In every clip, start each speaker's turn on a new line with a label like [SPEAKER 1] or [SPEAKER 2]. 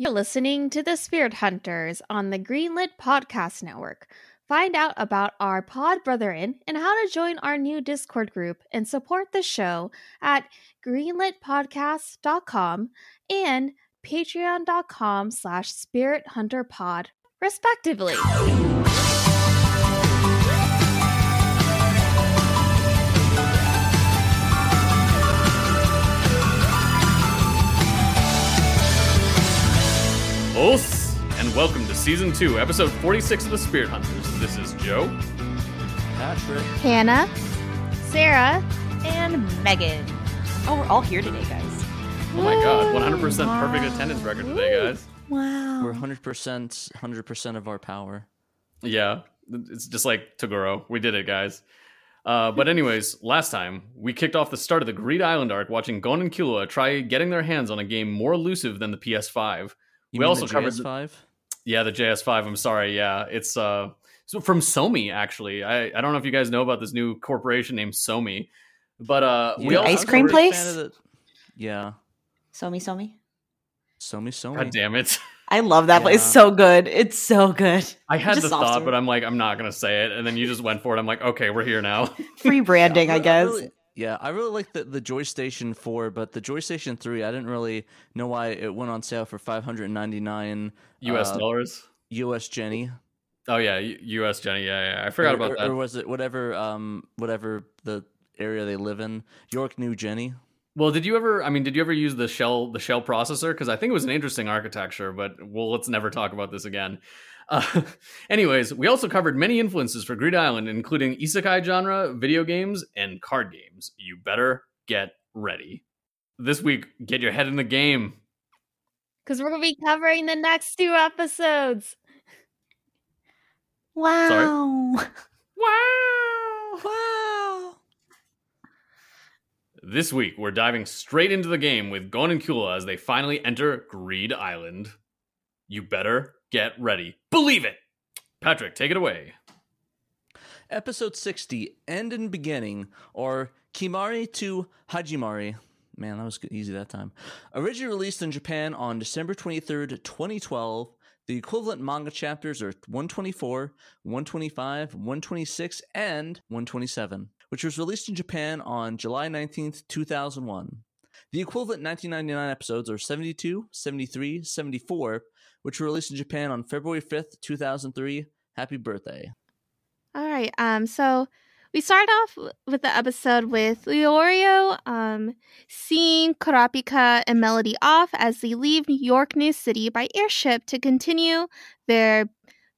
[SPEAKER 1] You're listening to the Spirit Hunters on the Greenlit Podcast Network. Find out about our pod brethren and how to join our new Discord group and support the show at greenlitpodcast.com and patreon.com slash spirit hunter pod respectively.
[SPEAKER 2] Os, and welcome to season two, episode 46 of the Spirit Hunters. This is Joe.
[SPEAKER 3] Patrick.
[SPEAKER 1] Hannah, Sarah,
[SPEAKER 4] and Megan. Oh, we're all here today, guys.
[SPEAKER 2] Oh my god, 100% perfect attendance record today, guys.
[SPEAKER 1] Wow.
[SPEAKER 3] We're 100%, 100% of our power.
[SPEAKER 2] Yeah, it's just like Toguro. We did it, guys. Uh, but anyways, last time we kicked off the start of the Greed Island arc watching Gon and Killua try getting their hands on a game more elusive than the PS5.
[SPEAKER 3] You
[SPEAKER 2] We
[SPEAKER 3] mean
[SPEAKER 2] also
[SPEAKER 3] the
[SPEAKER 2] covered
[SPEAKER 3] JS5?
[SPEAKER 2] Yeah, the JS5. I'm sorry. Yeah, it's uh so from Somi actually. I I don't know if you guys know about this new corporation named Somi, but uh we
[SPEAKER 3] Yeah,
[SPEAKER 2] also
[SPEAKER 3] I
[SPEAKER 4] ice cream place?
[SPEAKER 3] the- Yeah.
[SPEAKER 4] Somi, Somi.
[SPEAKER 3] Somi Somi.
[SPEAKER 2] God damn it.
[SPEAKER 4] I love that place
[SPEAKER 3] Yeah.
[SPEAKER 4] so good. It's so good.
[SPEAKER 2] I had the thought,
[SPEAKER 4] serve.
[SPEAKER 2] but I'm like, I'm not gonna say it, and then you just went for it. I'm like, okay, we're here now.
[SPEAKER 4] Free branding,
[SPEAKER 3] Yeah,
[SPEAKER 4] I
[SPEAKER 3] re-
[SPEAKER 4] guess.
[SPEAKER 3] really- yeah, I really like the, the Joy Station 4, but the Joy Station 3, I didn't really know why it went on sale for 599
[SPEAKER 2] U.S.
[SPEAKER 3] uh,
[SPEAKER 2] dollars.
[SPEAKER 3] US Jenny.
[SPEAKER 2] Oh yeah, U.S. Jenny. Yeah, yeah. I forgot
[SPEAKER 3] or,
[SPEAKER 2] about
[SPEAKER 3] or,
[SPEAKER 2] that.
[SPEAKER 3] Or was it whatever um whatever the area they live in? York New Jenny.
[SPEAKER 2] well, did you ever? I mean, did you ever use the shell the shell processor? Because I think it was an interesting architecture, but well, let's never talk about this again. Uh, anyways, we also covered many influences for Greed Island, including isekai genre, video games, and card games. You better get ready. This week, get your head in the game.
[SPEAKER 1] Because we're going to be covering the next two episodes.
[SPEAKER 4] Wow.
[SPEAKER 2] Wow!
[SPEAKER 4] Wow.
[SPEAKER 2] This week, we're diving straight into the game with Gon and Killua as they finally enter Greed Island. You better get ready. Believe it! Patrick, take it away.
[SPEAKER 3] Episode 60, End and Beginning, or Kimari to Hajimari. Man, that was easy that time. Originally released in Japan on December 23rd, 2012, the equivalent manga chapters are 124, 125, 126, and 127, which was released in Japan on July 19th, 2001. The equivalent 1999 episodes are 72, 73, 74, which were released in Japan on February 5th, 2003. Happy birthday.
[SPEAKER 1] All right. Um. So we start off with the episode with Leorio um seeing Kurapika and Melody off as they leave New York New City by airship to continue their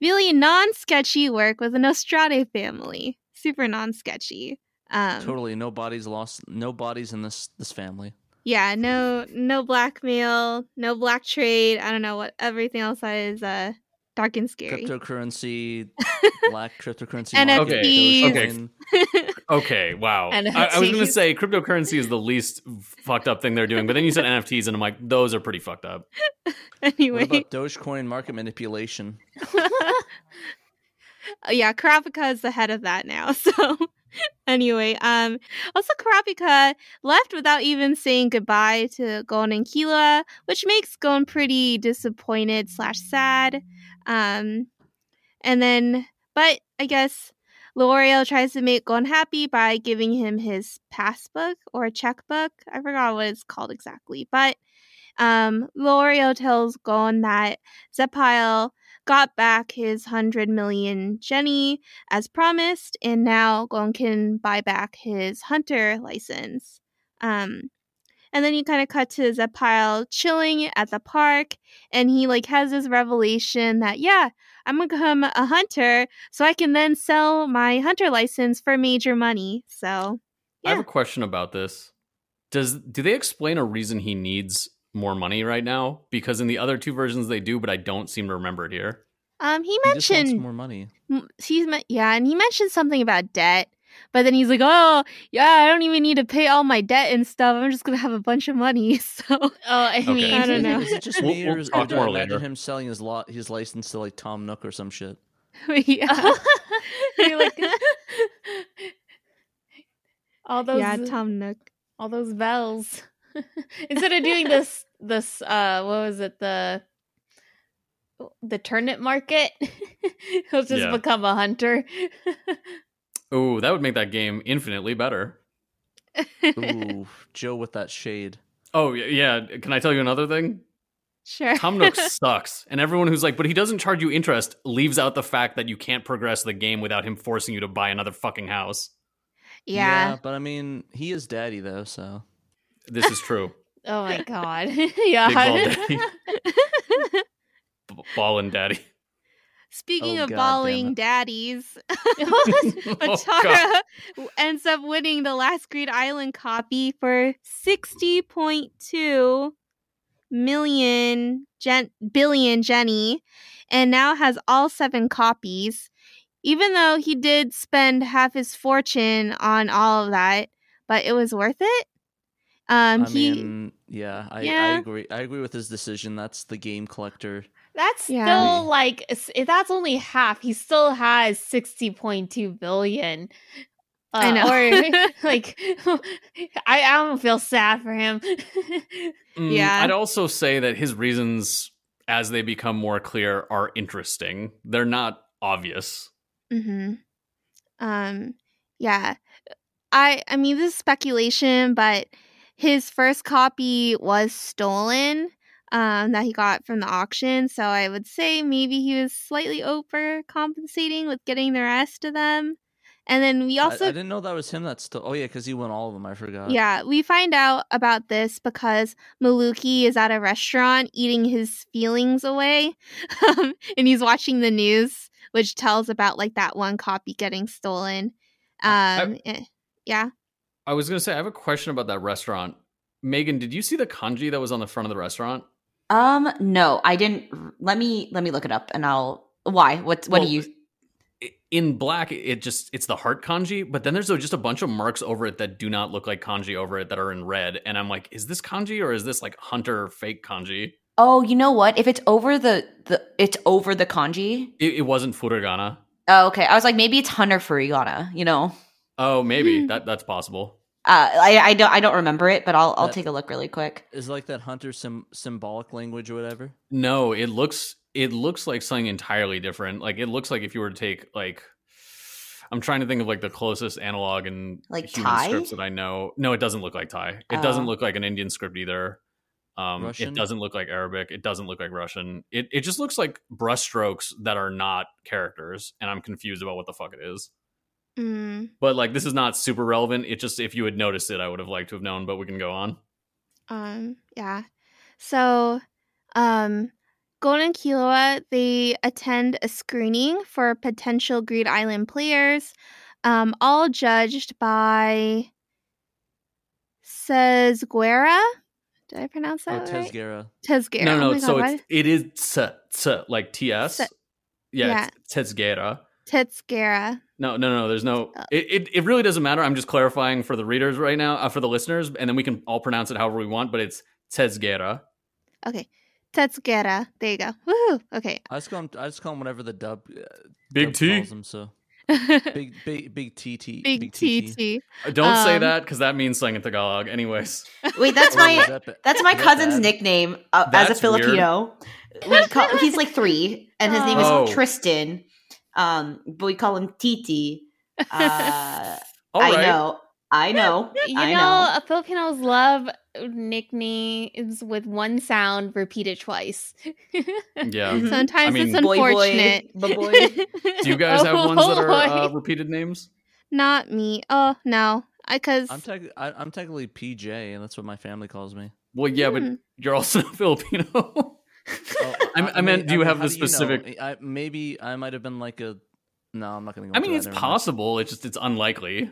[SPEAKER 1] really non-sketchy work with the Nostrade family. Super non-sketchy. Um,
[SPEAKER 3] Totally, no bodies lost. No bodies in this this family.
[SPEAKER 1] Yeah. No. No blackmail. No black trade. I don't know what everything else is. Uh, dark and scary.
[SPEAKER 3] Cryptocurrency, black cryptocurrency.
[SPEAKER 1] NFTs.
[SPEAKER 3] market,
[SPEAKER 2] Okay. Okay, wow. I, I was going to say cryptocurrency is the least fucked up thing they're doing, but then you said NFTs, and I'm like, those are pretty fucked up.
[SPEAKER 1] anyway.
[SPEAKER 3] What about Dogecoin market manipulation?
[SPEAKER 1] Yeah, Kurapika is the head of that now. So anyway, um also Kurapika left without even saying goodbye to Gon and Killua, which makes Gon pretty disappointed slash sad. Um and then but I guess Leorio tries to make Gon happy by giving him his passbook or checkbook. I forgot what it's called exactly, but um, Leorio tells Gon that Zepile got back his 100 million Jenny as promised, and now Gon can buy back his hunter license. Um, and then you kind of cut to Zepile chilling at the park, and he like has this revelation that yeah, I'm gonna become a hunter, so I can then sell my hunter license for major money. So
[SPEAKER 2] I have a question about this. Does do they explain a reason he needs more money right now? Because in the other two versions they do, but I don't seem to remember it here.
[SPEAKER 1] um, he
[SPEAKER 3] He
[SPEAKER 1] mentioned
[SPEAKER 3] more money.
[SPEAKER 1] He's me- yeah, and he mentioned something about debt, but then he's like, "Oh, yeah, I don't even need to pay all my debt and stuff. I'm just gonna have a bunch of money." So,
[SPEAKER 5] Oh, I
[SPEAKER 2] Okay.
[SPEAKER 5] mean,
[SPEAKER 1] I don't know.
[SPEAKER 3] Is it just
[SPEAKER 2] We'll-
[SPEAKER 3] me,
[SPEAKER 2] we'll
[SPEAKER 3] or, is,
[SPEAKER 2] talk
[SPEAKER 3] or do
[SPEAKER 2] more
[SPEAKER 3] imagine
[SPEAKER 2] later.
[SPEAKER 3] him selling his lot, his license to like Tom Nook or some shit?
[SPEAKER 1] yeah,
[SPEAKER 5] like all those
[SPEAKER 1] yeah, Tom Nook.
[SPEAKER 5] all those bells. Instead of doing this this uh what was it the the turnip market. He'll just
[SPEAKER 2] Yeah.
[SPEAKER 5] become a hunter.
[SPEAKER 2] Oh, that would make that game infinitely better.
[SPEAKER 3] Ooh, Joe with that shade.
[SPEAKER 2] Oh yeah, can I tell you another thing?
[SPEAKER 1] sure.
[SPEAKER 2] Tom Nook sucks, and everyone who's like, but he doesn't charge you interest, leaves out the fact that you can't progress the game without him forcing you to buy another fucking house.
[SPEAKER 1] yeah.
[SPEAKER 3] but I mean, he is daddy though, so
[SPEAKER 2] This is true.
[SPEAKER 5] oh my god.
[SPEAKER 2] Big ball
[SPEAKER 5] yeah.
[SPEAKER 2] daddy, B- ballin' daddy.
[SPEAKER 1] Speaking
[SPEAKER 3] Oh,
[SPEAKER 1] of
[SPEAKER 3] God
[SPEAKER 1] balling
[SPEAKER 3] it.
[SPEAKER 1] daddies,
[SPEAKER 2] Oh,
[SPEAKER 1] ends up winning the last Greed Island copy for 60.2 million gen- billion Jenny and now has all seven copies. Even though he did spend half his fortune on all of that, but it was worth it. Um
[SPEAKER 3] I
[SPEAKER 1] he
[SPEAKER 3] mean, yeah, I, I agree. I agree with his decision. That's the game collector.
[SPEAKER 5] That's
[SPEAKER 1] Yeah.
[SPEAKER 5] still like if that's only half. He still has sixty point two billion. Uh,
[SPEAKER 1] I know.
[SPEAKER 5] Or like, I, I don't feel sad for him.
[SPEAKER 2] Mm,
[SPEAKER 1] Yeah.
[SPEAKER 2] I'd also say that his reasons, as they become more clear, are interesting. They're not obvious.
[SPEAKER 1] Mm-hmm. Um, yeah. I I mean this is speculation, but his first copy was stolen um that he got from the auction. So I would say maybe he was slightly overcompensating with getting the rest of them. And then we also
[SPEAKER 3] I, didn't know that was him. That's still. Oh yeah, because he won all of them. I forgot.
[SPEAKER 1] yeah, we find out about this because Milluki is at a restaurant eating his feelings away, um, and he's watching the news, which tells about like that one copy getting stolen.
[SPEAKER 2] I-
[SPEAKER 1] Um, eh, yeah,
[SPEAKER 2] I was gonna say I have a question about that restaurant. Megan, did you see the kanji that was on the front of the restaurant?
[SPEAKER 4] Um, no, I didn't. Let me let me look it up, and I'll. Why? What? What
[SPEAKER 2] Well,
[SPEAKER 4] do you?
[SPEAKER 2] In black, it just it's the heart kanji, but then there's just a bunch of marks over it that do not look like kanji over it that are in red, and I'm like, is this kanji or is this like hunter fake kanji?
[SPEAKER 4] Oh, you know what? If it's over the the, it's over the kanji.
[SPEAKER 2] It, it wasn't furigana.
[SPEAKER 4] Oh, okay. I was like, maybe it's Hunter Furigana. You know.
[SPEAKER 2] Oh,
[SPEAKER 1] Hmm.
[SPEAKER 2] maybe that that's possible.
[SPEAKER 4] Uh, I I don't I don't remember it, but I'll I'll
[SPEAKER 3] That-
[SPEAKER 4] take a look really quick.
[SPEAKER 3] Is like that hunter sim- symbolic language or whatever.
[SPEAKER 2] No, it looks it looks like something entirely different. Like it looks like if you were to take like I'm trying to think of like the closest analog and
[SPEAKER 4] Like
[SPEAKER 2] human
[SPEAKER 4] Thai?
[SPEAKER 2] scripts that I know. No, it doesn't look like Thai. It doesn't
[SPEAKER 4] Oh.
[SPEAKER 2] look like an Indian script either. Um, it doesn't look like Arabic. It doesn't look like Russian. It it just looks like brushstrokes that are not characters, and I'm confused about what the fuck it is.
[SPEAKER 1] Mm,
[SPEAKER 2] But like this is not super relevant. It just if you had noticed it, I would have liked to have known. But we can go on.
[SPEAKER 1] um, yeah. So, um, Gon and Killua they attend a screening for potential Greed Island players, um, all judged by Says Guerra. Did I pronounce
[SPEAKER 3] Oh,
[SPEAKER 1] that right?
[SPEAKER 3] Tesgera.
[SPEAKER 1] Tesgera.
[SPEAKER 2] No,
[SPEAKER 1] Oh
[SPEAKER 2] no.
[SPEAKER 1] my
[SPEAKER 2] so
[SPEAKER 1] God,
[SPEAKER 2] it's it is tse, tse, like ts.
[SPEAKER 1] Se-
[SPEAKER 2] yeah,
[SPEAKER 1] yeah.
[SPEAKER 2] it's Tetsgera.
[SPEAKER 1] Tetsgera.
[SPEAKER 2] No, no, no. There's no.
[SPEAKER 1] Uh,
[SPEAKER 2] It, it it really doesn't matter. I'm just clarifying for the readers right now, uh, for the listeners, and then we can all pronounce it however we want. But it's Tetsgera.
[SPEAKER 1] Okay. Tetsgera. There you go. Woohoo. Okay.
[SPEAKER 3] I just call him. I just call him whatever the dub. Uh,
[SPEAKER 2] Big
[SPEAKER 3] dub
[SPEAKER 2] T.
[SPEAKER 3] calls him. So big, big, big TT.
[SPEAKER 1] Big
[SPEAKER 3] TT.
[SPEAKER 1] TT.
[SPEAKER 2] Uh, Don't say
[SPEAKER 1] Um,
[SPEAKER 2] that because that means slang in Tagalog. Anyways,
[SPEAKER 4] Wait, that's
[SPEAKER 3] Oh,
[SPEAKER 4] my
[SPEAKER 3] that
[SPEAKER 4] that's my
[SPEAKER 3] is that
[SPEAKER 4] cousin's nickname uh, as a Filipino. Call, he's like three, and his name
[SPEAKER 2] Oh.
[SPEAKER 4] is Tristan. Um, but we call him Titi. Uh,
[SPEAKER 2] all
[SPEAKER 4] I
[SPEAKER 2] right.
[SPEAKER 4] know, I know,
[SPEAKER 5] You
[SPEAKER 4] I
[SPEAKER 5] know,
[SPEAKER 4] know.
[SPEAKER 5] uh, Filipinos love nicknames with one sound repeated twice.
[SPEAKER 2] Yeah.
[SPEAKER 4] Mhm.
[SPEAKER 1] Sometimes
[SPEAKER 2] I mean-
[SPEAKER 1] it's
[SPEAKER 4] Boy, boy,
[SPEAKER 1] unfortunate.
[SPEAKER 4] boy, boy.
[SPEAKER 2] Do you guys have
[SPEAKER 5] Oh,
[SPEAKER 2] ones that are uh, repeated names?
[SPEAKER 1] Not me. Oh no. I cause
[SPEAKER 3] I'm, tech- I, I'm technically PJ, and that's what my family calls me.
[SPEAKER 2] Well, yeah, but
[SPEAKER 1] Hmm.
[SPEAKER 2] you're also Filipino.
[SPEAKER 3] Oh,
[SPEAKER 2] I- I meant, do you have
[SPEAKER 3] how
[SPEAKER 2] the
[SPEAKER 3] know?
[SPEAKER 2] specific-
[SPEAKER 3] I, maybe I might have been like a. No, I'm not going to go.
[SPEAKER 2] I
[SPEAKER 3] into
[SPEAKER 2] mean,
[SPEAKER 3] that,
[SPEAKER 2] it's
[SPEAKER 3] never mind.
[SPEAKER 2] possible. It's just it's unlikely.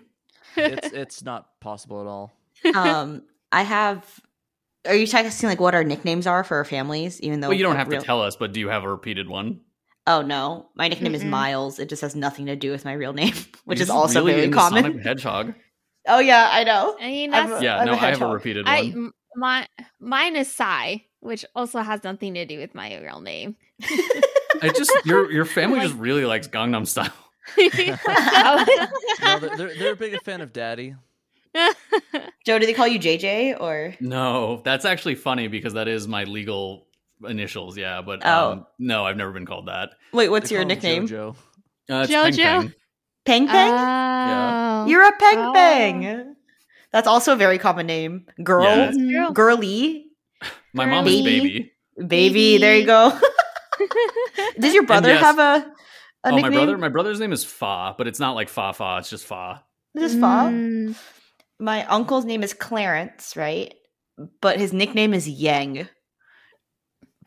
[SPEAKER 3] It's it's not possible at all.
[SPEAKER 4] um, I have. Are you asking like what our nicknames are for our families? Even though
[SPEAKER 2] Well, you don't have
[SPEAKER 4] real-
[SPEAKER 2] to tell us, but do you have a repeated one?
[SPEAKER 4] Oh no, my nickname is
[SPEAKER 1] Mm-mm.
[SPEAKER 4] Miles. It just has nothing to do with my real name, which
[SPEAKER 2] You're
[SPEAKER 4] is also
[SPEAKER 2] really
[SPEAKER 4] very
[SPEAKER 2] into
[SPEAKER 4] common.
[SPEAKER 2] Sonic Hedgehog.
[SPEAKER 4] Oh yeah, I know.
[SPEAKER 5] I mean,
[SPEAKER 4] I'm
[SPEAKER 5] that's
[SPEAKER 2] Yeah,
[SPEAKER 4] I'm
[SPEAKER 2] no,
[SPEAKER 4] a
[SPEAKER 2] I have a repeated one.
[SPEAKER 5] m- my mine is Sai, which also has nothing to do with my real name.
[SPEAKER 2] I just your your family
[SPEAKER 5] Like-
[SPEAKER 2] just really likes Gangnam Style.
[SPEAKER 3] No, they're, they're they're a big fan of Daddy.
[SPEAKER 4] Joe, do they call you JJ or?
[SPEAKER 2] No, that's actually funny because that is my legal initials, yeah. But
[SPEAKER 4] Oh.
[SPEAKER 2] um, no, I've never been called that.
[SPEAKER 4] Wait, what's
[SPEAKER 3] They
[SPEAKER 4] your nickname?
[SPEAKER 3] JoJo.
[SPEAKER 2] Uh, it's Peng
[SPEAKER 1] Jojo.
[SPEAKER 2] Peng.
[SPEAKER 4] Peng Peng?
[SPEAKER 1] Oh.
[SPEAKER 4] You're a Peng
[SPEAKER 5] Oh.
[SPEAKER 4] Peng. That's also a very common name. Girl,
[SPEAKER 2] Yeah.
[SPEAKER 5] That's true.
[SPEAKER 4] girly,
[SPEAKER 2] My mom is
[SPEAKER 4] Baby.
[SPEAKER 2] baby.
[SPEAKER 4] baby. There you go. Does your brother
[SPEAKER 2] yes.
[SPEAKER 4] have a, a
[SPEAKER 2] oh,
[SPEAKER 4] nickname?
[SPEAKER 2] my brother. My brother's name is Fa, but it's not like Fa Fa. It's just Fa.
[SPEAKER 4] This is Fa.
[SPEAKER 1] Mm.
[SPEAKER 4] My uncle's name is Clarence, right? But his nickname is Yang.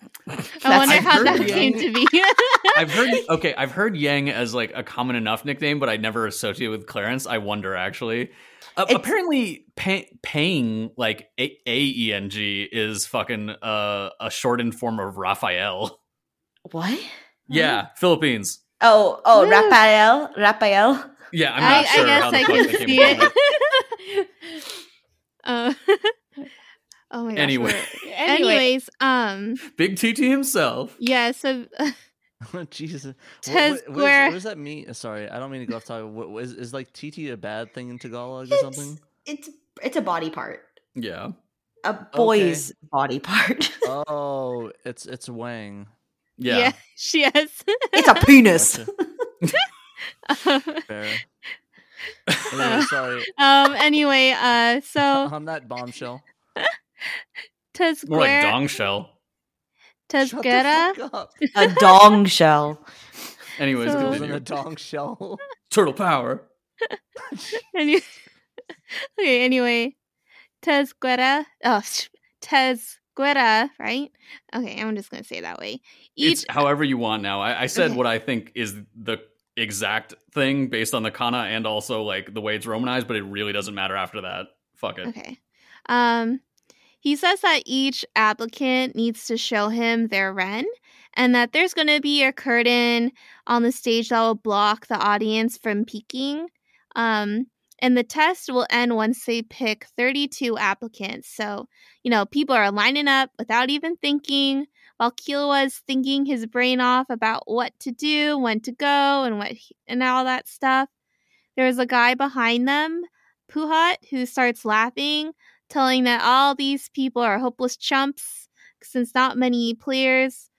[SPEAKER 1] I wonder
[SPEAKER 2] I've
[SPEAKER 1] how
[SPEAKER 2] heard
[SPEAKER 1] that came to be.
[SPEAKER 2] I've heard okay, I've heard Yang as like a common enough nickname, but I never associate with Clarence. I wonder actually. Uh, apparently, pay, paying like a e n g is fucking uh, a shortened form of Raphael.
[SPEAKER 4] What?
[SPEAKER 2] Yeah, Philippines.
[SPEAKER 4] Oh, oh,
[SPEAKER 1] Woo.
[SPEAKER 4] Raphael, Raphael.
[SPEAKER 2] Yeah, I'm
[SPEAKER 1] I,
[SPEAKER 2] not sure
[SPEAKER 1] I guess
[SPEAKER 2] how the
[SPEAKER 1] I
[SPEAKER 2] fuck
[SPEAKER 1] can
[SPEAKER 2] they came
[SPEAKER 1] see
[SPEAKER 2] up
[SPEAKER 1] it. uh, oh my gosh.
[SPEAKER 2] Anyway.
[SPEAKER 1] we're-
[SPEAKER 5] Anyway,
[SPEAKER 1] Anyways, um,
[SPEAKER 2] Big TT himself.
[SPEAKER 1] yeah. So
[SPEAKER 3] Jesus. What, what, what, is, what does that mean? Sorry, I don't mean to go off topic. What, what is, is like TT a bad thing in Tagalog or something?
[SPEAKER 4] It's it's a body part,
[SPEAKER 2] Yeah.
[SPEAKER 4] a boy's body part.
[SPEAKER 3] Oh, it's it's Wang.
[SPEAKER 2] Yeah.
[SPEAKER 1] yeah, she has.
[SPEAKER 4] it's a penis.
[SPEAKER 3] Gotcha. Fair. Anyway, sorry.
[SPEAKER 1] um. Anyway, uh. So
[SPEAKER 3] On that bombshell.
[SPEAKER 2] More like
[SPEAKER 1] Tesquera,
[SPEAKER 2] dong shell.
[SPEAKER 3] Shut the
[SPEAKER 1] Tesquera,
[SPEAKER 3] fuck up.
[SPEAKER 4] a dong shell.
[SPEAKER 2] Anyways,
[SPEAKER 1] So-
[SPEAKER 3] Goes in
[SPEAKER 2] continue.
[SPEAKER 3] a dong shell.
[SPEAKER 2] Turtle power.
[SPEAKER 1] Any- okay. Anyway, Tesquera. Oh, sh- Tesquera. Right. Okay. I'm just gonna say it that way. Each.
[SPEAKER 2] It's however you want now. I, I said
[SPEAKER 1] Okay.
[SPEAKER 2] what I think is the exact thing based on the kana and also like the way it's romanized, but it really doesn't matter after that. Fuck it.
[SPEAKER 1] Okay. Um, he says that each applicant needs to show him their ren and that there's going to be a curtain on the stage that will block the audience from peeking. Um, and the test will end once they pick 32 applicants. So, you know, people are lining up without even thinking while Killua is thinking his brain off about what to do, when to go, and what and all that stuff. There's a guy behind them Puhat, who starts laughing, telling that all these people are hopeless chumps since not many players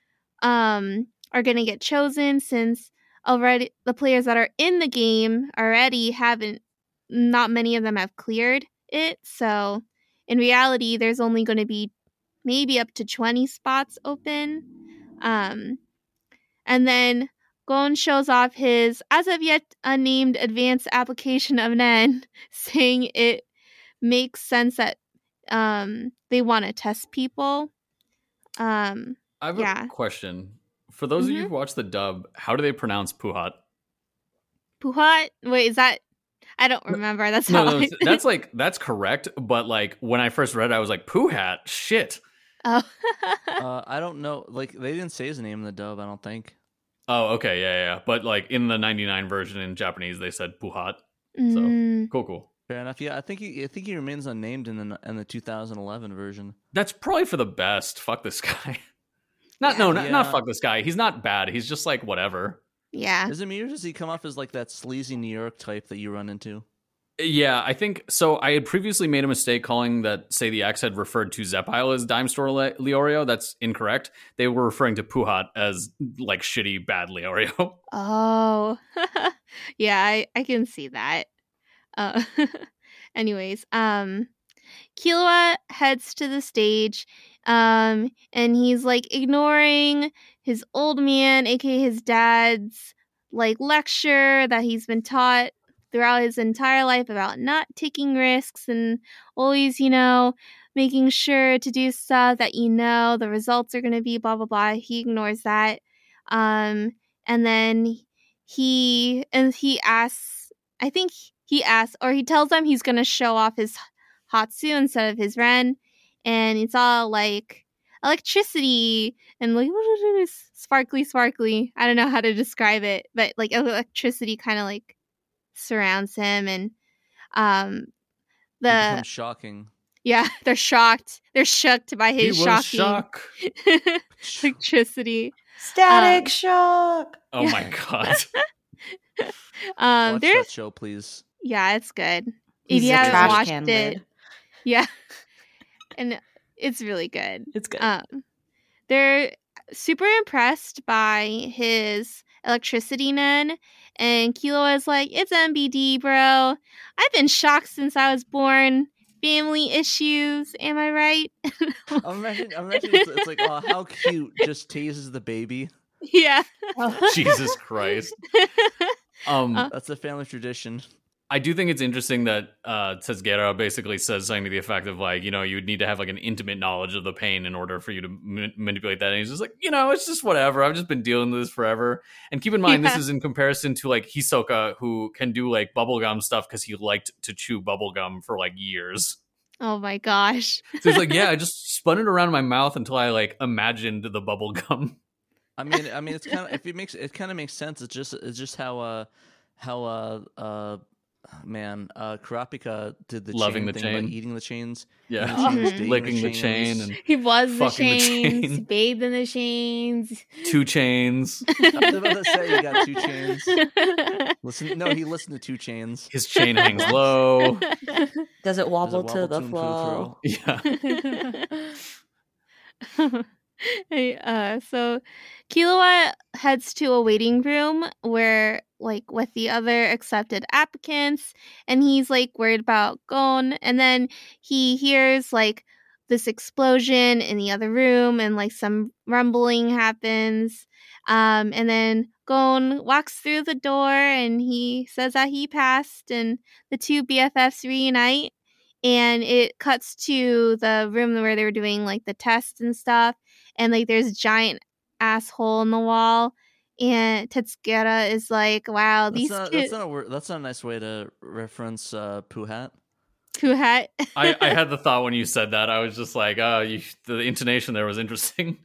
[SPEAKER 1] um, are going to get chosen since already the players that are in the game already haven't not many of them have cleared it. So in reality there's only going to be maybe up to 20 spots open. Um, and then Gon shows off his as of yet unnamed advanced application of Nen, saying it makes sense that um, they want to test people. Um,
[SPEAKER 2] I have
[SPEAKER 1] Yeah.
[SPEAKER 2] a question. For those of you who watch the dub, how do they pronounce Puhat?
[SPEAKER 1] Puhat, wait, is that? I don't remember. That's
[SPEAKER 2] No,
[SPEAKER 1] how
[SPEAKER 2] no,
[SPEAKER 1] I-
[SPEAKER 2] that's like that's correct. But like when I first read it, I was like, Puhat, shit.
[SPEAKER 1] oh.
[SPEAKER 3] Uh, I don't know. Like they didn't say his name in the dub. I don't think.
[SPEAKER 2] Oh, okay, yeah, yeah. yeah. But like in the '99 version in Japanese, they said Puhat.
[SPEAKER 1] Mm,
[SPEAKER 2] Cool, cool.
[SPEAKER 3] Fair enough. Yeah, I think he. I think he remains unnamed in the in the 2011 version.
[SPEAKER 2] That's probably for the best. Fuck this guy. Not
[SPEAKER 1] Yeah.
[SPEAKER 2] no, not, not fuck this guy. He's not bad. He's just like whatever.
[SPEAKER 1] yeah.
[SPEAKER 3] Is it me or does he come off as like that sleazy New York type that you run into?
[SPEAKER 2] Yeah, I think so. I had previously made a mistake calling that Say the X had referred to Zepile as Dime Store Le- Leorio. That's incorrect. They were referring to Puhat as like shitty bad Leorio.
[SPEAKER 1] Oh, yeah, I, I can see that. Uh, anyways, um, Killua heads to the stage, um, and he's like ignoring his old man, aka his dad's like lecture that he's been taught throughout his entire life about not taking risks and always, you know, making sure to do stuff that you know the results are going to be blah blah blah. He ignores that. Um, and then he and he asks i think he asks or he tells them he's going to show off his hatsu instead of his ren and it's all like electricity and like sparkly sparkly i don't know how to describe it but like electricity kind of like surrounds him and um the
[SPEAKER 3] shocking.
[SPEAKER 1] yeah they're shocked they're shocked by his shocking
[SPEAKER 2] shock.
[SPEAKER 1] electricity
[SPEAKER 4] Static
[SPEAKER 1] Um,
[SPEAKER 4] shock.
[SPEAKER 2] Oh my god.
[SPEAKER 1] um
[SPEAKER 3] Watch
[SPEAKER 1] there's
[SPEAKER 3] that show, please.
[SPEAKER 1] Yeah, it's good. if
[SPEAKER 4] He's
[SPEAKER 1] you haven't watched it,
[SPEAKER 4] lid.
[SPEAKER 1] yeah, and it's really good.
[SPEAKER 4] It's good.
[SPEAKER 1] Um, they're super impressed by his electricity nen. And Killua is like, it's MBD, bro. I've been shocked since I was born. Family issues, am I right?
[SPEAKER 3] I'm imagining, it's, it's like, oh, how cute! Just teases the baby.
[SPEAKER 1] yeah.
[SPEAKER 2] Jesus Christ. Um,
[SPEAKER 1] Uh,
[SPEAKER 3] That's a family tradition.
[SPEAKER 2] I do think it's interesting that uh, Tezgera basically says something to the effect of like, you know, you would need to have like an intimate knowledge of the pain in order for you to ma- manipulate that. And he's just like, you know, it's just whatever. I've just been dealing with this forever. And keep in mind,
[SPEAKER 1] Yeah.
[SPEAKER 2] this is in comparison to like Hisoka, who can do like bubblegum stuff because he liked to chew bubblegum for like years.
[SPEAKER 1] oh my gosh.
[SPEAKER 2] So he's like, yeah, I just spun it around my mouth until I like imagined the bubblegum.
[SPEAKER 3] I mean, I mean, it's kind of if it makes it kind of makes sense. It's just it's just how uh how uh uh man uh Kurapika did the
[SPEAKER 2] Loving
[SPEAKER 3] chain
[SPEAKER 2] the
[SPEAKER 3] thing
[SPEAKER 2] chain.
[SPEAKER 3] by eating the chains,
[SPEAKER 2] Yeah.
[SPEAKER 3] the chains,
[SPEAKER 1] Mhm.
[SPEAKER 2] Licking the
[SPEAKER 3] chains.
[SPEAKER 2] chain and
[SPEAKER 5] He was the
[SPEAKER 2] Fucking the
[SPEAKER 5] chains,
[SPEAKER 2] chain.
[SPEAKER 5] bathed in the chains.
[SPEAKER 2] two chains.
[SPEAKER 3] I was about to say you got two chains. Listen, no, he listened to two chains.
[SPEAKER 2] His chain hangs low.
[SPEAKER 4] Does it
[SPEAKER 3] Does it
[SPEAKER 4] wobble, to
[SPEAKER 3] wobble
[SPEAKER 4] the
[SPEAKER 3] and
[SPEAKER 4] flow?
[SPEAKER 2] Yeah.
[SPEAKER 1] Uh, so Killua heads to a waiting room where, like, with the other accepted applicants, and he's like worried about Gon. And then he hears like this explosion in the other room, and like some rumbling happens. Um, and then Gon walks through the door, and he says that he passed, and the two BFFs reunite. And it cuts to the room where they were doing like the tests and stuff and like there's a giant asshole in the wall and Tetsugera is like wow
[SPEAKER 3] That's
[SPEAKER 1] these
[SPEAKER 3] not,
[SPEAKER 1] kids
[SPEAKER 3] that's not a word. That's not a nice way to reference uh, Puhat.
[SPEAKER 1] who had
[SPEAKER 2] I, I had the thought when you said that. I was just like, oh, you, the intonation there was interesting.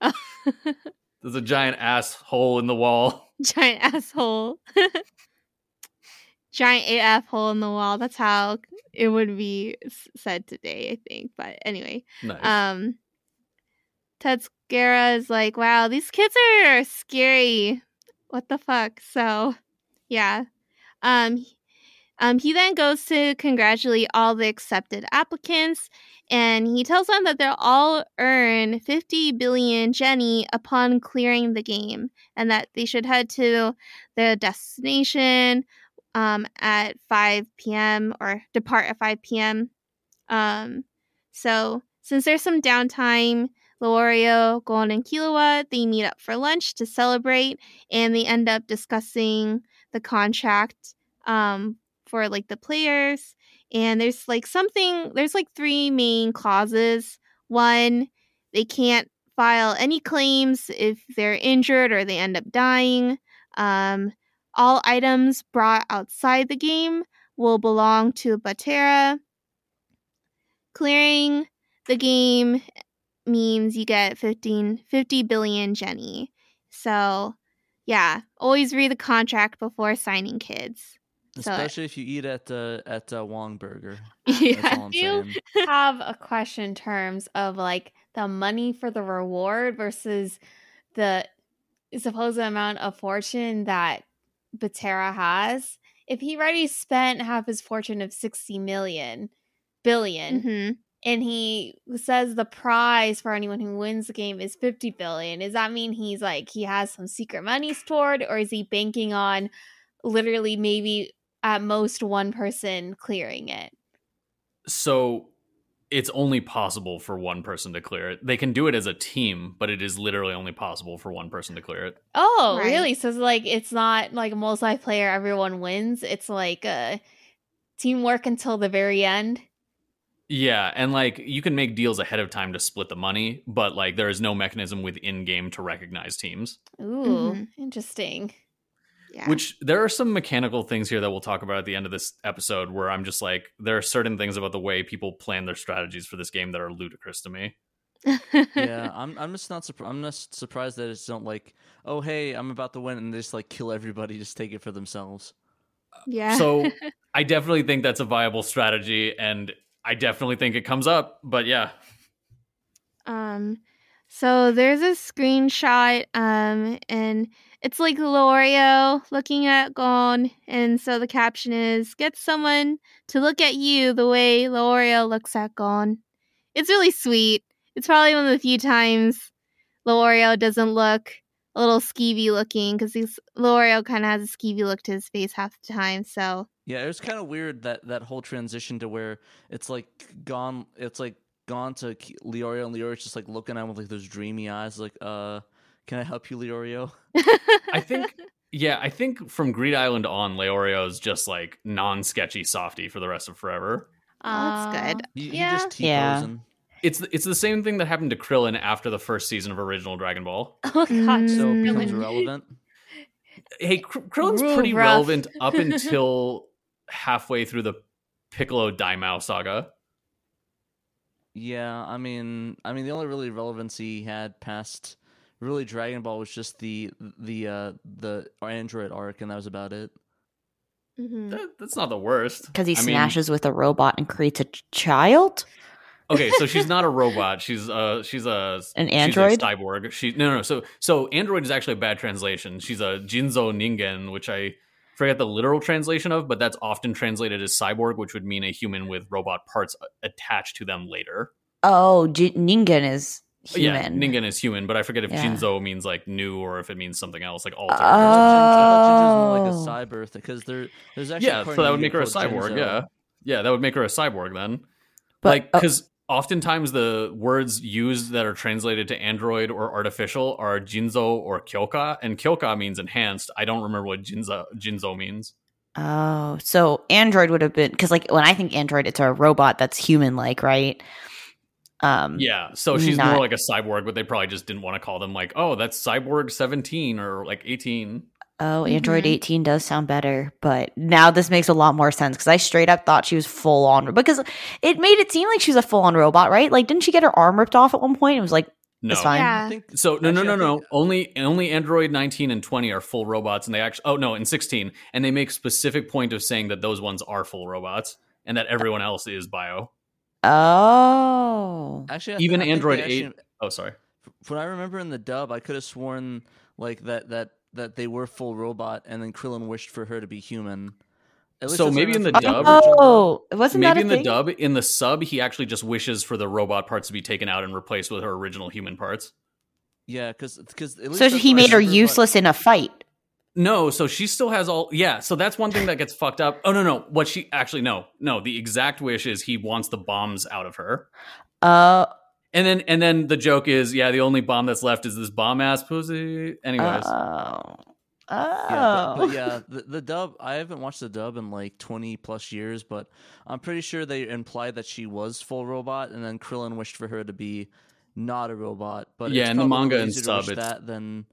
[SPEAKER 2] There's a giant asshole in the wall.
[SPEAKER 1] giant asshole giant AF hole in the wall that's how it would be said today I think but anyway
[SPEAKER 2] Nice.
[SPEAKER 1] um Tetsugera is like, wow, these kids are scary. What the fuck? So, yeah. Um, um, he then goes to congratulate all the accepted applicants, and he tells them that they'll all earn 50 billion Jenny upon clearing the game, and that they should head to their destination um, at 5 p.m. or depart at 5 p.m. Um, so, since there's some downtime, Leorio, Gon, and Killua, they meet up for lunch to celebrate, and they end up discussing the contract um, for like the players. And there's like something, there's like three main clauses. One, they can't file any claims if they're injured or they end up dying. Um, all items brought outside the game will belong to Batera. Clearing the game means you get 15 50 billion Jenny. So, yeah, always read the contract before signing kids. So-
[SPEAKER 3] Especially if you eat at the at the Wong Burger.
[SPEAKER 1] Yeah.
[SPEAKER 3] I'm
[SPEAKER 5] You- have a question in terms of like the money for the reward versus the supposed amount of fortune that Batera has. If he already spent half his fortune of 60 million billion
[SPEAKER 1] Mhm.
[SPEAKER 5] And he says the prize for anyone who wins the game is 50 billion, does that mean he's like he has some secret money stored or is he banking on literally maybe at most one person clearing it?
[SPEAKER 2] so it's only possible for one person to clear it. They can do it as a team, but it is literally only possible for one person to clear it.
[SPEAKER 5] Oh,
[SPEAKER 1] Right.
[SPEAKER 5] really? So it's like it's not like multiplayer, everyone wins. It's like a teamwork until the very end.
[SPEAKER 2] Yeah, and like you can make deals ahead of time to split the money, but like there is no mechanism within game to recognize teams.
[SPEAKER 5] Ooh,
[SPEAKER 1] Mhm.
[SPEAKER 5] interesting.
[SPEAKER 1] Yeah.
[SPEAKER 2] Which there are some mechanical things here that we'll talk about at the end of this episode where I'm just like there are certain things about the way people plan their strategies for this game that are ludicrous to me.
[SPEAKER 3] yeah, I'm I'm just not surprised. I'm just surprised that it's don't like, oh hey, I'm about to win, and they just like kill everybody, just take it for themselves.
[SPEAKER 1] yeah.
[SPEAKER 2] So I definitely think that's a viable strategy and I definitely think it comes up, but yeah.
[SPEAKER 1] Um, so there's a screenshot, um, and it's like Leorio looking at Gon, and so the caption is "Get someone to look at you the way Leorio looks at Gon." It's really sweet. It's probably one of the few times Leorio doesn't look a little skeevy looking because Leorio kind of has a skeevy look to his face half the time. So
[SPEAKER 3] Yeah, it was kind of weird that that whole transition to where it's like gone. It's like Gon to K- Leorio, and Leorio's just like looking at him with like those dreamy eyes, like, "Uh, can I help you, Leorio?"
[SPEAKER 2] I think yeah, I think from Greed Island on, Leorio is just like non-sketchy softy for the rest of forever.
[SPEAKER 1] Oh, that's good.
[SPEAKER 3] You,
[SPEAKER 5] Yeah.
[SPEAKER 3] you just
[SPEAKER 4] Yeah.
[SPEAKER 3] posing.
[SPEAKER 2] It's it's the same thing that happened to Krillin after the first season of original Dragon Ball.
[SPEAKER 5] Oh gosh.
[SPEAKER 1] Mm.
[SPEAKER 3] So it becomes
[SPEAKER 5] Krillin.
[SPEAKER 3] irrelevant.
[SPEAKER 2] Hey, Kr- Krillin's
[SPEAKER 5] Real
[SPEAKER 2] pretty
[SPEAKER 5] rough.
[SPEAKER 2] relevant up until halfway through the Piccolo Daimao saga.
[SPEAKER 3] Yeah, I mean, I mean, the only really relevancy he had past really Dragon Ball was just the the uh the Android arc, and that was about it.
[SPEAKER 1] Mhm.
[SPEAKER 2] That, that's not the worst.
[SPEAKER 4] Because he
[SPEAKER 2] I mean-
[SPEAKER 4] smashes with a robot and creates a ch- child.
[SPEAKER 2] Okay, so she's not a robot. She's uh she's a
[SPEAKER 4] An
[SPEAKER 2] she's a
[SPEAKER 4] android?
[SPEAKER 2] cyborg. She no no. So so android is actually a bad translation. She's a Jinzo Ningen, which I forget the literal translation of, but that's often translated as cyborg, which would mean a human with robot parts attached to them later.
[SPEAKER 4] Oh, J- Ningen is oh, human.
[SPEAKER 2] Yeah, Ningen is human, but I forget if
[SPEAKER 4] Yeah.
[SPEAKER 2] Jinzo means like new or if it means something else, like altered.
[SPEAKER 4] Oh.
[SPEAKER 3] I thought Jinjo's more
[SPEAKER 4] Oh.
[SPEAKER 3] like a cyber because there there's actually
[SPEAKER 2] yeah, so that would make her a cyborg.
[SPEAKER 3] Jinzo.
[SPEAKER 2] Yeah, yeah, that would make her a cyborg then.
[SPEAKER 4] But-
[SPEAKER 2] like
[SPEAKER 4] oh.
[SPEAKER 2] because oftentimes the words used that are translated to android or artificial are jinzo or kyoka and kyoka means enhanced. I don't remember what jinzo jinzo means.
[SPEAKER 4] Oh, so Android would have been because, like, when I think Android, it's a robot that's human-like, right? Um,
[SPEAKER 2] yeah so she's
[SPEAKER 4] Not-
[SPEAKER 2] more like a cyborg but they probably just didn't want to call them like oh that's cyborg 17 or like 18
[SPEAKER 4] Oh, Android
[SPEAKER 1] Mhm.
[SPEAKER 4] 18 does sound better, but now this makes a lot more sense because I straight up thought she was full on because it made it seem like she was a full on robot, right? Like, didn't she get her arm ripped off at one point? It was like,
[SPEAKER 2] no
[SPEAKER 4] It's fine.
[SPEAKER 1] Yeah.
[SPEAKER 3] I think
[SPEAKER 2] so no no
[SPEAKER 3] Actually,
[SPEAKER 2] no no only only android 19 and 20 are full robots and they actually oh no and 16 and they make specific point of saying that those ones are full robots and that everyone else is bio
[SPEAKER 4] oh,
[SPEAKER 3] actually I-
[SPEAKER 2] Even
[SPEAKER 3] I think
[SPEAKER 2] Android
[SPEAKER 3] actually-
[SPEAKER 2] 8 oh sorry
[SPEAKER 3] From what I remember in the dub, I could have sworn like that that that they were full robot, and then Krillin wished for her to be human.
[SPEAKER 2] So
[SPEAKER 3] that's what I
[SPEAKER 2] maybe in the dub-
[SPEAKER 4] oh, wasn't
[SPEAKER 2] maybe
[SPEAKER 4] that
[SPEAKER 2] in the
[SPEAKER 4] thing?
[SPEAKER 2] dub in the sub he actually just wishes for the robot parts to be taken out and replaced with her original human parts
[SPEAKER 3] Yeah, because because
[SPEAKER 4] So he made her useless in a fight.
[SPEAKER 2] no so she still has all yeah so that's one thing that gets fucked up oh no no what she actually no no the exact wish is he wants the bombs out of her
[SPEAKER 4] Uh,
[SPEAKER 2] and then and then the joke is yeah the only bomb that's left is this bomb ass pussy anyways
[SPEAKER 4] oh,
[SPEAKER 3] Yeah,
[SPEAKER 4] oh,
[SPEAKER 3] but, but oh. yeah, the, the dub. I haven't watched the dub in like twenty plus years, but I'm pretty sure they implied that she was full robot, and then Krillin wished for her to be not a robot. But
[SPEAKER 2] Yeah,
[SPEAKER 3] it's
[SPEAKER 2] in the manga and
[SPEAKER 3] to
[SPEAKER 2] sub, it's-
[SPEAKER 3] that than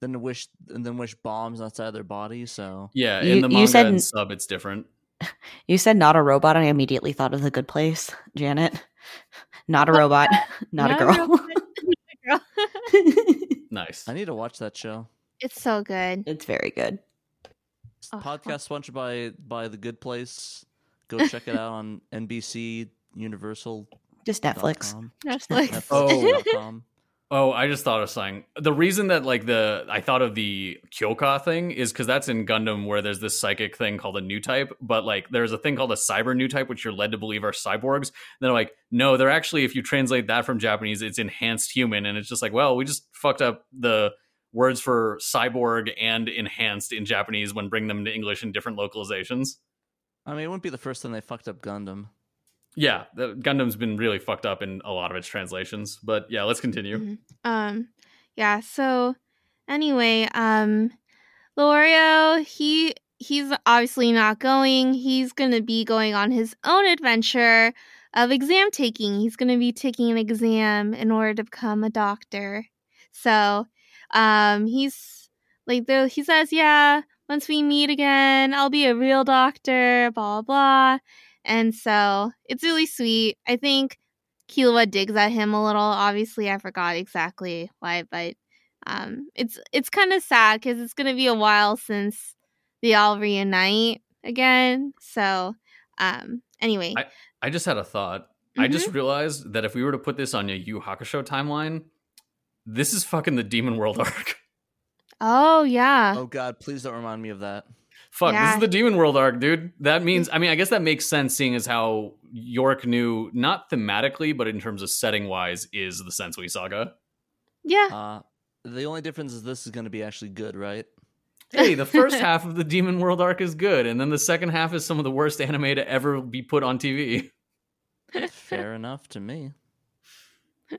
[SPEAKER 3] than to wish and then wish bombs outside their body. So
[SPEAKER 2] yeah
[SPEAKER 4] You-
[SPEAKER 2] in the
[SPEAKER 4] you
[SPEAKER 2] manga
[SPEAKER 4] said-
[SPEAKER 2] and sub it's different
[SPEAKER 4] you said not a robot. and I immediately thought of the Good Place, Janet. Not a robot, not, a
[SPEAKER 1] Not a
[SPEAKER 4] girl.
[SPEAKER 1] robot. Girl.
[SPEAKER 2] nice
[SPEAKER 3] I need to watch that show.
[SPEAKER 1] it's so good.
[SPEAKER 4] it's very good.
[SPEAKER 1] Oh,
[SPEAKER 3] Podcast sponsored by by the Good Place. Go check it out on NBC Universal.
[SPEAKER 4] Just Netflix.
[SPEAKER 1] Netflix.
[SPEAKER 3] Netflix.com.
[SPEAKER 2] Oh, Oh, I just thought of something. The reason that like the I thought of the Kyoka thing is because that's in Gundam where there's this psychic thing called a new type, but like there's a thing called a cyber new type, which you're led to believe are cyborgs. And They're like, no, they're actually if you translate that from Japanese, it's enhanced human, and it's just like, well, we just fucked up the words for cyborg and enhanced in Japanese when bring them to English in different localizations.
[SPEAKER 3] I mean, it wouldn't be the first time they fucked up Gundam.
[SPEAKER 2] Yeah, Gundam's been really fucked up in a lot of its translations, but yeah, let's continue.
[SPEAKER 1] Mhm. Um, yeah. So anyway, um, Leorio, he he's obviously not going. He's gonna be going on his own adventure of exam taking. He's gonna be taking an exam in order to become a doctor. So, um, he's like, though he says, yeah, once we meet again, I'll be a real doctor. Blah blah. Blah. And so it's really sweet. I think Killua digs at him a little. Obviously, I forgot exactly why, but um, it's it's kind of sad because it's gonna be a while since they all reunite again. So, um, anyway,
[SPEAKER 2] I just had a thought. I
[SPEAKER 1] Mm-hmm.
[SPEAKER 2] just realized that if we were to put this on a Yu Hakusho timeline, this is fucking the Demon World arc.
[SPEAKER 1] oh yeah,
[SPEAKER 3] Oh God, please don't remind me of that.
[SPEAKER 2] Fuck, this is the Demon World arc, dude. That means, I mean, I guess that makes sense seeing as how York New, not thematically, but in terms of setting wise, is the Sensui saga.
[SPEAKER 1] Yeah.
[SPEAKER 3] Uh, the only difference is this is going to be actually good, right?
[SPEAKER 2] Hey, the first half of the Demon World arc is good, and then the second half is some of the worst anime to ever be put on TV.
[SPEAKER 3] Fair enough to me.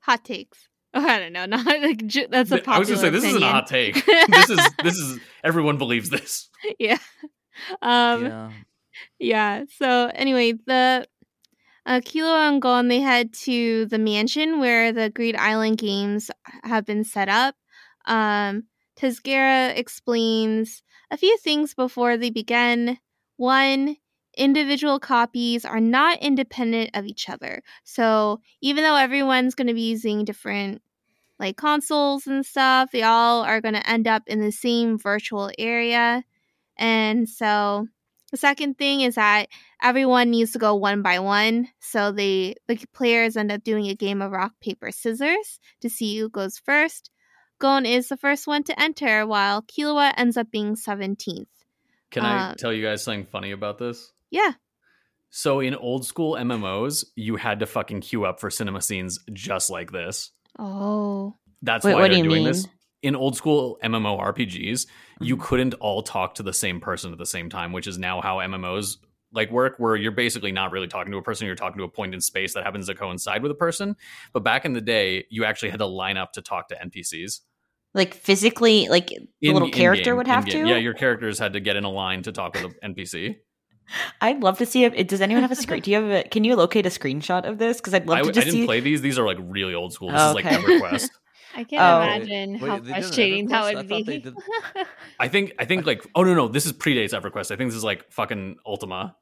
[SPEAKER 1] Hot takes. Oh, I don't know. Not like ju- that's a popular
[SPEAKER 2] I was gonna say this isn't a hot take. this is this is everyone believes this.
[SPEAKER 1] yeah. Um.
[SPEAKER 3] yeah.
[SPEAKER 1] Yeah. So anyway, the uh, Killua and Gon they head to the mansion where the Greed Island games have been set up. Um, Tezgera explains a few things before they begin. One, individual copies are not independent of each other. So even though everyone's going to be using different like consoles and stuff, they all are going to end up in the same virtual area. And so the second thing is that everyone needs to go one by one. So they the players end up doing a game of rock paper scissors to see who goes first. Gon is the first one to enter, while Killua ends up being seventeenth.
[SPEAKER 2] Can I
[SPEAKER 1] Uh,
[SPEAKER 2] tell you guys something funny about this?
[SPEAKER 1] Yeah.
[SPEAKER 2] So in old school MMOs, you had to fucking queue up for cinema scenes just like this.
[SPEAKER 1] Oh.
[SPEAKER 2] That's
[SPEAKER 4] Wait,
[SPEAKER 2] why
[SPEAKER 4] what do
[SPEAKER 2] they're
[SPEAKER 4] you
[SPEAKER 2] doing
[SPEAKER 4] mean?
[SPEAKER 2] this. In old school MMO RPGs, you
[SPEAKER 3] Mhm.
[SPEAKER 2] couldn't all talk to the same person at the same time, which is now how MMOs like work where you're basically not really talking to a person, you're talking to a point in space that happens to coincide with a person. But back in the day, you actually had to line up to talk to NPCs.
[SPEAKER 4] Like physically, like the
[SPEAKER 2] In-
[SPEAKER 4] little character
[SPEAKER 2] in-game,
[SPEAKER 4] would have
[SPEAKER 2] in-game.
[SPEAKER 4] to.
[SPEAKER 2] Yeah, your characters had to get in a line to talk with an NPC.
[SPEAKER 4] I'd love to see it. Does anyone have a screen? Do you have a? Can you locate a screenshot of this? Because I'd love
[SPEAKER 2] I,
[SPEAKER 4] to
[SPEAKER 2] I didn't
[SPEAKER 4] see.
[SPEAKER 2] play these. These are like really old school. This
[SPEAKER 4] Oh,
[SPEAKER 2] is like. EverQuest.
[SPEAKER 5] I can
[SPEAKER 4] Oh.
[SPEAKER 5] imagine
[SPEAKER 3] Wait,
[SPEAKER 5] how
[SPEAKER 3] they did an
[SPEAKER 5] frustrating that
[SPEAKER 3] EverQuest? I
[SPEAKER 5] would be.
[SPEAKER 3] did-
[SPEAKER 2] I think I think like oh no no this is predates EverQuest. I think this is like fucking Ultima.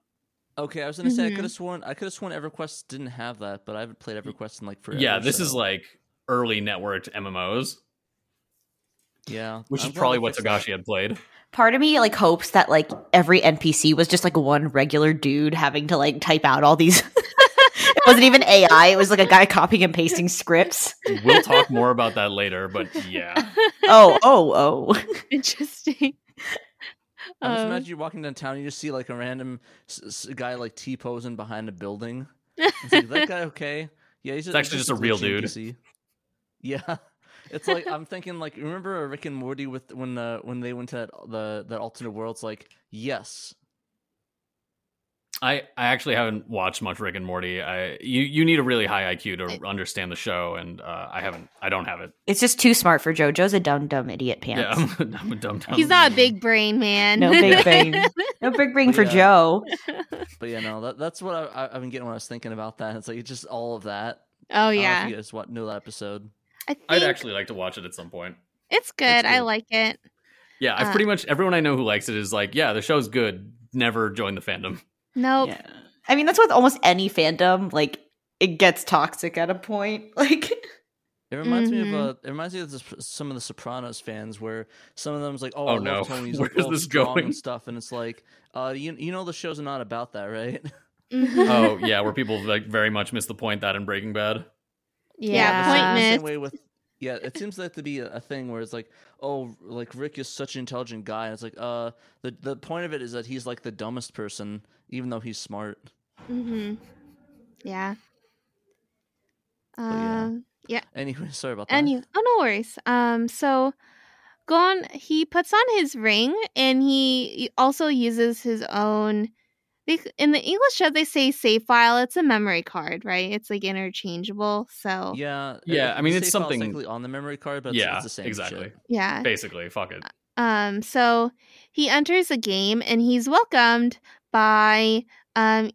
[SPEAKER 3] Okay, I was gonna say I could have mm-hmm. sworn I could have sworn EverQuest didn't have that, but I haven't played EverQuest in like forever.
[SPEAKER 2] yeah, this is like early networked MMOs,
[SPEAKER 3] yeah,
[SPEAKER 2] which
[SPEAKER 3] I'm
[SPEAKER 2] is probably what
[SPEAKER 3] fixed that.
[SPEAKER 2] Togashi had played.
[SPEAKER 4] Part of me like hopes that like every NPC was just like one regular dude having to like type out all these. it wasn't even AI. It was like a guy copying and pasting scripts.
[SPEAKER 2] We'll talk more about that later, but yeah.
[SPEAKER 4] Oh, oh, oh.
[SPEAKER 1] Interesting.
[SPEAKER 3] I just
[SPEAKER 1] Um,
[SPEAKER 3] imagine you walking down town, you just see like a random s- s- guy like T posing behind a building. It's like, that guy okay? Yeah, he's
[SPEAKER 2] It's actually just a real
[SPEAKER 3] glitchy
[SPEAKER 2] dude.
[SPEAKER 3] NPC. Yeah, it's like I'm thinking like remember Rick and Morty with when uh, when they went to that, the that alternate world? It's like yes,
[SPEAKER 2] I, I actually haven't watched much Rick and Morty. I you you need a really high IQ to understand the show, and uh, I haven't. I don't have it.
[SPEAKER 4] It's just too smart for Joe. Joe's a dumb, dumb idiot pants.
[SPEAKER 2] Yeah, I'm, I'm a dumb dumb.
[SPEAKER 1] He's not a big brain man.
[SPEAKER 4] No big brain. No big brain for
[SPEAKER 3] Yeah.
[SPEAKER 4] Joe.
[SPEAKER 3] but yeah, no, that, that's what I, I, I've been getting when I was thinking about that. It's like it's just all of that.
[SPEAKER 1] oh
[SPEAKER 3] I don't know
[SPEAKER 1] yeah.
[SPEAKER 3] if you guys what knew that episode.
[SPEAKER 1] I think
[SPEAKER 2] I'd actually like to watch it at some point.
[SPEAKER 1] it's good. I
[SPEAKER 3] good.
[SPEAKER 1] like it.
[SPEAKER 2] Yeah, I've
[SPEAKER 1] Uh,
[SPEAKER 2] pretty much everyone I know who likes it is like, yeah, the show's good. Never join the fandom.
[SPEAKER 1] Nope.
[SPEAKER 4] Yeah. I mean, that's with almost any fandom. Like, it gets toxic at a point. Like,
[SPEAKER 3] It reminds me of
[SPEAKER 1] Mhm.
[SPEAKER 3] uh, it reminds me of this, some of the Sopranos fans where some of them's like, oh,
[SPEAKER 2] Oh,
[SPEAKER 3] I
[SPEAKER 2] no.
[SPEAKER 3] love Tony,
[SPEAKER 2] Where
[SPEAKER 3] like,
[SPEAKER 2] is this
[SPEAKER 3] strong
[SPEAKER 2] going?
[SPEAKER 3] and stuff, and it's like, uh, you you know the show's not about that, right?
[SPEAKER 1] Mhm.
[SPEAKER 2] oh yeah, where people like very much miss the point that in Breaking Bad.
[SPEAKER 1] Yeah,
[SPEAKER 3] the same-
[SPEAKER 1] point
[SPEAKER 3] same way with yeah, it seems like to be a, thing where it's like, oh, like Rick is such an intelligent guy, and it's like, uh, the the point of it is that he's like the dumbest person, even though he's smart.
[SPEAKER 1] Mm-hmm. Yeah.
[SPEAKER 3] Uh, yeah.
[SPEAKER 1] Um.
[SPEAKER 3] Anyway, sorry about that.
[SPEAKER 1] And you. Oh no worries. Um. So, Gon he puts on his ring, and he also uses his own. They, in the English show, they say save file. It's a memory card, right? It's like interchangeable. So
[SPEAKER 3] yeah,
[SPEAKER 2] Yeah, I mean, it's something-
[SPEAKER 3] on the memory card, but
[SPEAKER 2] yeah,
[SPEAKER 3] it's the same
[SPEAKER 2] exactly.
[SPEAKER 3] shit.
[SPEAKER 1] yeah.
[SPEAKER 2] Basically, fuck it.
[SPEAKER 1] Um, so he enters a game and he's welcomed by um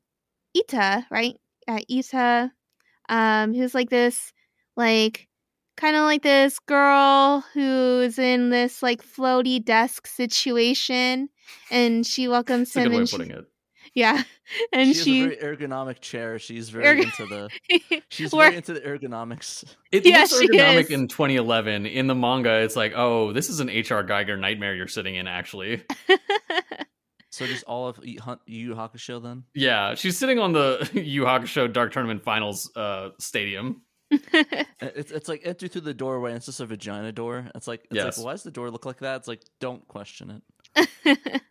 [SPEAKER 1] Ita, right? Uh, Ita, um, who's like this, like kind of like this girl who's in this like floaty desk situation, and she welcomes
[SPEAKER 2] It's a
[SPEAKER 1] him.
[SPEAKER 2] good way
[SPEAKER 1] and
[SPEAKER 2] of
[SPEAKER 1] she-
[SPEAKER 2] it.
[SPEAKER 1] Yeah, and
[SPEAKER 3] she,
[SPEAKER 1] she,
[SPEAKER 3] has a very ergonomic chair. She's very
[SPEAKER 1] Ergo-
[SPEAKER 3] into the she's very into the ergonomics.
[SPEAKER 2] It
[SPEAKER 1] Yeah,
[SPEAKER 2] looks ergonomic in 2011. In the manga, it's like, oh, this is an HR Giger nightmare you're sitting in. Actually,
[SPEAKER 3] So just all of Yu Hun- Yu Yu Hakusho then.
[SPEAKER 2] yeah, she's sitting on the Yu Hakusho Dark Tournament Finals uh, stadium.
[SPEAKER 3] It's it's like enter through the doorway and it's just a vagina door. It's like it's
[SPEAKER 2] Yes.
[SPEAKER 3] like why does the door look like that? It's like don't question it.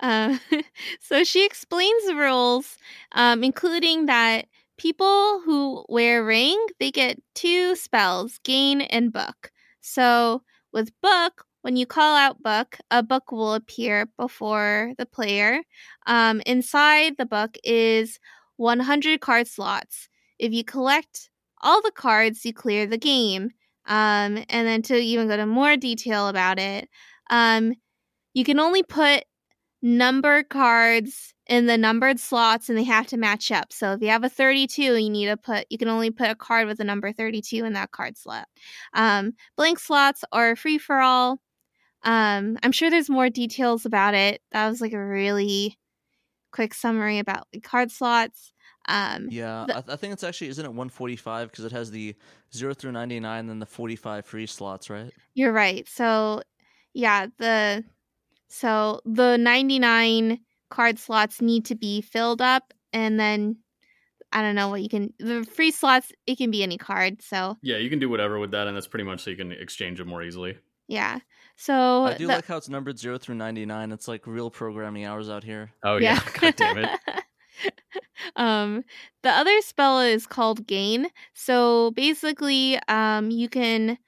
[SPEAKER 1] Uh, so she explains the rules, um, including that people who wear ring, they get two spells, gain and book. So with book, when you call out book, a book will appear before the player. Um, inside the book is 100 card slots. If you collect all the cards, you clear the game. Um, and then to even go to more detail about it, um, you can only put numbered cards in the numbered slots and they have to match up. So if you have a 32, you need to put you can only put a card with a number 32 in that card slot. Um, blank slots are free for all. Um, I'm sure there's more details about it. That was like a really quick summary about like, card slots. Um,
[SPEAKER 3] Yeah,
[SPEAKER 1] the-
[SPEAKER 3] I, I think it's actually isn't it 145 because it has the 0 through 99 and then the 45 free slots, right?
[SPEAKER 1] You're right. So, yeah, the so the 99 card slots need to be filled up and then I don't know what you can the free slots it can be any card. So,
[SPEAKER 2] Yeah, you can do whatever with that, and that's pretty much so you can exchange them more easily.
[SPEAKER 1] yeah. So
[SPEAKER 3] I do
[SPEAKER 1] the-
[SPEAKER 3] like how it's numbered 0 through 99. It's like real programming hours out here.
[SPEAKER 2] Oh yeah, god damn it.
[SPEAKER 1] um the other spell is called gain. So basically um you can i-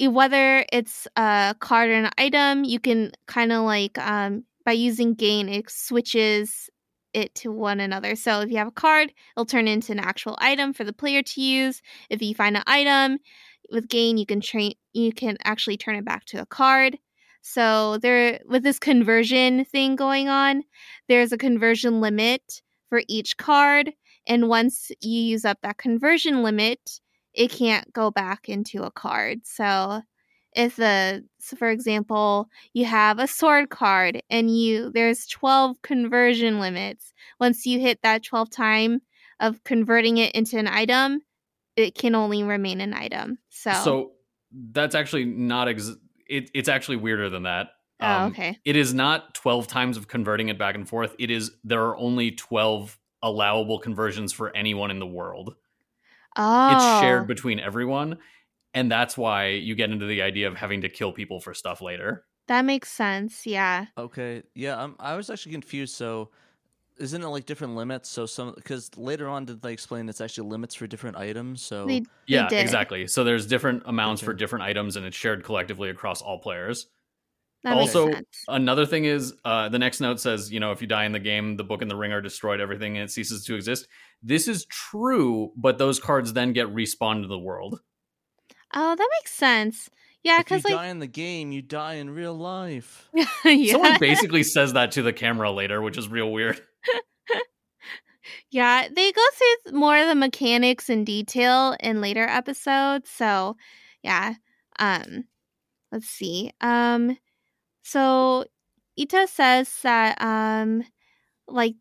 [SPEAKER 1] whether it's a card or an item, you can kind of like um by using gain it switches it to one another. So if you have a card, it'll turn into an actual item for the player to use. If you find an item with gain, you can train you can actually turn it back to a card. So there with this conversion thing going on, there's a conversion limit for each card and once you use up that conversion limit, it can't go back into a card. So if the so for example, you have a sword card and you there's 12 conversion limits. Once you hit that 12 time of converting it into an item, it can only remain an item. So,
[SPEAKER 2] So that's actually not ex- it, it's actually weirder than that.
[SPEAKER 1] oh,
[SPEAKER 2] Um,
[SPEAKER 1] okay.
[SPEAKER 2] It is not 12 times of converting it back and forth. It is there are only 12 allowable conversions for anyone in the world.
[SPEAKER 1] Oh,
[SPEAKER 2] It's shared oh. between everyone, and that's why you get into the idea of having to kill people for stuff later.
[SPEAKER 1] that makes sense. Yeah.
[SPEAKER 3] Okay, yeah, I'm, I was actually confused. So, isn't it like different limits? So some because later on did they explain it's actually limits for different items? So
[SPEAKER 1] They,
[SPEAKER 2] Yeah,
[SPEAKER 1] did.
[SPEAKER 2] exactly. So there's different amounts for different items and it's shared collectively across all players.
[SPEAKER 1] That
[SPEAKER 2] also. Another thing is uh, the next note says, you know, if you die in the game, the book and the ring are destroyed, everything and it ceases to exist. This is true, but those cards then get respawned to the world.
[SPEAKER 1] Oh, that makes sense. Yeah,
[SPEAKER 3] because you
[SPEAKER 1] because like,
[SPEAKER 3] die in the game, you die in real life.
[SPEAKER 1] yeah,
[SPEAKER 2] Someone basically says that to the camera later, which is real weird.
[SPEAKER 1] yeah, they go through more of the mechanics in detail in later episodes. So, yeah. Um, let's see. Um, so Ita says that um, like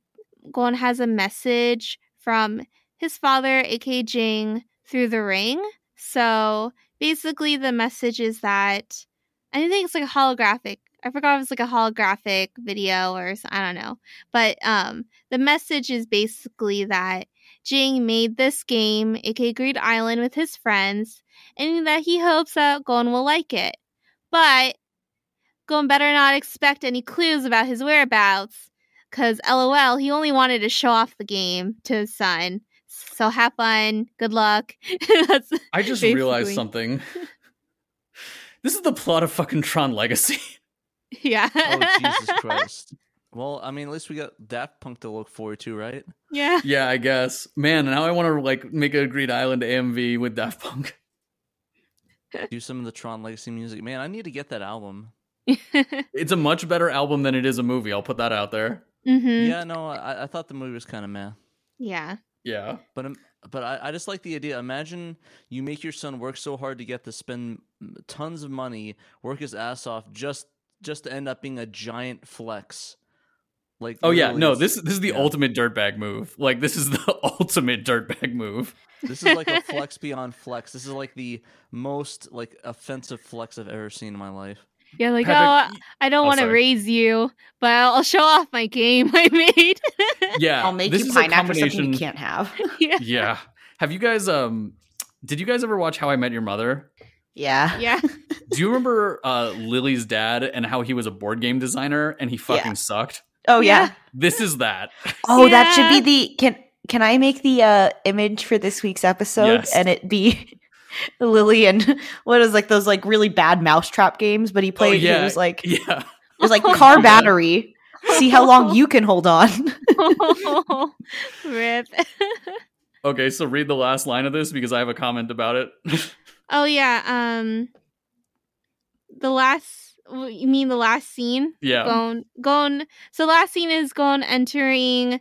[SPEAKER 1] Gon has a message from his father, aka Ging, through the ring. So basically, the message is that I think it's like a holographic. I forgot if it's like a holographic video or I don't know, but um, the message is basically that Ging made this game, aka Greed Island, with his friends, and that he hopes that Gon will like it. But Gon better not expect any clues about his whereabouts, because LOL, he only wanted to show off the game to his son. So have fun, good luck. That's
[SPEAKER 2] I just realized something. this is the plot of fucking Tron Legacy.
[SPEAKER 1] yeah.
[SPEAKER 3] Oh Jesus Christ! Well, I mean, at least we got Daft Punk to look forward to, right?
[SPEAKER 1] yeah.
[SPEAKER 2] yeah, I guess. Man, now I want to like make a Greed Island AMV with Daft Punk.
[SPEAKER 3] Do some of the Tron Legacy music. Man, I need to get that album.
[SPEAKER 2] It's a much better album than it is a movie. I'll put that out there.
[SPEAKER 1] hmm
[SPEAKER 3] Yeah, no, I, I thought the movie was kind of meh.
[SPEAKER 1] Yeah.
[SPEAKER 2] Yeah.
[SPEAKER 3] But um, but I, I just like the idea. Imagine you make your son work so hard to get to spend tons of money, work his ass off, just just to end up being a giant flex. Like
[SPEAKER 2] Oh yeah, no, this this is the
[SPEAKER 3] yeah.
[SPEAKER 2] ultimate dirtbag move. Like this is the ultimate dirtbag move.
[SPEAKER 3] this is like a flex beyond flex. This is like the most like offensive flex I've ever seen in my life.
[SPEAKER 1] Yeah, like,
[SPEAKER 2] Patrick,
[SPEAKER 1] oh, I don't
[SPEAKER 2] oh,
[SPEAKER 1] want to raise you, but I'll I'll show off my game I made.
[SPEAKER 2] yeah,
[SPEAKER 4] I'll make
[SPEAKER 2] this
[SPEAKER 4] you
[SPEAKER 2] is a
[SPEAKER 4] pine after something
[SPEAKER 2] combination-
[SPEAKER 4] you can't have.
[SPEAKER 1] yeah.
[SPEAKER 2] Yeah. Have you guys um did you guys ever watch How I Met Your Mother?
[SPEAKER 4] yeah.
[SPEAKER 1] Yeah.
[SPEAKER 2] Do you remember uh Lily's dad and how he was a board game designer and he fucking
[SPEAKER 4] Yeah.
[SPEAKER 2] sucked?
[SPEAKER 4] Oh yeah.
[SPEAKER 1] Yeah.
[SPEAKER 2] This is that.
[SPEAKER 4] Oh, that should be the can can I make the uh, image for this week's episode
[SPEAKER 2] Yes.
[SPEAKER 4] and it be Lily and what is like those like really bad mousetrap games? But he played.
[SPEAKER 2] Oh, yeah.
[SPEAKER 4] It was like
[SPEAKER 2] yeah.
[SPEAKER 4] it was like car battery. See how long you can hold on.
[SPEAKER 1] Rip.
[SPEAKER 2] Okay, so read the last line of this because I have a comment about it.
[SPEAKER 1] oh yeah. Um, the last. You mean the last scene?
[SPEAKER 2] yeah.
[SPEAKER 1] Gone gone So last scene is Gon entering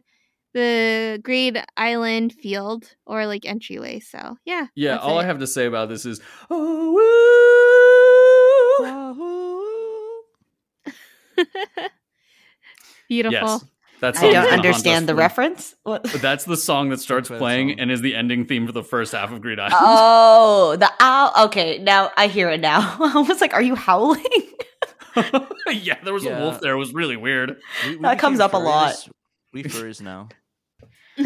[SPEAKER 1] the Greed Island field or like entryway. So yeah.
[SPEAKER 2] Yeah,
[SPEAKER 1] that's
[SPEAKER 2] all I have to say about this is oh,
[SPEAKER 1] Beautiful.
[SPEAKER 2] yes. That's
[SPEAKER 4] I don't understand the reference. What?
[SPEAKER 2] That's the song that starts playing
[SPEAKER 3] song.
[SPEAKER 2] and is the ending theme for the first half of Greed Island.
[SPEAKER 4] Oh, the owl. Okay, now I hear it now. I was like, "Are you howling?"
[SPEAKER 2] yeah, there was a wolf there. It was really weird.
[SPEAKER 3] We- we
[SPEAKER 4] That comes
[SPEAKER 3] became
[SPEAKER 4] up a lot.
[SPEAKER 3] furries. We furries now.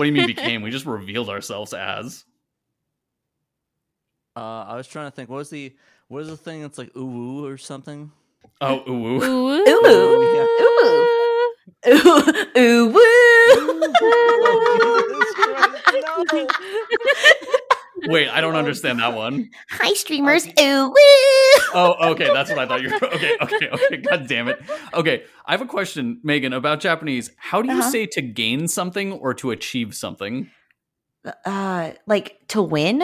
[SPEAKER 2] What do you mean became? We just revealed ourselves as.
[SPEAKER 3] Uh, I was trying to think. What was the what was the thing that's like ooh ooh or something?
[SPEAKER 2] Oh, ooh. ooh.
[SPEAKER 1] Ooh.
[SPEAKER 4] Ooh. Ooh, ooh, woo.
[SPEAKER 3] Oh, Jesus Christ,
[SPEAKER 2] Wait, I don't understand that one.
[SPEAKER 4] Hi, streamers. Ooh.
[SPEAKER 2] Oh, okay, that's what I thought you were. Okay, okay, okay. God damn it. Okay, I have a question, Megan, about Japanese. How do you
[SPEAKER 4] Uh-huh.
[SPEAKER 2] say to gain something or to achieve something?
[SPEAKER 4] Uh, like to win?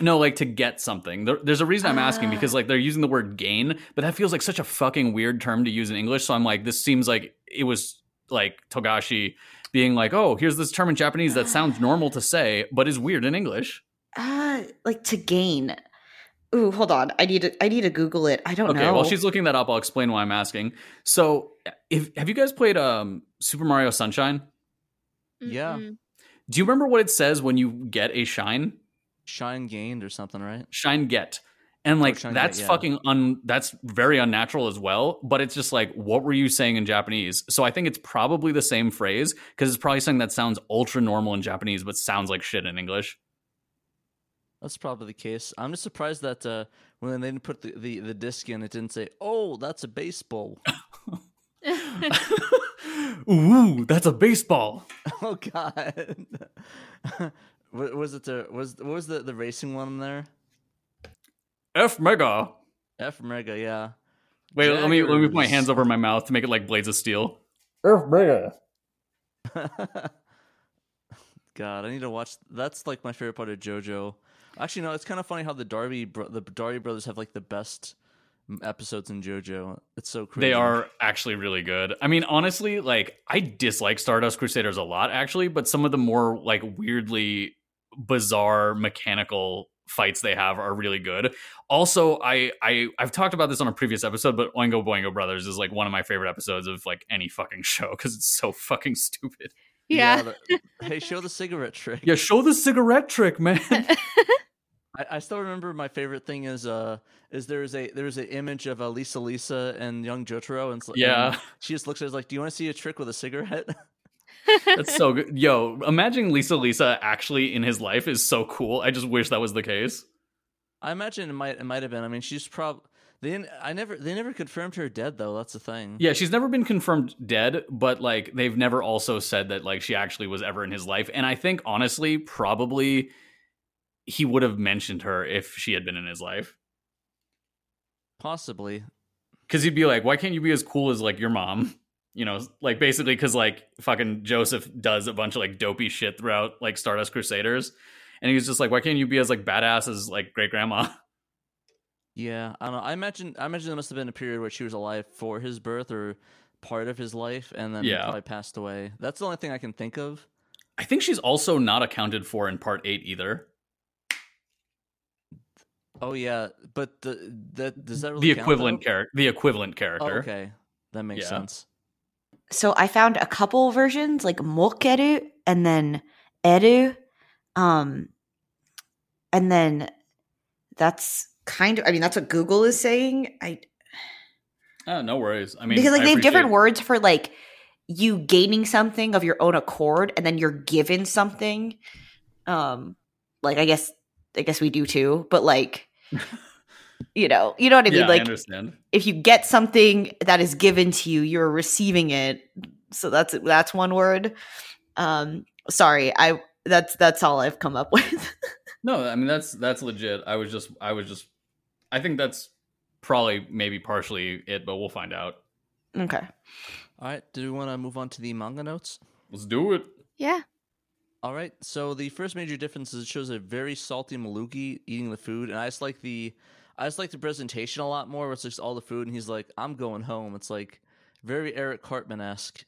[SPEAKER 2] No, like to get something. There, there's a reason I'm asking
[SPEAKER 4] Ah.
[SPEAKER 2] because like they're using the word gain, but that feels like such a fucking weird term to use in English. So I'm like, this seems like it was like Togashi being like, oh, here's this term in Japanese that sounds normal to say, but is weird in English.
[SPEAKER 4] Uh, like to gain. Ooh, hold on. I need to. I need to Google it. I don't know.
[SPEAKER 2] Okay,
[SPEAKER 4] know.
[SPEAKER 2] while she's looking that up, I'll explain why I'm asking. So, if have you guys played um Super Mario Sunshine?
[SPEAKER 3] Yeah.
[SPEAKER 1] Mm-mm.
[SPEAKER 2] Do you remember what it says when you get a shine?
[SPEAKER 3] Shine gained or something, right?
[SPEAKER 2] Shine get. And like
[SPEAKER 3] shine get,
[SPEAKER 2] that's
[SPEAKER 3] yeah.
[SPEAKER 2] fucking un that's very unnatural as well, but it's just like what were you saying in Japanese? So I think it's probably the same phrase because it's probably something that sounds ultra normal in Japanese but sounds like shit in English.
[SPEAKER 3] That's probably the case. I'm just surprised that uh, when they didn't put the, the, the disc in, it didn't say, "Oh, that's a baseball."
[SPEAKER 2] Ooh, that's a baseball.
[SPEAKER 3] oh God. Wa- was it the was what was the the racing one there?
[SPEAKER 2] F mega.
[SPEAKER 3] F Mega, yeah.
[SPEAKER 2] Wait, let me let me put my hands over my mouth to make it like blades of steel. F Mega.
[SPEAKER 3] God, I need to watch. That's like my favorite part of JoJo. Actually, no, it's kind of funny how the D'Arby bro- the D'Arby brothers have like the best episodes in JoJo. It's so crazy.
[SPEAKER 2] They are actually really good. I mean, honestly, like I dislike Stardust Crusaders a lot, actually, but some of the more like weirdly bizarre mechanical fights they have are really good. Also, I I I've talked about this on a previous episode, but Oingo Boingo Brothers is like one of my favorite episodes of like any fucking show because it's so fucking stupid.
[SPEAKER 1] Yeah.
[SPEAKER 3] the- hey, show the cigarette trick.
[SPEAKER 2] Yeah, show the cigarette trick, man.
[SPEAKER 3] I, I still remember my favorite thing is uh is there's a there's an image of uh, Lisa Lisa and young Jotaro and,
[SPEAKER 2] Yeah.
[SPEAKER 3] and she just looks at us like, do you want to see a trick with a cigarette?
[SPEAKER 2] That's so good. Yo, imagine Lisa Lisa actually in his life is so cool. I just wish that was the case.
[SPEAKER 3] I imagine it might it might have been. I mean, she's prob they I never they never confirmed her dead though. That's the thing.
[SPEAKER 2] Yeah, she's never been confirmed dead, but like they've never also said that like she actually was ever in his life. And I think honestly, probably he would have mentioned her if she had been in his life.
[SPEAKER 3] Possibly.
[SPEAKER 2] Cuz he'd be like, "Why can't you be as cool as like your mom?" You know, like basically cuz like fucking Joseph does a bunch of like dopey shit throughout like Stardust Crusaders. And he was just like, "Why can't you be as like badass as like great grandma?"
[SPEAKER 3] Yeah, I don't know. I imagine I imagine there must have been a period where she was alive for his birth or part of his life, and then
[SPEAKER 2] Yeah.
[SPEAKER 3] probably passed away. That's the only thing I can think of.
[SPEAKER 2] I think she's also not accounted for in part 8 either.
[SPEAKER 3] Oh yeah, but the that does that really
[SPEAKER 2] The equivalent character, the equivalent
[SPEAKER 3] Oh,
[SPEAKER 2] character.
[SPEAKER 3] okay, that makes
[SPEAKER 2] Yeah.
[SPEAKER 3] sense.
[SPEAKER 4] so I found a couple versions, like mokeru and then eru. Um, and then that's kind of. I mean, that's what Google is saying. I
[SPEAKER 2] Oh, no worries. I mean,
[SPEAKER 4] because like
[SPEAKER 2] I
[SPEAKER 4] they have different words for like you gaining something of your own accord and then you're given something um like i guess i guess we do too but like you know you know what i mean
[SPEAKER 2] Yeah, I
[SPEAKER 4] like
[SPEAKER 2] understand.
[SPEAKER 4] if you get something that is given to you you're receiving it so that's that's one word um sorry i that's that's all I've come up with.
[SPEAKER 2] No, I mean that's that's legit. I was just I was just I think that's probably maybe partially it, but we'll find out.
[SPEAKER 4] okay.
[SPEAKER 3] All right, do we want to move on to the manga notes?
[SPEAKER 2] Let's do it.
[SPEAKER 5] Yeah.
[SPEAKER 3] All right, so the first major difference is it shows a very salty Milluki eating the food, and I just like the, I just like the presentation a lot more. Where it's just all the food, and he's like, "I'm going home." It's like very Eric Cartman esque.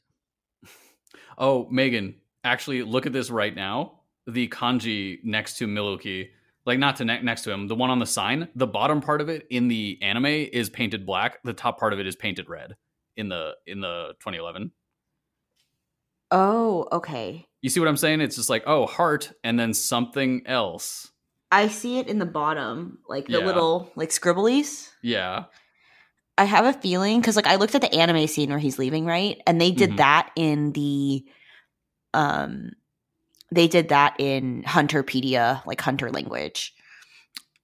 [SPEAKER 2] Oh, Megan, actually look at this right now. The kanji next to Milluki, like not to ne- next to him, the one on the sign, the bottom part of it in the anime is painted black. The top part of it is painted red in the in the 2011.
[SPEAKER 4] Oh, okay.
[SPEAKER 2] You see what I'm saying? It's just like, oh, heart and then something else.
[SPEAKER 4] I see it in the bottom, like the
[SPEAKER 2] Yeah.
[SPEAKER 4] little like scribblies.
[SPEAKER 2] Yeah.
[SPEAKER 4] I have a feeling because like I looked at the anime scene where he's leaving, right? And they did
[SPEAKER 2] Mhm.
[SPEAKER 4] that in the um they did that in Hunterpedia, like Hunter language.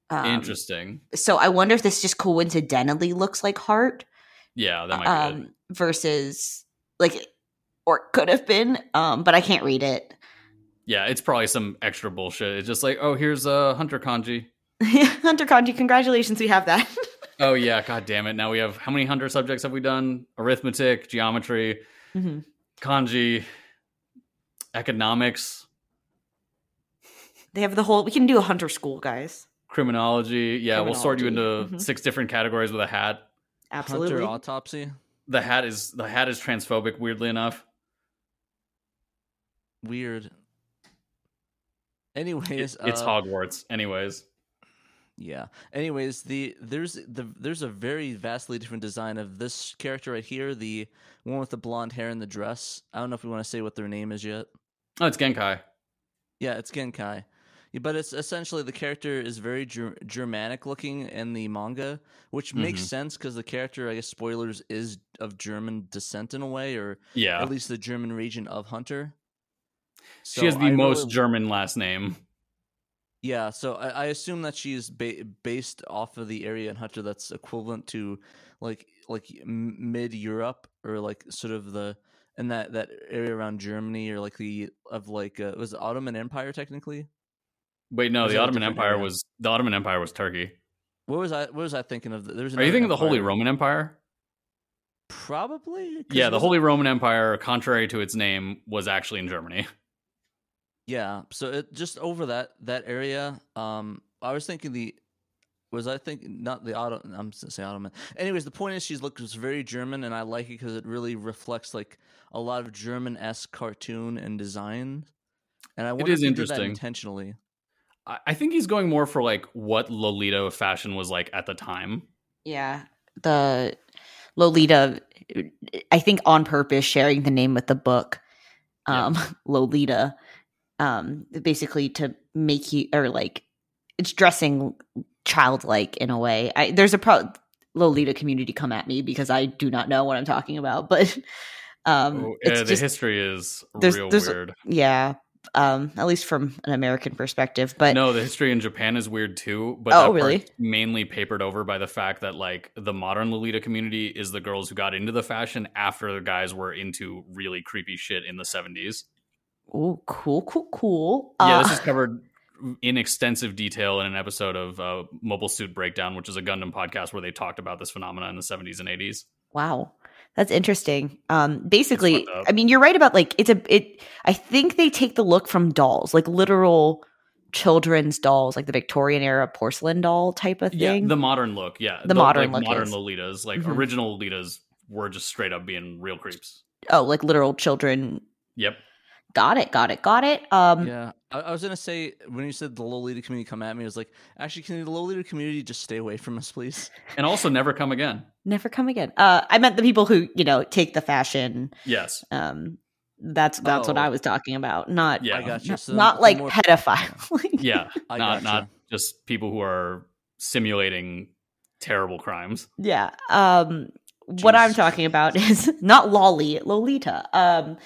[SPEAKER 4] Um,
[SPEAKER 2] Interesting.
[SPEAKER 4] So I wonder if this just coincidentally looks like heart
[SPEAKER 2] Yeah, that might be it.
[SPEAKER 4] um versus like or could have been um but I can't read it.
[SPEAKER 2] Yeah, it's probably some extra bullshit. It's just like, oh, here's a hunter kanji.
[SPEAKER 4] Hunter Kanji, congratulations, we have that.
[SPEAKER 2] Oh yeah, god damn it. Now we have how many hunter subjects have we done? Arithmetic, geometry,
[SPEAKER 4] Mhm.
[SPEAKER 2] kanji, economics,
[SPEAKER 4] They have the whole we can do a hunter school, guys.
[SPEAKER 2] criminology. Yeah, we'll sort you into
[SPEAKER 4] Criminology, mhm.
[SPEAKER 2] six different categories with a hat.
[SPEAKER 4] Absolutely.
[SPEAKER 3] Hunter autopsy.
[SPEAKER 2] The hat is the hat is transphobic, weirdly enough.
[SPEAKER 3] Weird. Anyways,
[SPEAKER 2] it's
[SPEAKER 3] uh,
[SPEAKER 2] Hogwarts. Anyways.
[SPEAKER 3] Yeah. Anyways, the there's the there's a very vastly different design of this character right here, the one with the blonde hair and the dress. I don't know if we want to say what their name is yet.
[SPEAKER 2] Oh, it's Genkai.
[SPEAKER 3] Yeah, it's Genkai. But it's essentially the character is very ger- Germanic looking in the manga, which makes
[SPEAKER 2] Mhm.
[SPEAKER 3] sense because the character, I guess, spoilers, is of German descent in a way, or
[SPEAKER 2] Yeah.
[SPEAKER 3] at least the German region of Hunter.
[SPEAKER 2] she has the
[SPEAKER 3] I
[SPEAKER 2] most
[SPEAKER 3] really-
[SPEAKER 2] German last name.
[SPEAKER 3] Yeah, so I, I assume that she's ba- based off of the area in Hunter that's equivalent to like like mid Europe or like sort of the in that that area around Germany or like the of like uh, was it Ottoman Empire technically.
[SPEAKER 2] Wait, no,
[SPEAKER 3] is
[SPEAKER 2] the Ottoman Empire
[SPEAKER 3] area?
[SPEAKER 2] was the Ottoman Empire was Turkey.
[SPEAKER 3] What was I? What was I thinking of? There's
[SPEAKER 2] Are you thinking of the Holy Roman Empire?
[SPEAKER 3] Probably.
[SPEAKER 2] Yeah, the Holy Roman Empire, contrary to its name, was actually in Germany.
[SPEAKER 3] Yeah, so it just over that that area. Um, I was thinking the was I thinking not the Otto. I'm saying Ottoman. Anyways, the point is she looks very German, and I like it because it really reflects like a lot of German esque cartoon and design. And I wonder
[SPEAKER 2] is
[SPEAKER 3] if that
[SPEAKER 2] interesting.
[SPEAKER 3] intentionally.
[SPEAKER 2] I think he's going more for like what Lolita fashion was like at the time.
[SPEAKER 4] Yeah. The Lolita, I think on purpose, sharing the name with the book,
[SPEAKER 2] Yeah.
[SPEAKER 4] um, Lolita, um, basically to make you, or like, it's dressing childlike in a way. I, there's a pro Lolita community come at me because I do not know what I'm talking about, but um,
[SPEAKER 2] Oh,
[SPEAKER 4] it's
[SPEAKER 2] uh, the
[SPEAKER 4] just,
[SPEAKER 2] history is
[SPEAKER 4] there's-
[SPEAKER 2] real
[SPEAKER 4] there's
[SPEAKER 2] weird.
[SPEAKER 4] yeah, um, at least from an American perspective. But
[SPEAKER 2] no, the history in Japan is weird too. But
[SPEAKER 4] Oh, really?
[SPEAKER 2] mainly papered over by the fact that like the modern Lolita community is the girls who got into the fashion after the guys were into really creepy shit in the seventies.
[SPEAKER 4] oh, cool, cool, cool.
[SPEAKER 2] Yeah,
[SPEAKER 4] Uh,
[SPEAKER 2] this is covered in extensive detail in an episode of uh, Mobile Suit Breakdown, which is a Gundam podcast where they talked about this phenomena in the 70s and 80s.
[SPEAKER 4] Wow. That's interesting. Um basically. I mean, you're right about like it's a it I think they take the look from dolls, like literal children's dolls, like the Victorian era porcelain doll type of
[SPEAKER 2] Yeah,
[SPEAKER 4] thing.
[SPEAKER 2] the modern look. Yeah,
[SPEAKER 4] The modern
[SPEAKER 2] like,
[SPEAKER 4] look
[SPEAKER 2] modern
[SPEAKER 4] is.
[SPEAKER 2] Lolitas, like
[SPEAKER 4] Mhm.
[SPEAKER 2] original Lolitas, were just straight up being real creeps.
[SPEAKER 4] oh, like literal children.
[SPEAKER 2] Yep.
[SPEAKER 4] Got it, got it, got it. Um
[SPEAKER 3] Yeah, I, I was gonna say when you said the Lolita community come at me, I was like, actually, can the Lolita community just stay away from us, please?
[SPEAKER 2] And also never come again.
[SPEAKER 4] never come again. Uh I meant the people who, you know, take the fashion.
[SPEAKER 2] Yes.
[SPEAKER 4] Um that's that's what
[SPEAKER 3] Oh.
[SPEAKER 4] I was talking about. Not
[SPEAKER 2] Yeah.
[SPEAKER 3] I got you.
[SPEAKER 4] not,
[SPEAKER 3] So
[SPEAKER 4] not like
[SPEAKER 3] more-
[SPEAKER 4] pedophile.
[SPEAKER 2] Yeah.
[SPEAKER 3] I
[SPEAKER 2] not
[SPEAKER 3] gotcha.
[SPEAKER 2] not just people who are simulating terrible crimes.
[SPEAKER 4] Yeah. Um what I'm talking about is not Lolly, Lolita. Um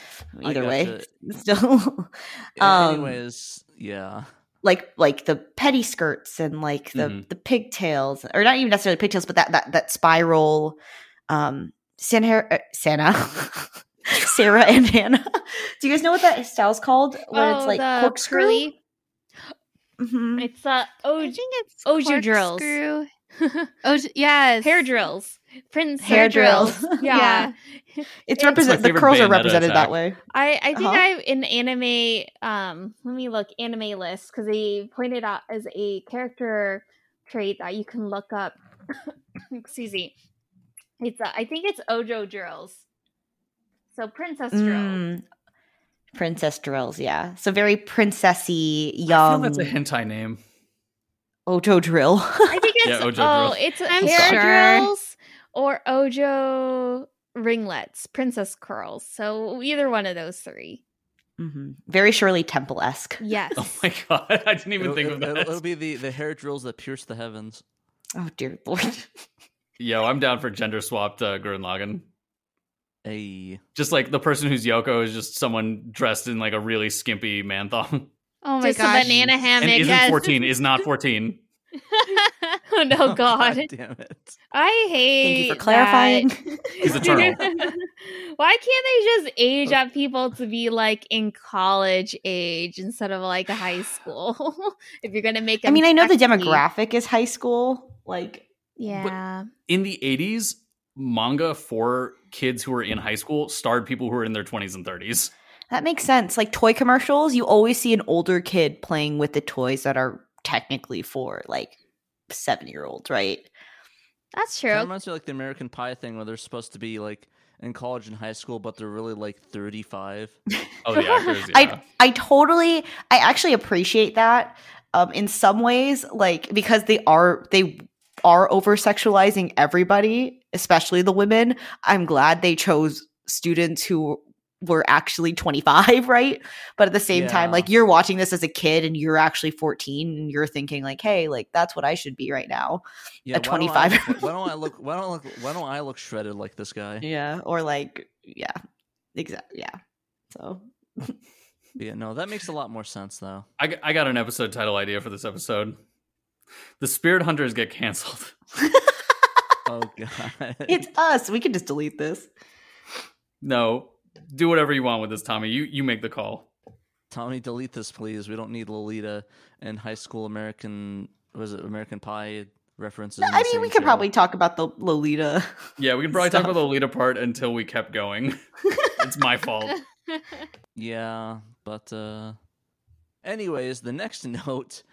[SPEAKER 4] either way.
[SPEAKER 3] gotcha.
[SPEAKER 4] Still
[SPEAKER 3] Yeah,
[SPEAKER 4] um
[SPEAKER 3] Anyways, yeah.
[SPEAKER 4] like like the petty skirts and like the
[SPEAKER 2] Mhm.
[SPEAKER 4] the pigtails or not even necessarily pigtails but that that that spiral um Santa uh, Santa Sarah and Hannah. Do you guys know what that style's called? Where it's like
[SPEAKER 5] Oh, the
[SPEAKER 4] corkscrew.
[SPEAKER 5] curly.
[SPEAKER 4] Mhm.
[SPEAKER 5] It's uh
[SPEAKER 1] I
[SPEAKER 5] oh
[SPEAKER 1] think it's
[SPEAKER 5] Oju drills.
[SPEAKER 1] corkscrew. Oh, yes.
[SPEAKER 5] hair drills. Prince
[SPEAKER 4] Hair
[SPEAKER 5] hair,
[SPEAKER 4] drills.
[SPEAKER 5] drills.
[SPEAKER 1] Yeah.
[SPEAKER 5] Yeah.
[SPEAKER 4] It's
[SPEAKER 5] my
[SPEAKER 4] represent the curls are represented
[SPEAKER 2] attack.
[SPEAKER 4] that way.
[SPEAKER 5] I I think
[SPEAKER 4] Uh-huh.
[SPEAKER 5] I in anime um let me look anime list because they pointed out as a character trait that you can look up. Excuse me. It's uh, I think it's Ojo drills. So princess drills.
[SPEAKER 4] Mm. Princess drills, yeah. So very princessy,
[SPEAKER 2] I feel
[SPEAKER 4] young
[SPEAKER 2] that's a hentai name.
[SPEAKER 4] Ojo drill.
[SPEAKER 5] I think it's
[SPEAKER 2] Yeah, Ojo
[SPEAKER 5] oh
[SPEAKER 2] drills.
[SPEAKER 5] it's
[SPEAKER 1] I'm
[SPEAKER 5] hair
[SPEAKER 1] sure.
[SPEAKER 5] drills or Ojo ringlets, princess curls. So either one of those three.
[SPEAKER 4] hmm Very Shirley Temple esque.
[SPEAKER 5] Yes.
[SPEAKER 2] Oh my god, I didn't even
[SPEAKER 3] It'll,
[SPEAKER 2] think of
[SPEAKER 3] it'll-
[SPEAKER 2] that.
[SPEAKER 3] it'll be the, the hair drills that pierce the heavens.
[SPEAKER 4] Oh dear lord.
[SPEAKER 2] Yo, I'm down for gender swapped uh, Gurren Lagann.
[SPEAKER 3] A
[SPEAKER 2] Just like the person who's Yoko is just someone dressed in like a really skimpy man thong.
[SPEAKER 1] Oh my
[SPEAKER 5] Just a
[SPEAKER 1] gosh.
[SPEAKER 5] banana hammock.
[SPEAKER 2] and isn't
[SPEAKER 5] yes.
[SPEAKER 2] 14, is not 14
[SPEAKER 5] oh no, oh, God.
[SPEAKER 3] damn it!
[SPEAKER 5] I hate.
[SPEAKER 4] Thank you for clarifying.
[SPEAKER 2] He's eternal.
[SPEAKER 5] Why can't they just age oh. up people to be like in college age instead of like high school? if you're gonna make,
[SPEAKER 4] I mean, I know the
[SPEAKER 5] them sexy.
[SPEAKER 4] demographic is high school. Like
[SPEAKER 5] Yeah,
[SPEAKER 2] In the 80s, manga for kids who were in high school starred people who were in their 20s and 30s.
[SPEAKER 4] That makes sense. Like toy commercials, you always see an older kid playing with the toys that are technically for like seven year olds, right?
[SPEAKER 5] that's
[SPEAKER 3] Kind of
[SPEAKER 5] true.
[SPEAKER 3] reminds me of, like the American Pie thing where they're supposed to be like in college and high school, but they're really like thirty-five.
[SPEAKER 2] Oh, the actors, yeah.
[SPEAKER 4] I I totally I actually appreciate that um in some ways like because they are they are over sexualizing everybody especially the women I'm glad they chose students who were actually 25 right but at the same time like you're watching this as a kid and you're actually 14 and you're thinking like hey like that's what I should be right now
[SPEAKER 3] Yeah,
[SPEAKER 4] A
[SPEAKER 3] why don't I
[SPEAKER 4] 25
[SPEAKER 3] look- Why don't I look? Why don't I look? Why don't I look shredded like this guy?
[SPEAKER 4] yeah or like yeah exactly yeah so
[SPEAKER 3] Yeah, no, that makes a lot more sense though.
[SPEAKER 2] I got an episode title idea for this episode. The Spirit Hunters get canceled.
[SPEAKER 3] Oh god,
[SPEAKER 4] it's us we can just delete this
[SPEAKER 2] No, do whatever you want with this, Tommy. You you make the call.
[SPEAKER 3] Tommy, delete this, please. We don't need Lolita and High School American. Was it American Pie references? in
[SPEAKER 4] I mean,
[SPEAKER 3] same
[SPEAKER 4] we could
[SPEAKER 3] show.
[SPEAKER 4] probably talk about the Lolita.
[SPEAKER 2] Yeah, we can probably talk about the Lolita part until we kept going. it's my fault.
[SPEAKER 3] Yeah, but uh anyways, the next note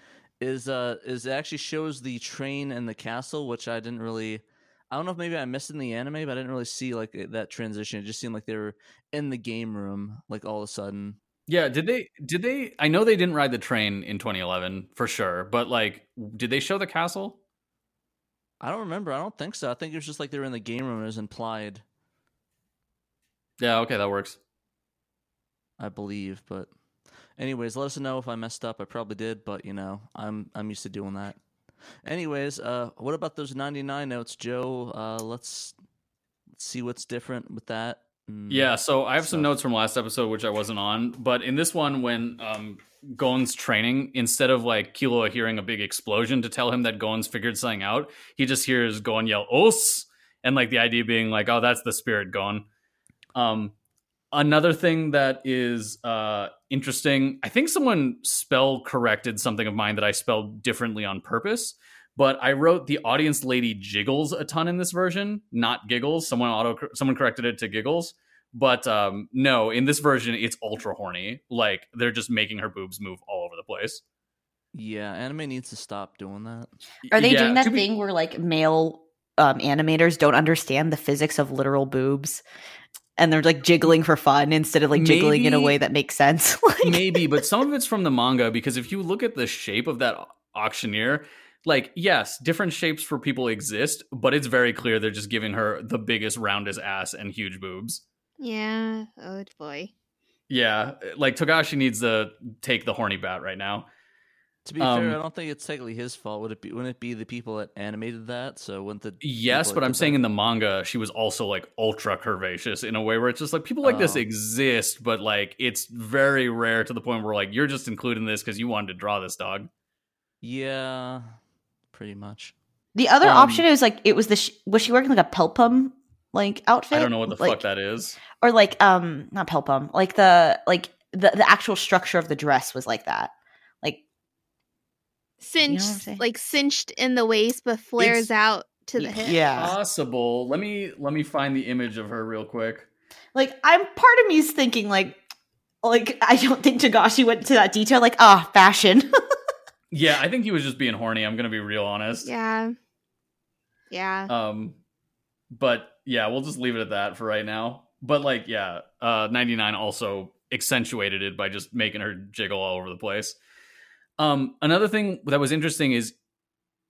[SPEAKER 3] is uh is it actually shows the train and the castle, which I didn't really I don't know if maybe I missed in the anime, but I didn't really see like that transition. It just seemed like they were in the game room, like all of a sudden.
[SPEAKER 2] Yeah, did they did they I know they didn't ride the train in 2011 for sure, but like did they show the castle?
[SPEAKER 3] I don't remember. I don't think so. I think it was just like they were in the game room. It was implied,
[SPEAKER 2] Yeah, okay, that works.
[SPEAKER 3] I believe. But, anyways, let us know if I messed up. I probably did, but you know, I'm I'm used to doing that. Anyways, uh, what about those 99 notes, Joe? Uh, let's let's see what's different with that.
[SPEAKER 2] Yeah, so I have some notes from last episode which I wasn't on, but in this one when um Gon's training, instead of like Killua hearing a big explosion to tell him that Gon's figured something out, he just hears Gon yell "Os," and like the idea being like, "Oh, that's the spirit Gon." Um, another thing that is uh interesting, I think someone spell corrected something of mine that I spelled differently on purpose. But I wrote the audience lady jiggles a ton in this version, not giggles. Someone auto someone corrected it to giggles. But um, no, in this version, it's ultra horny. Like they're just making her boobs move all over the place.
[SPEAKER 3] Yeah, anime needs to stop doing that.
[SPEAKER 4] Are they
[SPEAKER 2] Yeah,
[SPEAKER 4] doing that
[SPEAKER 2] to be-
[SPEAKER 4] thing where like male um, animators don't understand the physics of literal boobs? And they're like jiggling for fun instead of like jiggling in a way that makes sense. like,
[SPEAKER 2] Maybe, but some of it's from the manga because if you look at the shape of that auctioneer, like yes, different shapes for people exist, but it's very clear they're just giving her the biggest, roundest ass and huge boobs.
[SPEAKER 1] Yeah. Oh boy.
[SPEAKER 2] Yeah, like Togashi needs to take the horny bat right now.
[SPEAKER 3] To be
[SPEAKER 2] Um,
[SPEAKER 3] fair, I don't think it's technically his fault. Would it be? Wouldn't it be the people that animated that? So wouldn't the
[SPEAKER 2] Yes, but I'm saying
[SPEAKER 3] that-
[SPEAKER 2] in the manga, she was also like ultra curvaceous in a way where it's just like people like this
[SPEAKER 3] Oh.
[SPEAKER 2] exist, but like it's very rare to the point where like you're just including this because you wanted to draw this dog.
[SPEAKER 3] Yeah, pretty much.
[SPEAKER 4] the other
[SPEAKER 2] Um,
[SPEAKER 4] option is like it was the sh- was she wearing like a peplum like outfit.
[SPEAKER 2] I don't know what the
[SPEAKER 4] like,
[SPEAKER 2] fuck that is.
[SPEAKER 4] or like um not peplum, like the like the the actual structure of the dress was like that. Like
[SPEAKER 1] cinched,
[SPEAKER 4] I'm saying?
[SPEAKER 1] like cinched in the waist, but flares
[SPEAKER 2] It's-
[SPEAKER 1] out to the
[SPEAKER 4] y-
[SPEAKER 1] hip.
[SPEAKER 4] yeah.
[SPEAKER 2] Possible. Let me let me find the image of her real quick.
[SPEAKER 4] Like I'm part of me is thinking like like I don't think Togashi went to that detail. Like ah, fashion.
[SPEAKER 2] Yeah, I think he was just being horny. I'm gonna be real honest.
[SPEAKER 1] Yeah. Yeah.
[SPEAKER 2] Um, but yeah, we'll just leave it at that for right now. But like, yeah, uh, 99 also accentuated it by just making her jiggle all over the place. Um, another thing that was interesting is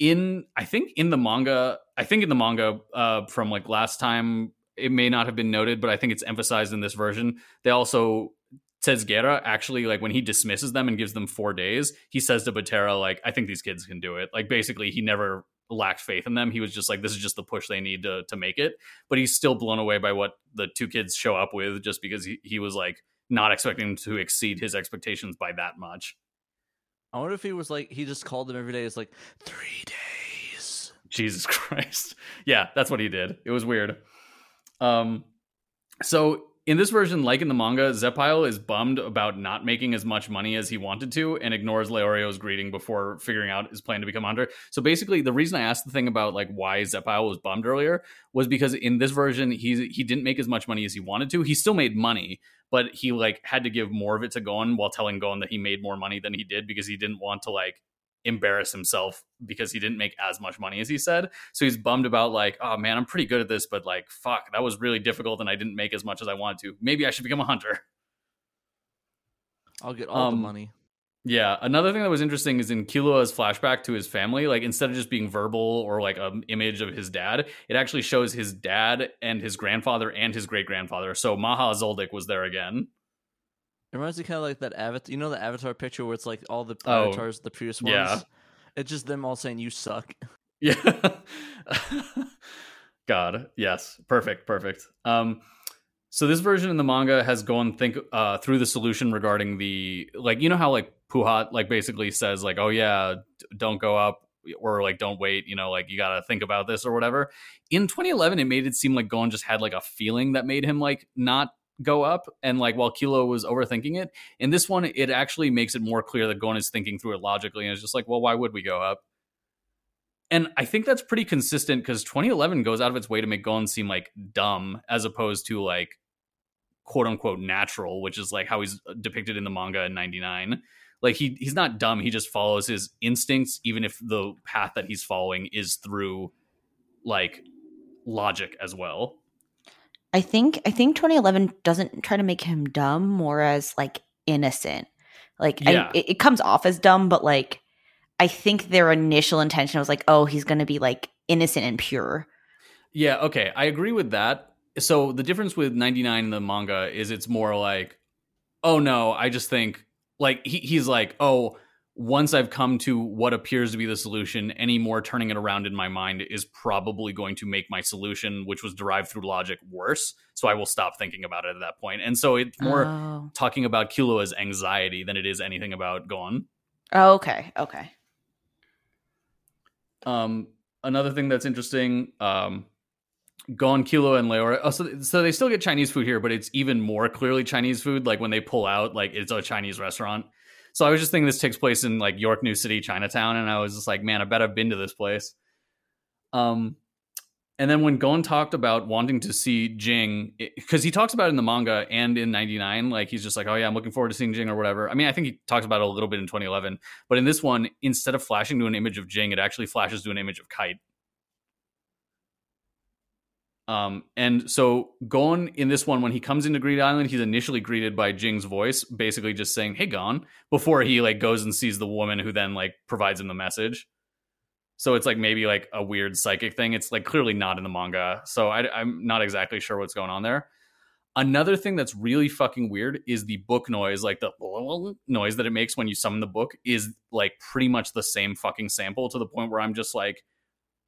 [SPEAKER 2] in, I think in the manga, I think in the manga, uh, from like last time, it may not have been noted, but I think it's emphasized in this version. They also Tsezguerra actually like when he dismisses them and gives them four days, he says to Batera like, "I think these kids can do it." Like basically, he never lacked faith in them. He was just like, "This is just the push they need to to make it." But he's still blown away by what the two kids show up with, just because he, he was like not expecting to exceed his expectations by that much.
[SPEAKER 3] I wonder if he was like he just called them every day. It's like three days.
[SPEAKER 2] Jesus Christ. Yeah, that's what he did. It was weird. Um so in this version, like in the manga, Zepile is bummed about not making as much money as he wanted to and ignores Leorio's greeting before figuring out his plan to become hunter. So basically, the reason I asked the thing about like why Zepile was bummed earlier was because in this version, he he didn't make as much money as he wanted to. He still made money, but he like had to give more of it to Gon while telling Gon that he made more money than he did because he didn't want to like embarrass himself because he didn't make as much money as he said. So he's bummed about like, oh man, I'm pretty good at this, but like, fuck, that was really difficult and I didn't make as much as I wanted to. Maybe I should become a hunter.
[SPEAKER 3] I'll get all
[SPEAKER 2] Um,
[SPEAKER 3] the money.
[SPEAKER 2] Yeah. Another thing that was interesting is in Killua's flashback to his family, like instead of just being verbal or like an image of his dad, it actually shows his dad and his grandfather and his great grandfather. So Maha Zoldyck was there again.
[SPEAKER 3] It reminds me kind of like that avatar. You know the avatar picture where it's like all the
[SPEAKER 2] Oh,
[SPEAKER 3] avatars, the previous ones.
[SPEAKER 2] yeah.
[SPEAKER 3] It's just them all saying "you suck."
[SPEAKER 2] Yeah. God, yes. Perfect, perfect. Um so this version in the manga has gone think uh through the solution regarding the like you know how like Puhat like basically says like oh yeah don't go up or like don't wait you know like you got to think about this or whatever. In 2011 it made it seem like Gon just had like a feeling that made him like not go up and like while Killua was overthinking it. In this one it actually makes it more clear that Gon is thinking through it logically and it's just like well why would we go up? And I think that's pretty consistent because 2011 goes out of its way to make Gon seem like dumb as opposed to like quote unquote natural, which is like how he's uh, depicted in the manga in 99. Like he he's not dumb, he just follows his instincts, even if the path that he's following is through like logic as well.
[SPEAKER 4] I think I think 2011 doesn't try to make him dumb, more as like innocent. Like
[SPEAKER 2] Yeah.
[SPEAKER 4] I, it, it comes off as dumb, but like I think their initial intention was like, oh, he's going to be like innocent and pure.
[SPEAKER 2] Yeah, okay. I agree with that. So the difference with 99 in the manga is it's more like, oh no, I just think like he, he's like, oh, once I've come to what appears to be the solution, any more turning it around in my mind is probably going to make my solution, which was derived through logic, worse. So I will stop thinking about it at that point. And so it's more
[SPEAKER 4] Oh.
[SPEAKER 2] talking about Killua's anxiety than it is anything about Gon.
[SPEAKER 4] Oh, okay, okay.
[SPEAKER 2] Um, another thing that's interesting, um, Gon, Killua, and Leorio. Oh, so, so they still get Chinese food here, but it's even more clearly Chinese food. Like when they pull out, like it's a Chinese restaurant. So I was just thinking this takes place in like York New City, Chinatown, and I was just like, man, I bet I've been to this place. Um, and then when Gon talked about wanting to see Ging, because he talks about it in the manga and in '99, like he's just like, oh yeah, I'm looking forward to seeing Ging or whatever. I mean, I think he talks about it a little bit in 2011, but in this one, instead of flashing to an image of Ging, it actually flashes to an image of Kite. Um, and so Gon in this one, when he comes into Greed Island, he's initially greeted by Ging's voice, basically just saying, "Hey, Gon," before he like goes and sees the woman who then like provides him the message. So it's like maybe like a weird psychic thing. It's like clearly not in the manga, so I, I'm not exactly sure what's going on there. Another thing that's really fucking weird is the book noise, like the noise that it makes when you summon the book, is like pretty much the same fucking sample to the point where I'm just like,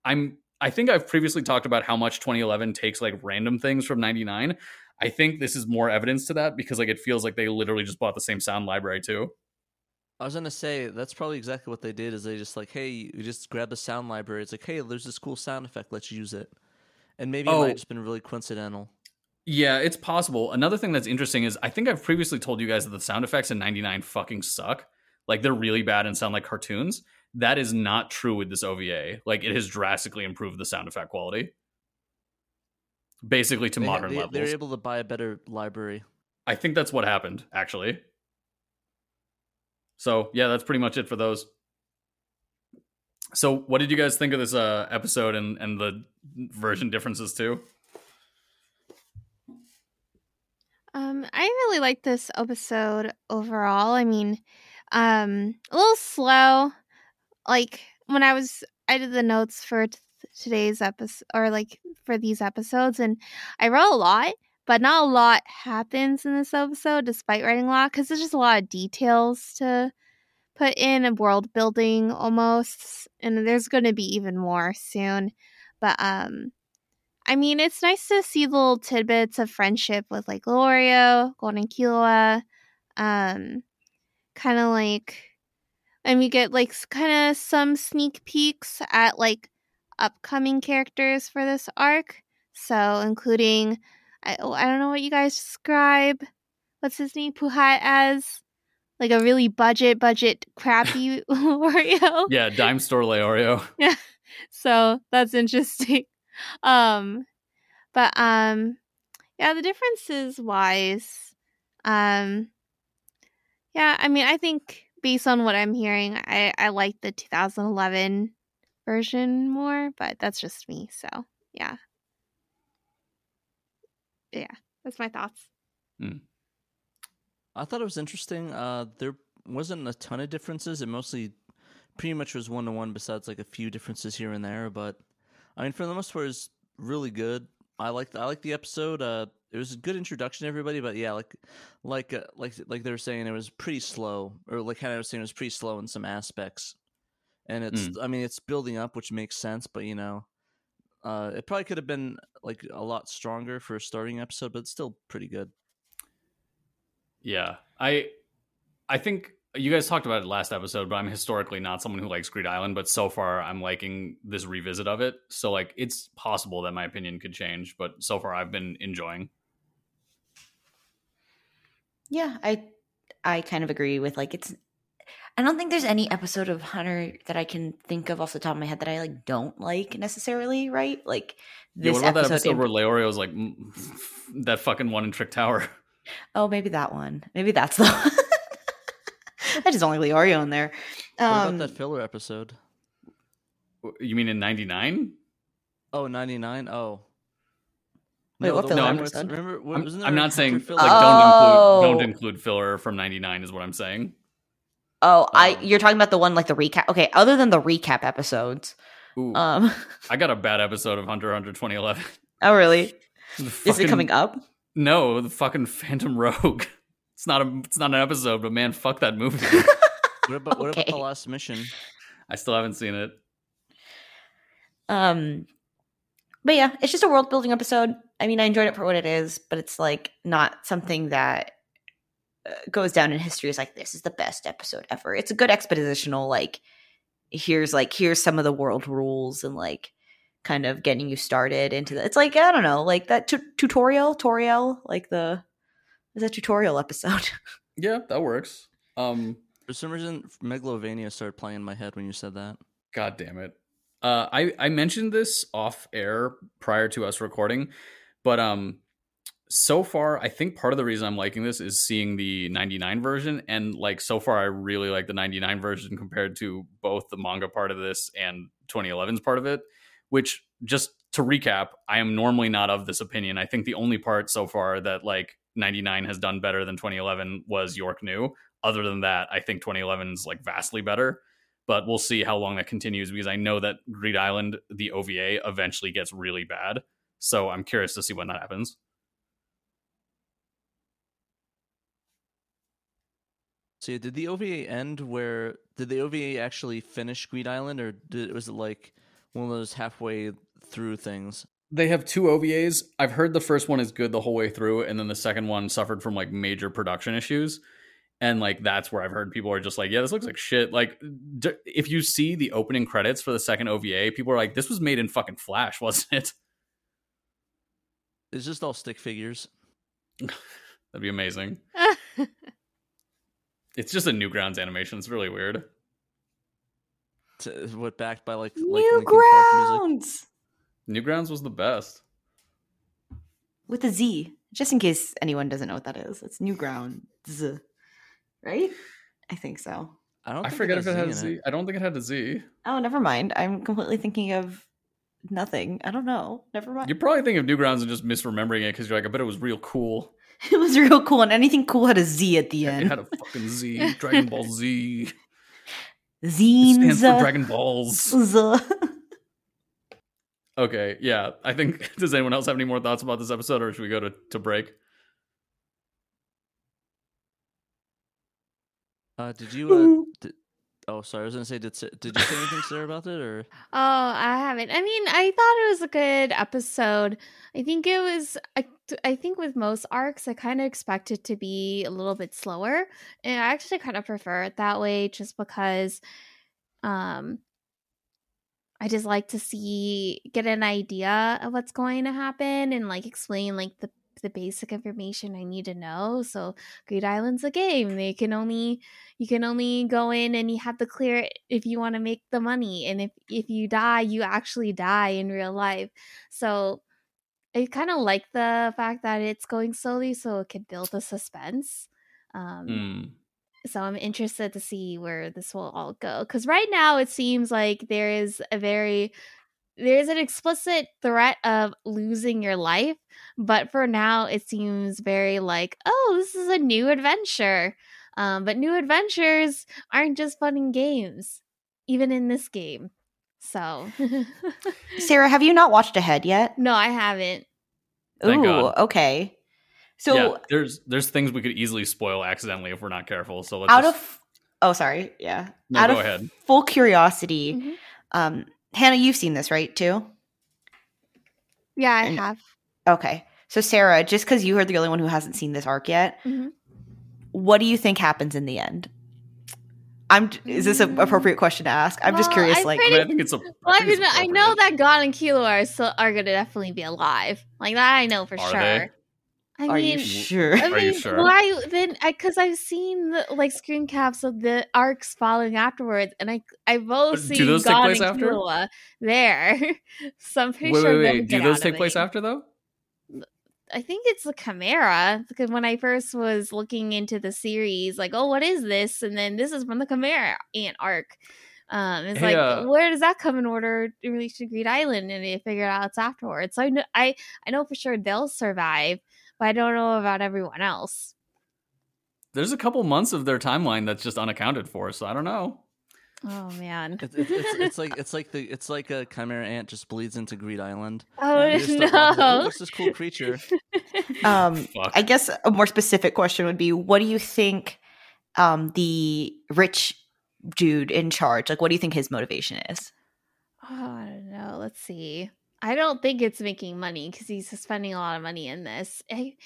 [SPEAKER 2] I'm. I think I've previously talked about how much 2011 takes like random things from 99. I think this is more evidence to that because like it feels like they literally just bought the same sound library too.
[SPEAKER 3] I was gonna say that's probably exactly what they did. Is they just like, hey, you just grab the sound library. It's like, hey, there's this cool sound effect. Let's use it. and maybe it
[SPEAKER 2] Oh.
[SPEAKER 3] might have just been really coincidental.
[SPEAKER 2] Yeah, it's possible. Another thing that's interesting is I think I've previously told you guys that the sound effects in 99 fucking suck. Like they're really bad and sound like cartoons. That is not true with this OVA. Like it has drastically improved the sound effect quality. Basically to
[SPEAKER 3] They,
[SPEAKER 2] modern
[SPEAKER 3] they,
[SPEAKER 2] levels.
[SPEAKER 3] They're able to buy a better library.
[SPEAKER 2] I think that's what happened, actually. So yeah, that's pretty much it for those. So what did you guys think of this uh, episode and, and the version differences too?
[SPEAKER 1] Um, I really like this episode overall. I mean, um, a little slow. Like when I was, I did the notes for t- today's episode, or like for these episodes, and I wrote a lot, but not a lot happens in this episode, despite writing a lot, because there's just a lot of details to put in a world building almost, and there's going to be even more soon. But um, I mean, it's nice to see little tidbits of friendship with like Leorio, Golden Killua, um, kind of like, and we get like kind of some sneak peeks at like upcoming characters for this arc. So, including, I, oh, I don't know what you guys describe. What's his name? Puhat as like a really budget, budget, crappy Leorio.
[SPEAKER 2] Yeah, Dime Store lay Oreo. Yeah.
[SPEAKER 1] so that's interesting um but um yeah the differences wise um yeah i mean i think based on what i'm hearing i i like the 2011 version more but that's just me so yeah yeah that's my thoughts
[SPEAKER 3] I thought it was interesting. Uh, there wasn't a ton of differences. It mostly pretty much was one to one, besides like a few differences here and there. But I mean, for the most part, it's really good. I like I like the episode. Uh, it was a good introduction to everybody, but yeah, like like uh, like like they were saying, it was pretty slow, or like kind of was saying, it was pretty slow in some aspects. And it's, I mean, it's building up, which makes sense, but you know, uh, it probably could have been like a lot stronger for a starting episode, but it's still pretty good.
[SPEAKER 2] Yeah, I I think you guys talked about it last episode, but I'm historically not someone who likes Greed Island. But so far, I'm liking this revisit of it. So like, it's possible that my opinion could change, but so far, I've been enjoying.
[SPEAKER 4] Yeah, I I kind of agree with like it's I don't think there's any episode of Hunter that I can think of off the top of my head that I like don't like necessarily, right? Like
[SPEAKER 2] Yeah,
[SPEAKER 4] this
[SPEAKER 2] what about that
[SPEAKER 4] episode,
[SPEAKER 2] episode
[SPEAKER 4] in-
[SPEAKER 2] where Leorio's like mm, that fucking one in Trick Tower?
[SPEAKER 4] Oh, maybe that one. Maybe that's the one. I just don't like Leorio in there.
[SPEAKER 3] What
[SPEAKER 4] Um,
[SPEAKER 3] about that filler episode?
[SPEAKER 2] You mean in '99?
[SPEAKER 3] Oh, 99? Oh.
[SPEAKER 4] Wait, what
[SPEAKER 3] the
[SPEAKER 2] filler
[SPEAKER 3] one where-
[SPEAKER 4] episode?
[SPEAKER 3] Remember,
[SPEAKER 2] I'm,
[SPEAKER 3] wasn't
[SPEAKER 2] I'm
[SPEAKER 3] there a
[SPEAKER 2] not saying
[SPEAKER 3] Hunter
[SPEAKER 2] like?
[SPEAKER 4] Oh.
[SPEAKER 2] don't include don't include filler from '99 is what I'm saying.
[SPEAKER 4] Oh, I
[SPEAKER 3] Um,
[SPEAKER 4] you're talking about the one like the recap. Okay, other than the recap episodes.
[SPEAKER 2] Ooh,
[SPEAKER 4] Um
[SPEAKER 2] I got a bad episode of Hunter x Hunter 2011.
[SPEAKER 4] Oh really?
[SPEAKER 2] The
[SPEAKER 4] Is it coming up?
[SPEAKER 2] No, the fucking Phantom Rouge. It's not a it's not an episode, but man, fuck that movie.
[SPEAKER 3] What about, what about the
[SPEAKER 4] Okay.
[SPEAKER 3] last mission?
[SPEAKER 2] I still haven't seen it.
[SPEAKER 4] Um, but yeah, it's just a world building episode. I mean, I enjoyed it for what it is, but it's like not something that goes down in history as like this is the best episode ever. It's a good expositional like here's like here's some of the world rules and like kind of getting you started into the. It's like I don't know, like that tu- tutorial, tutorial, like the is a tutorial episode.
[SPEAKER 2] Yeah, that works. Um,
[SPEAKER 3] For some reason, Megalovania started playing in my head when you said that.
[SPEAKER 2] God damn it. Uh, I I mentioned this off air prior to us recording, but um, so far I think part of the reason I'm liking this is seeing the 99 version, and like so far I really like the 99 version compared to both the manga part of this and 2011's part of it. Which just to recap, I am normally not of this opinion. I think the only part so far that like 99 has done better than 2011 was York New. Other than that, I think 2011's like vastly better but we'll see how long that continues because I know that Greed Island, the OVA, eventually gets really bad. So I'm curious to see when that happens.
[SPEAKER 3] So, yeah, did the OVA end where did the OVA actually finish Greed Island, or did, was it like one of those halfway through things?
[SPEAKER 2] They have two OVAs. I've heard the first one is good the whole way through, and then the second one suffered from like major production issues. And like that's where I've heard people are just like, yeah, this looks like shit. Like, d- if you see the opening credits for the second OVA, people are like, this was made in fucking Flash, wasn't it?
[SPEAKER 3] It's just all stick figures.
[SPEAKER 2] That'd be amazing. It's just a Newgrounds animation. It's really weird.
[SPEAKER 3] To, what backed by like like
[SPEAKER 4] New
[SPEAKER 3] Linkin Park
[SPEAKER 4] grounds
[SPEAKER 2] Newgrounds was the best.
[SPEAKER 4] with a Z. Just in case anyone doesn't know what that is, it's new grounds, right? I think so.
[SPEAKER 3] I don't.
[SPEAKER 2] I
[SPEAKER 3] think
[SPEAKER 2] forget if it had a
[SPEAKER 3] in
[SPEAKER 2] Z. I don't think it had a Z.
[SPEAKER 4] Oh, never mind. I'm completely thinking of nothing. I don't know. Never mind.
[SPEAKER 2] You're probably thinking of Newgrounds and just misremembering it because you're like, I bet it was real cool.
[SPEAKER 4] It was real cool, and anything cool had a Z at the end.
[SPEAKER 2] It had a fucking Z. Dragon Ball Z. It stands for Dragon Balls.
[SPEAKER 4] Z.
[SPEAKER 2] Okay, yeah. I think. Does anyone else have any more thoughts about this episode, or should we go to, to break?
[SPEAKER 3] Uh, did you? Uh, did, oh, sorry. I was gonna say, did did you say anything, Sarah, about it, or
[SPEAKER 5] Oh, I haven't. I mean, I thought it was a good episode. I think it was. I, I think with most arcs, I kind of expect it to be a little bit slower, and I actually kind of prefer it that way, just because, um, I just like to see get an idea of what's going to happen and like explain like the the basic information I need to know. So Greed Island's a game. They can only you can only go in and you have to clear it if you want to make the money. And if if you die, you actually die in real life. So I kind of like the fact that it's going slowly so it could build the suspense. Um
[SPEAKER 2] Hmm.
[SPEAKER 5] so I'm interested to see where this will all go because right now it seems like there is a very there's an explicit threat of losing your life but for now it seems very like oh this is a new adventure um, but new adventures aren't just fun in games even in this game so
[SPEAKER 4] Sarah, have you not watched ahead yet?
[SPEAKER 5] no i haven't
[SPEAKER 2] Thank
[SPEAKER 4] Ooh,
[SPEAKER 2] God.
[SPEAKER 4] okay. So
[SPEAKER 2] yeah, there's there's things we could easily spoil accidentally if we're not careful. So let's
[SPEAKER 4] out
[SPEAKER 2] just,
[SPEAKER 4] of oh, sorry, yeah.
[SPEAKER 2] No,
[SPEAKER 4] out
[SPEAKER 2] go
[SPEAKER 4] of
[SPEAKER 2] ahead.
[SPEAKER 4] full curiosity,
[SPEAKER 5] Mhm.
[SPEAKER 4] um, Hannah, you've seen this, right? Too.
[SPEAKER 5] yeah i
[SPEAKER 4] And-
[SPEAKER 5] have
[SPEAKER 4] Okay. So Sarah, just because you are the only one who hasn't seen this arc yet,
[SPEAKER 5] Mhm.
[SPEAKER 4] what do you think happens in the end? I'm. Is this an appropriate question to ask? I'm just curious.
[SPEAKER 5] I
[SPEAKER 4] like,
[SPEAKER 2] I,
[SPEAKER 5] pretty-
[SPEAKER 2] mean, I think it's a.
[SPEAKER 5] Well, I, mean, I know that Gon and Killua are still are gonna definitely be alive. Like that, I know for
[SPEAKER 2] Are
[SPEAKER 5] sure.
[SPEAKER 2] they?
[SPEAKER 5] I
[SPEAKER 4] are
[SPEAKER 5] mean,
[SPEAKER 4] you sure?
[SPEAKER 5] I
[SPEAKER 2] Are you
[SPEAKER 5] mean,
[SPEAKER 2] sure?
[SPEAKER 5] why then? Because I've seen the like screen caps of the arcs following afterwards, and I I both
[SPEAKER 2] Uh, do
[SPEAKER 5] seen
[SPEAKER 2] those take place after?
[SPEAKER 5] Killua there. so I'm pretty
[SPEAKER 2] Wait,
[SPEAKER 5] sure
[SPEAKER 2] wait, wait. Do those take place
[SPEAKER 5] it.
[SPEAKER 2] after though?
[SPEAKER 5] I think it's the Chimera because when I first was looking into the series, like, oh, what is this? And then this is from the Chimera Ant arc. Um, it's
[SPEAKER 2] Hey,
[SPEAKER 5] like,
[SPEAKER 2] uh,
[SPEAKER 5] where does that come in order in relation to Greed Island? And they figured out it's afterwards. So I know, I, I know for sure they'll survive, but I don't know about everyone else.
[SPEAKER 2] There's a couple months of their timeline that's just unaccounted for, so I don't know.
[SPEAKER 5] Oh man.
[SPEAKER 3] it's, it's, it's, it's like it's like the it's like a chimera ant just bleeds into Greed Island.
[SPEAKER 5] oh
[SPEAKER 3] You just "Oh,
[SPEAKER 5] no.
[SPEAKER 3] what's this cool creature?
[SPEAKER 4] Um,
[SPEAKER 2] Fuck.
[SPEAKER 4] I guess a more specific question would be: What do you think um, the rich dude in charge? Like, what do you think his motivation is?
[SPEAKER 5] Oh, I don't know. Let's see. I don't think it's making money because he's spending a lot of money in this. I,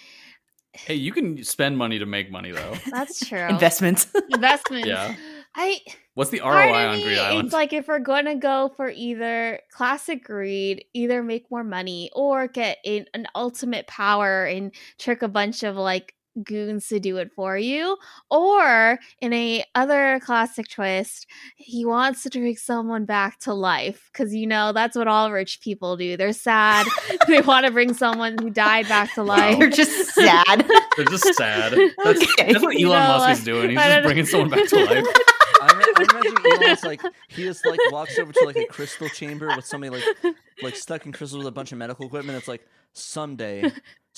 [SPEAKER 2] Hey, you can spend money to make money though.
[SPEAKER 5] that's true.
[SPEAKER 4] Investments.
[SPEAKER 5] Investments.
[SPEAKER 2] Yeah.
[SPEAKER 5] I
[SPEAKER 2] What's the ROI on
[SPEAKER 5] me,
[SPEAKER 2] Greed Island?
[SPEAKER 5] It's like if we're going to go for either classic greed, either make more money or get in, an ultimate power and trick a bunch of like goons to do it for you, or in a other classic twist, he wants to bring someone back to life because you know that's what all rich people do. They're sad. they want to bring someone who died back to life.
[SPEAKER 4] They're just sad.
[SPEAKER 2] They're just sad. That's,
[SPEAKER 4] Okay.
[SPEAKER 2] that's what Elon
[SPEAKER 5] You know,
[SPEAKER 2] Musk
[SPEAKER 5] like,
[SPEAKER 2] is doing. He's
[SPEAKER 5] I
[SPEAKER 2] just
[SPEAKER 5] don't-
[SPEAKER 2] bringing someone back to life.
[SPEAKER 3] I, ima- I imagine Elon's like he just like walks over to like a crystal chamber with somebody like like stuck in crystals with a bunch of medical equipment. It's like someday.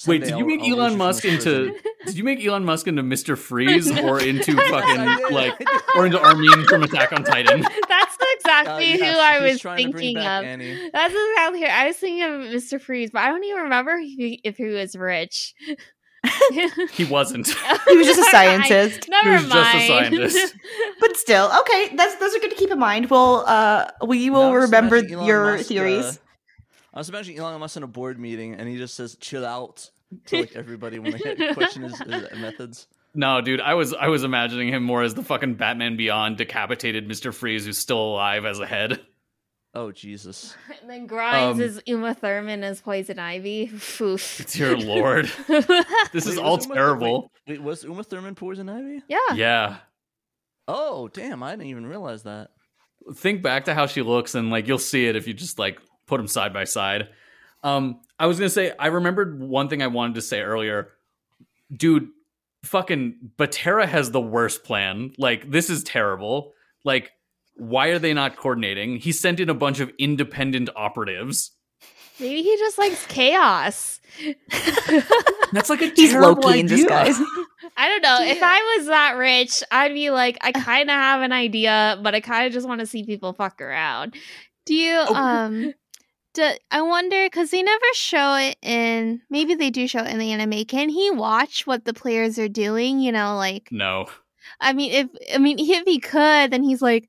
[SPEAKER 2] Wait, did you
[SPEAKER 3] I'll-
[SPEAKER 2] make
[SPEAKER 3] I'll
[SPEAKER 2] Elon Musk into? Did you make Elon Musk into Mr. Freeze or into fucking like or into Armin from Attack on Titan?
[SPEAKER 5] That's
[SPEAKER 3] Uh,
[SPEAKER 5] exactly who I was
[SPEAKER 3] trying to bring
[SPEAKER 5] thinking of.
[SPEAKER 3] Annie.
[SPEAKER 5] That's exactly. I was thinking of Mr. Freeze, but I don't even remember if he, if he was rich.
[SPEAKER 2] He wasn't.
[SPEAKER 4] He was just a scientist.
[SPEAKER 5] Never
[SPEAKER 2] He was just a scientist.
[SPEAKER 4] But still, okay. That's those are good to keep in mind. We'll uh, we will
[SPEAKER 3] Now
[SPEAKER 4] remember
[SPEAKER 3] imagining Elon
[SPEAKER 4] your
[SPEAKER 3] Musk,
[SPEAKER 4] theories.
[SPEAKER 3] uh, I was imagining Elon Musk in a board meeting, and he just says "chill out" to like everybody when they question his, his methods.
[SPEAKER 2] No, dude, I was I was imagining him more as the fucking Batman Beyond decapitated Mr. Freeze who's still alive as a head.
[SPEAKER 3] Oh Jesus!
[SPEAKER 5] And then Grimes
[SPEAKER 2] Um,
[SPEAKER 5] is Uma Thurman as Poison Ivy. Oof.
[SPEAKER 2] Dear Lord, this is
[SPEAKER 3] Wait,
[SPEAKER 2] all
[SPEAKER 3] Uma-
[SPEAKER 2] terrible.
[SPEAKER 3] Wait, wait, was Uma Thurman Poison Ivy?
[SPEAKER 5] yeah.
[SPEAKER 2] Yeah.
[SPEAKER 3] Oh damn! I didn't even realize that.
[SPEAKER 2] think back to how she looks and like you'll see it if you just like put them side by side um i was gonna say i remembered one thing i wanted to say earlier dude fucking batera has the worst plan like this is terrible like why are they not coordinating he sent in a bunch of independent operatives
[SPEAKER 5] Maybe he just likes chaos.
[SPEAKER 2] that's like a
[SPEAKER 4] He's low
[SPEAKER 2] terrible
[SPEAKER 4] key in disguise.
[SPEAKER 5] I don't know. If I was that rich, I'd be like, I kind of have an idea, but I kind of just want to see people fuck around.
[SPEAKER 1] Do you um do, I wonder because they never show it in maybe they do show it in the anime. Can he watch what the players are doing? You know, like
[SPEAKER 2] no
[SPEAKER 1] I mean if I mean if he could, then he's like,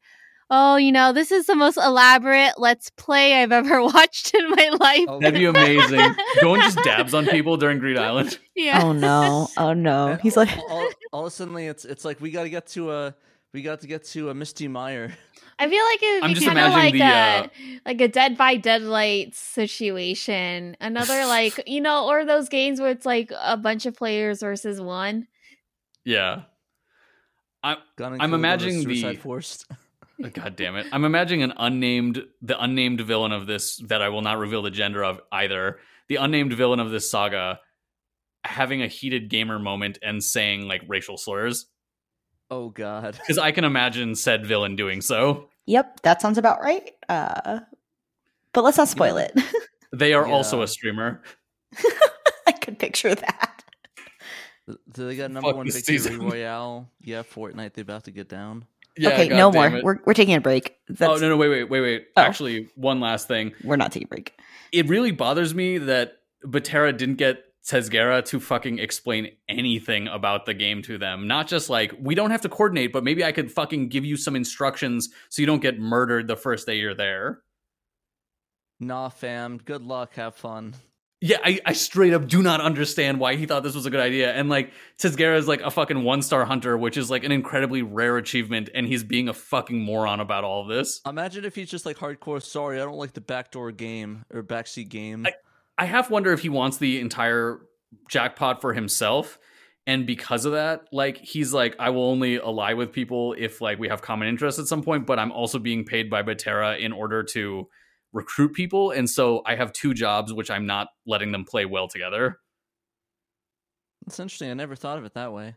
[SPEAKER 1] Oh, you know, this is the most elaborate let's play I've ever watched in my life.
[SPEAKER 3] Oh,
[SPEAKER 2] that'd be amazing go and just dabs on people during greed island
[SPEAKER 1] Yeah.
[SPEAKER 4] Oh no! Oh no!
[SPEAKER 3] And
[SPEAKER 4] He's
[SPEAKER 3] all,
[SPEAKER 4] like,
[SPEAKER 3] all, all of a sudden, it's it's like we got to get to a we got to get to a Misty Meyer.
[SPEAKER 5] I feel like it would be kind of like
[SPEAKER 2] imagining
[SPEAKER 5] a
[SPEAKER 2] the,
[SPEAKER 5] like a Dead by Daylight situation. Another like you know, or those games where it's like a bunch of players versus one.
[SPEAKER 2] yeah
[SPEAKER 3] Gone
[SPEAKER 2] I'm
[SPEAKER 3] and killed on a
[SPEAKER 2] imagining the-
[SPEAKER 3] Suicide Force.
[SPEAKER 2] Uh, God damn it. I'm imagining an unnamed the unnamed villain of this that I will not reveal the gender of either. The unnamed villain of this saga having a heated gamer moment and saying like racial slurs.
[SPEAKER 3] Oh God!
[SPEAKER 2] Because I can imagine said villain doing so.
[SPEAKER 4] "Yep, that sounds about right." Uh, but let's not spoil
[SPEAKER 3] Yeah.
[SPEAKER 4] it.
[SPEAKER 2] They are
[SPEAKER 3] Yeah.
[SPEAKER 2] also a streamer.
[SPEAKER 4] I could picture that.
[SPEAKER 3] Do they got number
[SPEAKER 2] Fuck
[SPEAKER 3] one victory
[SPEAKER 2] season.
[SPEAKER 3] Royale? Yeah, Fortnite. They're about to get down.
[SPEAKER 4] okay,
[SPEAKER 2] God
[SPEAKER 4] no more.
[SPEAKER 2] it.
[SPEAKER 4] We're we're taking a break. That's,
[SPEAKER 2] oh no no wait wait wait wait.
[SPEAKER 4] Oh.
[SPEAKER 2] Actually, one last thing.
[SPEAKER 4] we're not taking a break.
[SPEAKER 2] It really bothers me that Batera didn't get Tsezguerra to fucking explain anything about the game to them. Not just like, we don't have to coordinate, but maybe I could fucking give you some instructions so you don't get murdered the first day you're there.
[SPEAKER 3] Nah, fam. Good luck. Have fun.
[SPEAKER 2] Yeah, I, I straight up do not understand why he thought this was a good idea. And like, Tsezguerra is like a fucking one star hunter, which is like an incredibly rare achievement, and he's being a fucking moron about all this.
[SPEAKER 3] Imagine if he's just like hardcore. Sorry, I don't like the backdoor game or backseat game.
[SPEAKER 2] I- I half wonder if he wants the entire jackpot for himself. And because of that, like he's like, I will only ally with people if like we have common interests at some point, but I'm also being paid by Batera in order to recruit people. And so I have two jobs which I'm not letting them play well together.
[SPEAKER 3] That's interesting. I never thought of it that way.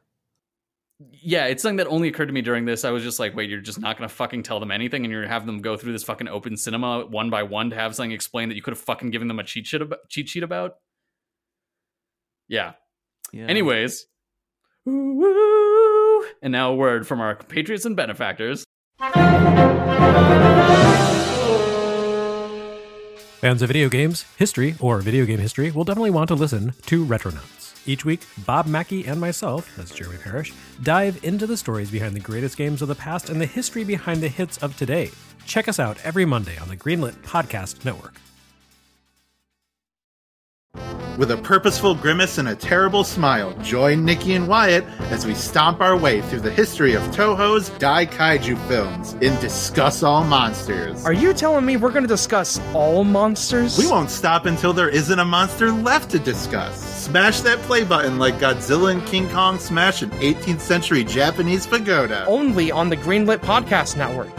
[SPEAKER 2] Yeah, it's something that only occurred to me during this. I was just like, wait, you're just not gonna fucking tell them anything, and you're gonna have them go through this fucking open cinema one by one to have something explained that you could have fucking given them a cheat sheet about. Cheat sheet about. Yeah.
[SPEAKER 3] Yeah.
[SPEAKER 2] Anyways, Woo! and now a word from our patriots and benefactors.
[SPEAKER 6] Fans of video games, history, or video game history will definitely want to listen to Retronauts. Each week, Bob Mackey and myself, that's Jeremy Parrish, dive into the stories behind the greatest games of the past and the history behind the hits of today. Check us out every Monday on the Greenlit Podcast Network.
[SPEAKER 7] With a purposeful grimace and a terrible smile, join Nikki and Wyatt as we stomp our way through the history of Toho's Dai Kaiju films in Discuss All Monsters.
[SPEAKER 8] Are you telling me we're going to discuss all monsters?
[SPEAKER 7] we won't stop until there isn't a monster left to discuss. Smash that play button like Godzilla and King Kong smash an 18th century Japanese pagoda.
[SPEAKER 8] Only on the Greenlit Podcast Network.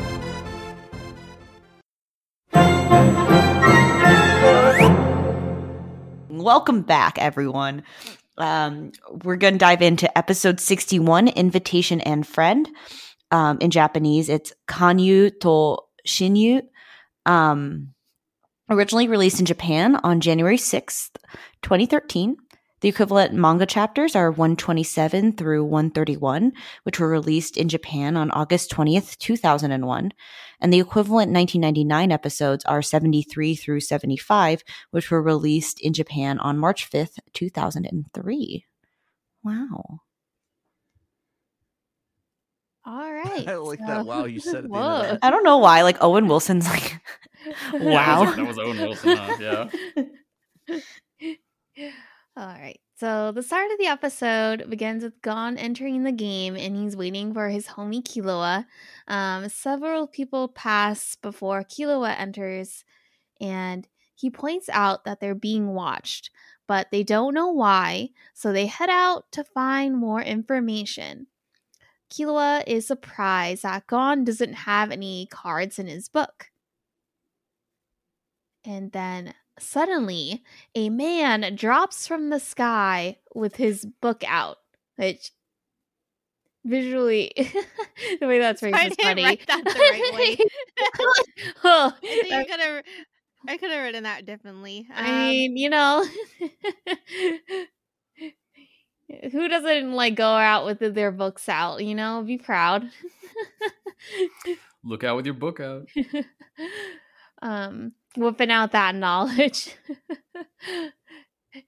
[SPEAKER 4] Welcome back, everyone. Um, we're going to dive into episode 61 Invitation and Friend. Um, in Japanese, it's Kanyu to Shinyu. Um, originally released in Japan on January 6th, 2013. The equivalent manga chapters are 127 through 131, which were released in Japan on August 20th, 2001. And the equivalent 1999 episodes are 73 through 75, which were released in Japan on March 5th, 2003. Wow.
[SPEAKER 5] All right.
[SPEAKER 3] I like that. Wow, you said it.
[SPEAKER 5] Whoa.
[SPEAKER 4] I don't know why, like Owen Wilson's like, wow.
[SPEAKER 2] that was, that was Owen Wilson. Huh? Yeah.
[SPEAKER 5] All right. So the start of the episode begins with Gon entering the game and he's waiting for his homie Killua. Um, several people pass before Killua enters and he points out that they're being watched, but they don't know why, so they head out to find more information. Killua is surprised that Gon doesn't have any cards in his book. And then suddenly, a man drops from the sky with his book out, which visually, the way that's phrased
[SPEAKER 1] I
[SPEAKER 5] is
[SPEAKER 1] didn't
[SPEAKER 5] funny.
[SPEAKER 1] write that the right way.
[SPEAKER 5] oh,
[SPEAKER 1] I could have. I could have written that differently.
[SPEAKER 5] I
[SPEAKER 1] Um,
[SPEAKER 5] mean, you know, who doesn't like go out with their books out? You know, be proud.
[SPEAKER 2] Look out with your book out.
[SPEAKER 5] um, whipping out that knowledge.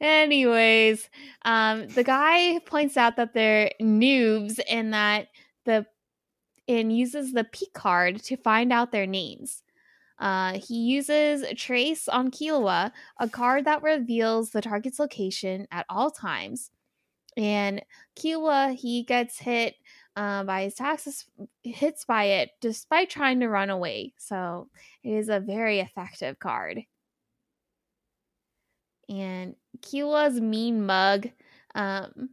[SPEAKER 5] Anyways, um, the guy points out that they're noobs and that the and uses the P card to find out their names. Uh, he uses Trace on Killua, a card that reveals the target's location at all times. And Killua, he gets hit uh, by his taxes, hits by it despite trying to run away. So it is a very effective card. And Killua's mean mug, um,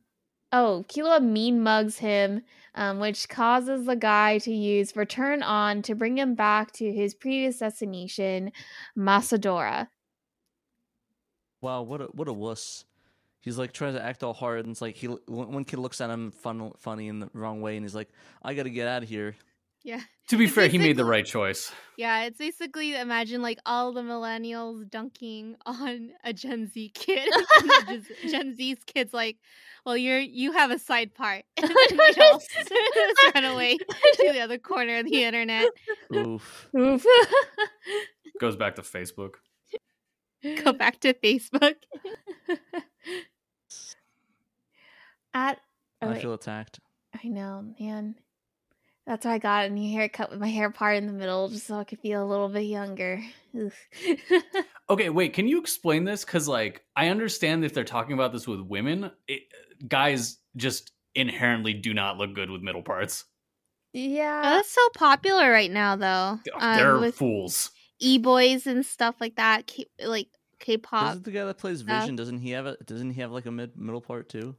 [SPEAKER 5] oh, Killua mean mugs him, um, which causes the guy to use Return On to bring him back to his previous destination, Masadora.
[SPEAKER 3] Wow, what a what a wuss. He's like trying to act all hard, and it's like he one kid looks at him fun, funny in the wrong way, and he's like, "I got to get out of here."
[SPEAKER 1] Yeah,
[SPEAKER 2] To be
[SPEAKER 1] It's
[SPEAKER 2] fair, he made the right choice.
[SPEAKER 1] yeah. It's basically imagine like all the millennials dunking on a Gen Z kid. Gen- Gen Z's kids like, well, you're you have a side part, and then just run away to the other corner of the internet.
[SPEAKER 3] Oof.
[SPEAKER 5] Oof.
[SPEAKER 2] Goes back to Facebook.
[SPEAKER 1] Go back to Facebook.
[SPEAKER 5] At oh,
[SPEAKER 3] I
[SPEAKER 5] wait.
[SPEAKER 3] feel attacked.
[SPEAKER 5] I know, man. That's why I got a new haircut with my hair part in the middle, just so I could feel a little bit younger.
[SPEAKER 2] Okay, wait. Can you explain this? Because like I understand if they're talking about this with women, it, guys just inherently do not look good with middle parts.
[SPEAKER 5] yeah.
[SPEAKER 1] Oh, that's so popular right now, though. Um,
[SPEAKER 2] They're
[SPEAKER 1] with
[SPEAKER 2] fools.
[SPEAKER 1] e boys and stuff like that, K- like K-pop.
[SPEAKER 3] Isn't the guy that plays
[SPEAKER 1] stuff.
[SPEAKER 3] Vision? Doesn't he have a? Doesn't he have like a mid middle part too?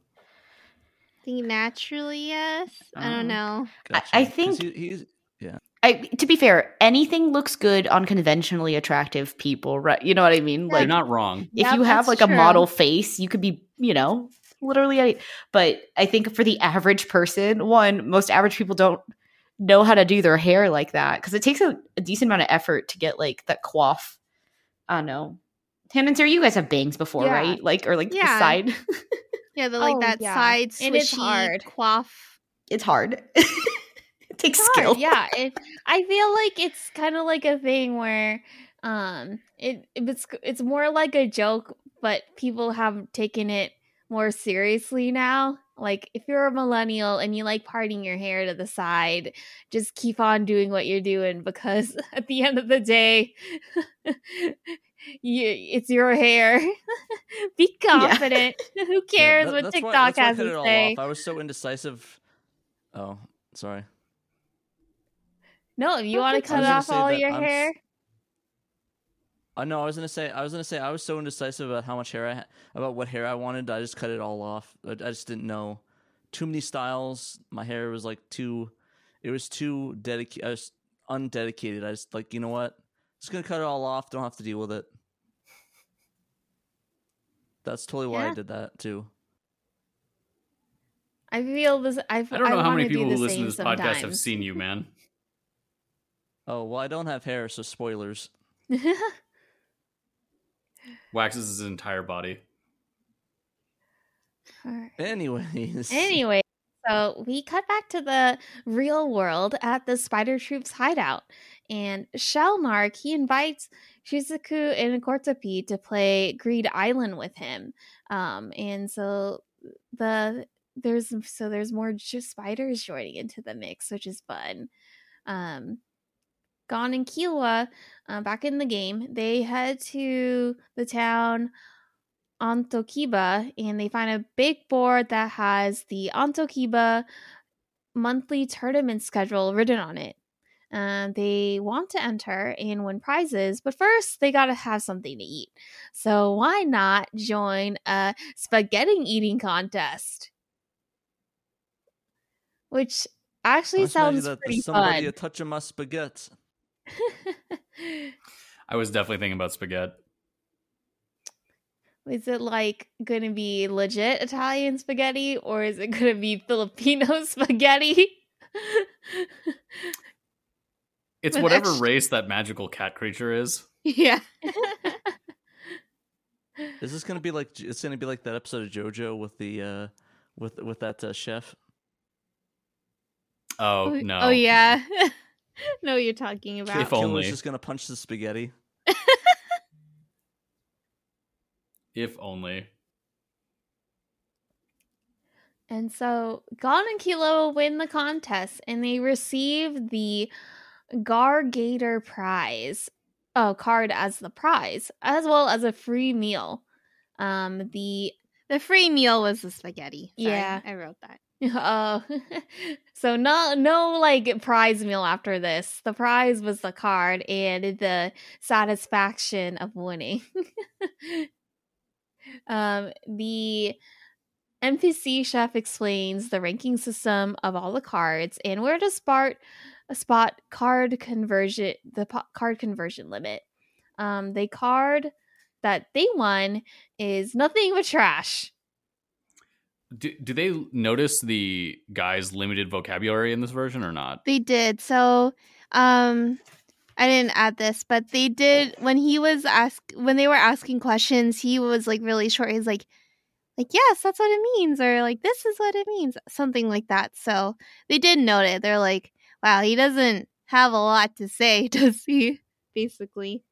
[SPEAKER 1] I think naturally, yes. I don't
[SPEAKER 3] Oh.
[SPEAKER 1] know.
[SPEAKER 4] I- I
[SPEAKER 3] 'Cause
[SPEAKER 4] think-
[SPEAKER 3] he, he's yeah.
[SPEAKER 4] I, to be fair, anything looks good on conventionally attractive people, right? You know what I mean?
[SPEAKER 2] Like, You're
[SPEAKER 4] Like,
[SPEAKER 2] not wrong.
[SPEAKER 4] if
[SPEAKER 5] Yep,
[SPEAKER 4] you have
[SPEAKER 5] that's
[SPEAKER 4] like a model face, you could be, you know, literally. any- But I think for the average person, one, most average people don't know how to do their hair like that because it takes a, a decent amount of effort to get like that coif. I don't know. Hannah and Sarah, you guys have bangs before,
[SPEAKER 5] Yeah.
[SPEAKER 4] right? Like, or like the side.
[SPEAKER 1] Yeah, the like
[SPEAKER 5] Oh,
[SPEAKER 1] that
[SPEAKER 5] yeah.
[SPEAKER 1] side swishy
[SPEAKER 5] hard.
[SPEAKER 1] quaff.
[SPEAKER 4] it's hard. it takes
[SPEAKER 5] It's
[SPEAKER 4] skill.
[SPEAKER 5] hard, yeah. It, I feel like it's kind of like a thing where um it it's it's more like a joke, but people have taken it more seriously now. Like if you're a millennial and you like parting your hair to the side, just keep on doing what you're doing because at the end of the day you, it's your hair. Be confident. Who
[SPEAKER 3] Yeah,
[SPEAKER 5] cares
[SPEAKER 3] that-
[SPEAKER 5] what TikTok
[SPEAKER 3] why
[SPEAKER 5] has to say?
[SPEAKER 3] I was so indecisive. Oh, sorry.
[SPEAKER 5] No, you want to cut off all your
[SPEAKER 3] I'm
[SPEAKER 5] hair.
[SPEAKER 3] I know. I was gonna say. I was gonna say. I was so indecisive about how much hair I ha- about what hair I wanted. I just cut it all off. I, I just didn't know. Too many styles. My hair was like too. It was too dedicated. I was undedicated. I just like you know what. Just gonna cut it all off. Don't have to deal with it. That's totally why I did that too.
[SPEAKER 5] I feel this. I,
[SPEAKER 2] I don't know how many people who listen to this podcast have seen you, man.
[SPEAKER 3] Oh well, I don't have hair, so spoilers.
[SPEAKER 2] Waxes his entire body.
[SPEAKER 5] Alright.
[SPEAKER 3] Anyways.
[SPEAKER 5] Anyway, so we cut back to the real world at the Spider Troupe's hideout, and Shalnark he invites Shizuku and Kortopi to play Greed Island with him. Um, and so the there's so there's more just spiders joining into the mix, which is fun. Um, Gon and Killua, uh, back in the game, they head to the town Antokiba and they find a big board that has the Antokiba monthly tournament schedule written on it. Um, they want to enter and win prizes, but first they gotta have something to eat. So why not join a spaghetti eating contest? Which actually
[SPEAKER 3] Let's
[SPEAKER 5] sounds
[SPEAKER 3] that
[SPEAKER 5] pretty
[SPEAKER 3] somebody
[SPEAKER 5] fun.
[SPEAKER 3] a touch of my spaghetti.
[SPEAKER 2] I was definitely thinking about spaghetti.
[SPEAKER 5] Is it like gonna be legit Italian spaghetti or is it gonna be Filipino spaghetti?
[SPEAKER 2] It's whatever
[SPEAKER 1] extra-
[SPEAKER 2] race that magical cat creature is.
[SPEAKER 1] Yeah.
[SPEAKER 3] Is this gonna be like? It's gonna be like that episode of JoJo with the uh, with with that uh, chef.
[SPEAKER 2] Oh, no.
[SPEAKER 1] Oh yeah. no, you're talking about.
[SPEAKER 2] If
[SPEAKER 3] Killua's
[SPEAKER 2] only.
[SPEAKER 3] just gonna punch the spaghetti.
[SPEAKER 2] If only.
[SPEAKER 5] And so Gon and Killua win the contest and they receive the Gargator prize. Oh, card as the prize, as well as a free meal. Um, the
[SPEAKER 1] The free meal was the spaghetti. Sorry,
[SPEAKER 5] Yeah.
[SPEAKER 1] I wrote that.
[SPEAKER 5] Oh, so no, no, like prize meal after this. The prize was the card and the satisfaction of winning. um, the NPC chef explains the ranking system of all the cards and where to spot spot card conversion the po- card conversion limit. Um, the card that they won is nothing but trash.
[SPEAKER 2] Do, do they notice the guy's limited vocabulary in this version or not?
[SPEAKER 1] They did. So, um, I didn't add this, but they did when he was ask when they were asking questions. He was like really short. He's like, like yes, that's what it means, or like this is what it means, something like that. So they did note it. They're like, wow, he doesn't have a lot to say, does he? Basically,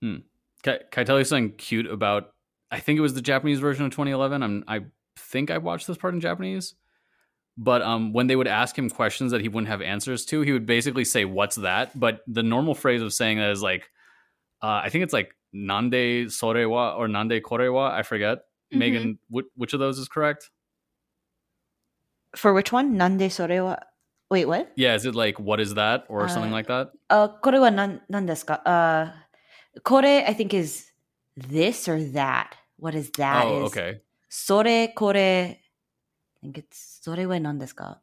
[SPEAKER 2] Can, can I tell you something cute about? I think it was the Japanese version of 2011. I'm, I think I watched this part in Japanese. But um, when they would ask him questions that he wouldn't have answers to, he would basically say, "What's that?" But the normal phrase of saying that is like, uh, I think it's like "nande sorewa" or "nande korewa." I forget.
[SPEAKER 1] Mhm.
[SPEAKER 2] Megan, which, which of those is correct?
[SPEAKER 4] For which one? Nande sore wa... Wait, what?
[SPEAKER 2] Yeah, is it like "What is that" or something
[SPEAKER 4] Uh,
[SPEAKER 2] like that?
[SPEAKER 4] Uh, これは何,何ですか? Uh, これ, I think, is this or that. What is that?
[SPEAKER 2] oh,
[SPEAKER 4] is-
[SPEAKER 2] okay.
[SPEAKER 4] それ、これ, I think it's それは何ですか?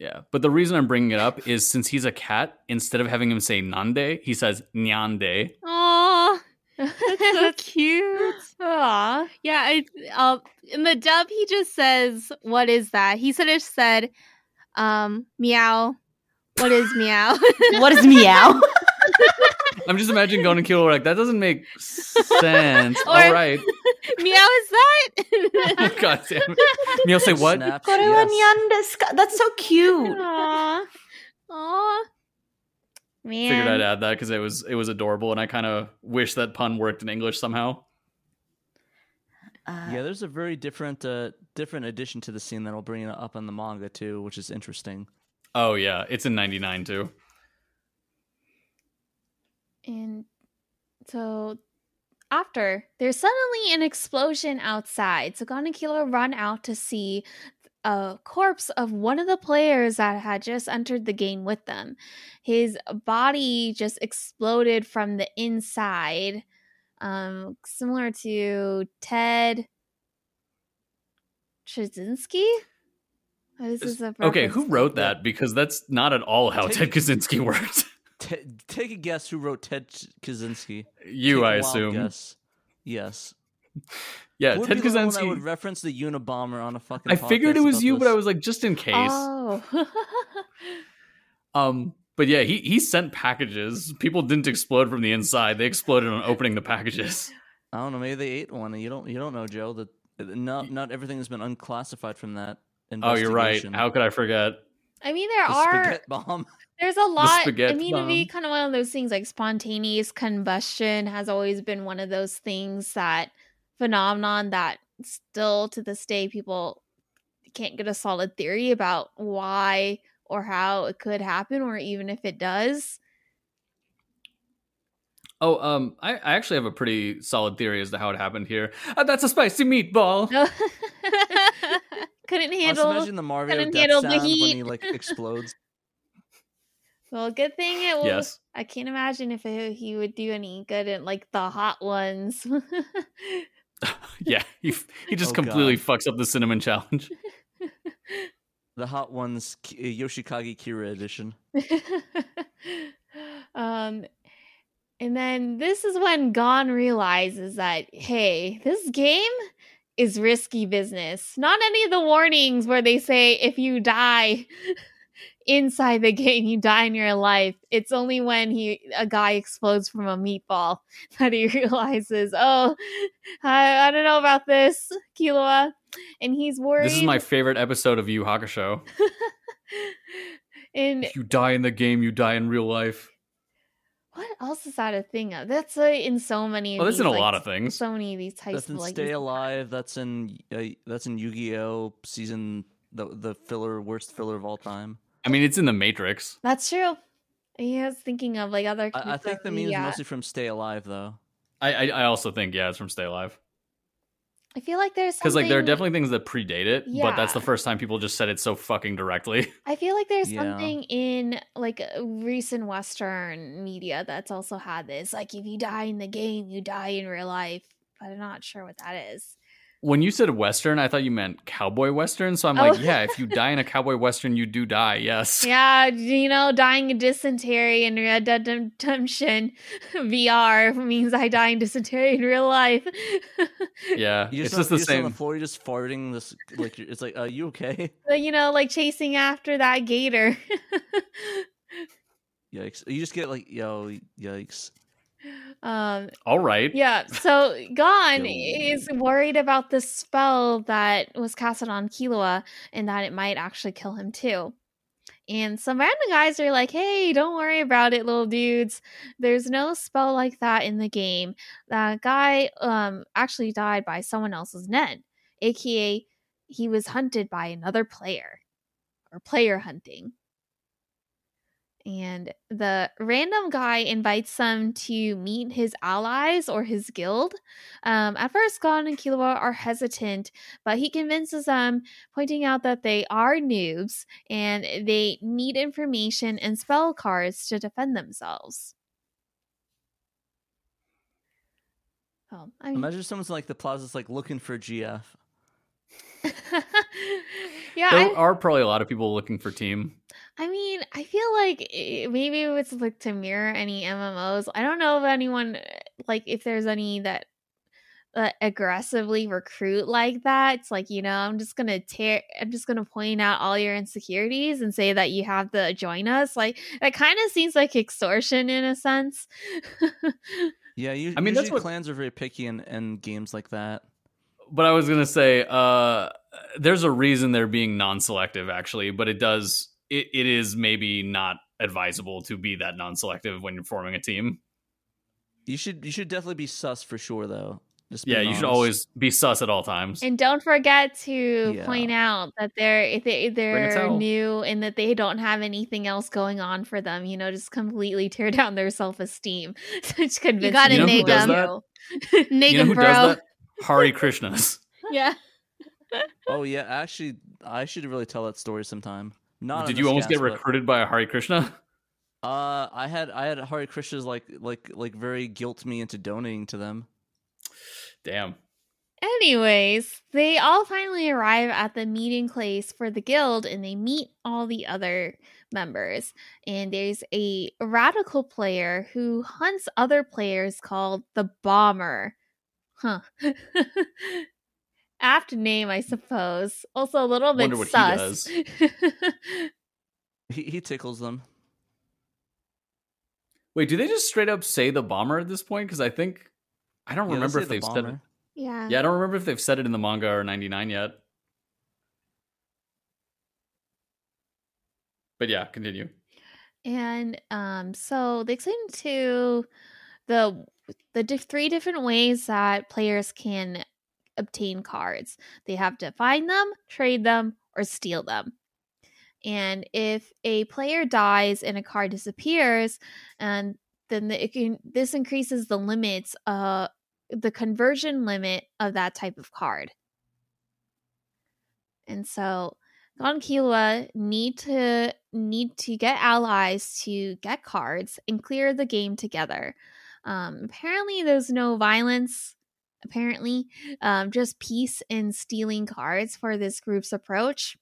[SPEAKER 2] Yeah, but the reason I'm bringing it up is since he's a cat, instead of having him say "nande," he says "nyande."
[SPEAKER 1] oh, that's so cute.
[SPEAKER 5] Aw.
[SPEAKER 1] Yeah, I uh, in the dub he just says, "What is that?" He should have said, um, meow. What is meow?
[SPEAKER 4] what is meow?
[SPEAKER 2] I'm just imagining going to kill Killua like that doesn't make sense.
[SPEAKER 1] Or,
[SPEAKER 2] All right.
[SPEAKER 1] Meow is that?
[SPEAKER 2] God damn it. Meow say what?
[SPEAKER 3] Snaps, yes.
[SPEAKER 4] That's so cute.
[SPEAKER 1] Aww. Aww.
[SPEAKER 5] Man.
[SPEAKER 2] Figured I'd add that because it was it was adorable, and I kind of wish that pun worked in English somehow.
[SPEAKER 4] Uh,
[SPEAKER 3] yeah, there's a very different uh, different addition to the scene that'll bring it up in the manga too, which is interesting.
[SPEAKER 2] Oh yeah, it's in '99 too.
[SPEAKER 5] And so after, there's suddenly an explosion outside. So Gon and Killua run out to see a corpse of one of the players that had just entered the game with them. His body just exploded from the inside, um, similar to Ted Kaczynski. This is a
[SPEAKER 2] Okay, who wrote that? Because that's not at all how
[SPEAKER 3] Take-
[SPEAKER 2] Ted Kaczynski worked.
[SPEAKER 3] Te- take a guess who wrote Ted Kaczynski.
[SPEAKER 2] you,
[SPEAKER 3] Take a
[SPEAKER 2] I
[SPEAKER 3] wild
[SPEAKER 2] assume.
[SPEAKER 3] Guess. Yes.
[SPEAKER 2] Yeah, Ted
[SPEAKER 3] be the one that
[SPEAKER 2] Kaczynski.
[SPEAKER 3] would reference the Unabomber on a fucking.
[SPEAKER 2] I figured it was
[SPEAKER 3] about
[SPEAKER 2] you, but I was like, just in case.
[SPEAKER 5] Oh.
[SPEAKER 2] Um, but yeah, he he sent packages. People didn't explode from the inside; they exploded on opening the packages.
[SPEAKER 3] I don't know. Maybe they ate one, and you don't. You don't know, Joe. That not not everything has been unclassified from that.
[SPEAKER 2] Oh, you're right. How could I forget?
[SPEAKER 5] I mean, there
[SPEAKER 3] The
[SPEAKER 5] are
[SPEAKER 3] bomb.
[SPEAKER 5] There's a lot. I
[SPEAKER 2] spaghetti
[SPEAKER 5] mean, to be kind of one of those things like spontaneous combustion has always been one of those things that phenomenon that still to this day people can't get a solid theory about why or how it could happen or even if it does.
[SPEAKER 2] Oh, um, I, I actually have a pretty solid theory as to how it happened here. Uh, that's a spicy meatball.
[SPEAKER 5] couldn't handle.
[SPEAKER 3] Let's
[SPEAKER 5] handle.
[SPEAKER 3] imagine the Mario
[SPEAKER 5] couldn't
[SPEAKER 3] death
[SPEAKER 5] handle the
[SPEAKER 3] sound when he like explodes.
[SPEAKER 5] Well, good thing it was.
[SPEAKER 2] Yes.
[SPEAKER 5] I can't imagine if it, he would do any good in like the hot ones.
[SPEAKER 2] yeah, he he just
[SPEAKER 3] Oh,
[SPEAKER 2] completely
[SPEAKER 3] God.
[SPEAKER 2] fucks up the cinnamon challenge.
[SPEAKER 3] The Hot Ones Yoshikage Kira edition.
[SPEAKER 5] um, and then this is when Gon realizes that hey, this game is risky business. Not any of the warnings where they say if you die inside the game, you die in your life. It's only when he a guy explodes from a meatball that he realizes, oh, I, I don't know about this, Killua. And he's worried.
[SPEAKER 2] This is my favorite episode of Yu Hakusho.
[SPEAKER 5] and
[SPEAKER 2] If you die in the game, you die in real life.
[SPEAKER 5] What else is that a thing of? That's uh, in so many. Of
[SPEAKER 2] Oh, that's in a
[SPEAKER 5] like,
[SPEAKER 2] lot of things.
[SPEAKER 5] So many of these types
[SPEAKER 3] That's in
[SPEAKER 5] of like.
[SPEAKER 3] Stay
[SPEAKER 5] these-
[SPEAKER 3] Alive. That's in uh, that's in Yu-Gi-Oh season the the filler worst filler of all time.
[SPEAKER 2] I mean, it's in the Matrix.
[SPEAKER 5] That's true. Yeah, I was thinking of like other.
[SPEAKER 3] I, I think the meme is
[SPEAKER 5] uh,
[SPEAKER 3] mostly from Stay Alive though.
[SPEAKER 2] I I, I also think yeah, it's from Stay Alive
[SPEAKER 5] I feel like there's
[SPEAKER 2] because like there are definitely things that predate it, but that's the first time people just said it so fucking directly.
[SPEAKER 5] I feel like there's
[SPEAKER 3] Yeah.
[SPEAKER 5] something in like uh, recent Western media that's also had this. Like, if you die in the game, you die in real life. But I'm not sure what that is.
[SPEAKER 2] When you said Western, I thought you meant cowboy Western. So I'm
[SPEAKER 5] Oh.
[SPEAKER 2] like, yeah, if you die in a cowboy Western, you do die. Yes.
[SPEAKER 5] Yeah, you know, dying in dysentery in Red Dead Redemption VR means I die in dysentery in real life.
[SPEAKER 2] Yeah.
[SPEAKER 3] You
[SPEAKER 2] It's
[SPEAKER 3] just,
[SPEAKER 2] just the
[SPEAKER 3] you're on
[SPEAKER 2] same.
[SPEAKER 3] the floor. You're just farting. This like it's like, are you okay?
[SPEAKER 5] But, you know, like chasing after that gator.
[SPEAKER 3] Yikes! You just get like, yo, yikes.
[SPEAKER 5] Um,
[SPEAKER 2] All right.
[SPEAKER 5] Yeah, so Gon is worried about the spell that was casted on Killua and that it might actually kill him too. And some random guys are like, hey, don't worry about it, little dudes. There's no spell like that in the game. That guy um actually died by someone else's net, aka he was hunted by another player or player hunting and the random guy invites them to meet his allies or his guild. Um, at first, Gon and Killua are hesitant, but he convinces them, pointing out that they are noobs and they need information and spell cards to defend themselves. Oh, I mean,
[SPEAKER 3] Imagine someone's like the plaza's like looking for GF.
[SPEAKER 5] yeah,
[SPEAKER 2] There
[SPEAKER 5] I,
[SPEAKER 2] are probably a lot of people looking for team.
[SPEAKER 5] I mean, I feel like eh, maybe it's like to mirror any MMOs. I don't know if anyone eh, like if there's any that uh, aggressively recruit like that. It's like you know, I'm just gonna tear. I'm just gonna point out all your insecurities and say that you have to join us. Like that kind of seems like extortion in a sense.
[SPEAKER 3] Yeah, you,
[SPEAKER 2] I mean, that's
[SPEAKER 3] usually
[SPEAKER 2] what-
[SPEAKER 3] clans are very picky in, in games like that.
[SPEAKER 2] But I was gonna say, uh, there's a reason they're being non-selective, actually. But it does, it, it is maybe not advisable to be that non-selective when you're forming a team.
[SPEAKER 3] You should you should definitely be sus for sure though. Just
[SPEAKER 2] Yeah,
[SPEAKER 3] being
[SPEAKER 2] you should always be sus at all times.
[SPEAKER 5] And don't forget to
[SPEAKER 3] Yeah.
[SPEAKER 5] point out that they're if they, they're new and that they don't have anything else going on for them. You know, just completely tear down their self esteem. Just convince
[SPEAKER 1] gotta
[SPEAKER 5] them to
[SPEAKER 2] You know who does
[SPEAKER 5] join
[SPEAKER 2] that?
[SPEAKER 5] you.
[SPEAKER 1] Nigga,
[SPEAKER 2] you know who
[SPEAKER 1] bro.
[SPEAKER 2] does that? Hare Krishnas.
[SPEAKER 1] Yeah.
[SPEAKER 3] Oh yeah, actually, I should really tell that story sometime. Not
[SPEAKER 2] Did you
[SPEAKER 3] this
[SPEAKER 2] almost get
[SPEAKER 3] cast, but-
[SPEAKER 2] recruited by a Hare Krishna?
[SPEAKER 3] Uh, I had I had Hare Krishna's like like like very guilt me into donating to them.
[SPEAKER 2] Damn.
[SPEAKER 5] Anyways, they all finally arrive at the meeting place for the guild and they meet all the other members. And there's a radical player who hunts other players called the Bomber. Huh. Apt name, I suppose. Also a little bit
[SPEAKER 2] Wonder what he
[SPEAKER 5] sus.
[SPEAKER 3] He he tickles them.
[SPEAKER 2] Wait, do they just straight up say the bomber at this point? Because I think I don't
[SPEAKER 3] Yeah,
[SPEAKER 2] remember if
[SPEAKER 3] the
[SPEAKER 2] they've said it.
[SPEAKER 5] yeah.
[SPEAKER 2] Yeah, I don't remember if they've said it in the manga or 99 yet. But yeah, continue.
[SPEAKER 5] And um, so they explain to the the di- three different ways that players can obtain cards. They have to find them, trade them, or steal them. And if a player dies and a card disappears, and then the, can, this increases the limits, uh, the conversion limit of that type of card. And so Gon Killua need to need to get allies to get cards and clear the game together. Um, apparently, there's no violence. Apparently, um, just peace and stealing cards for this group's approach.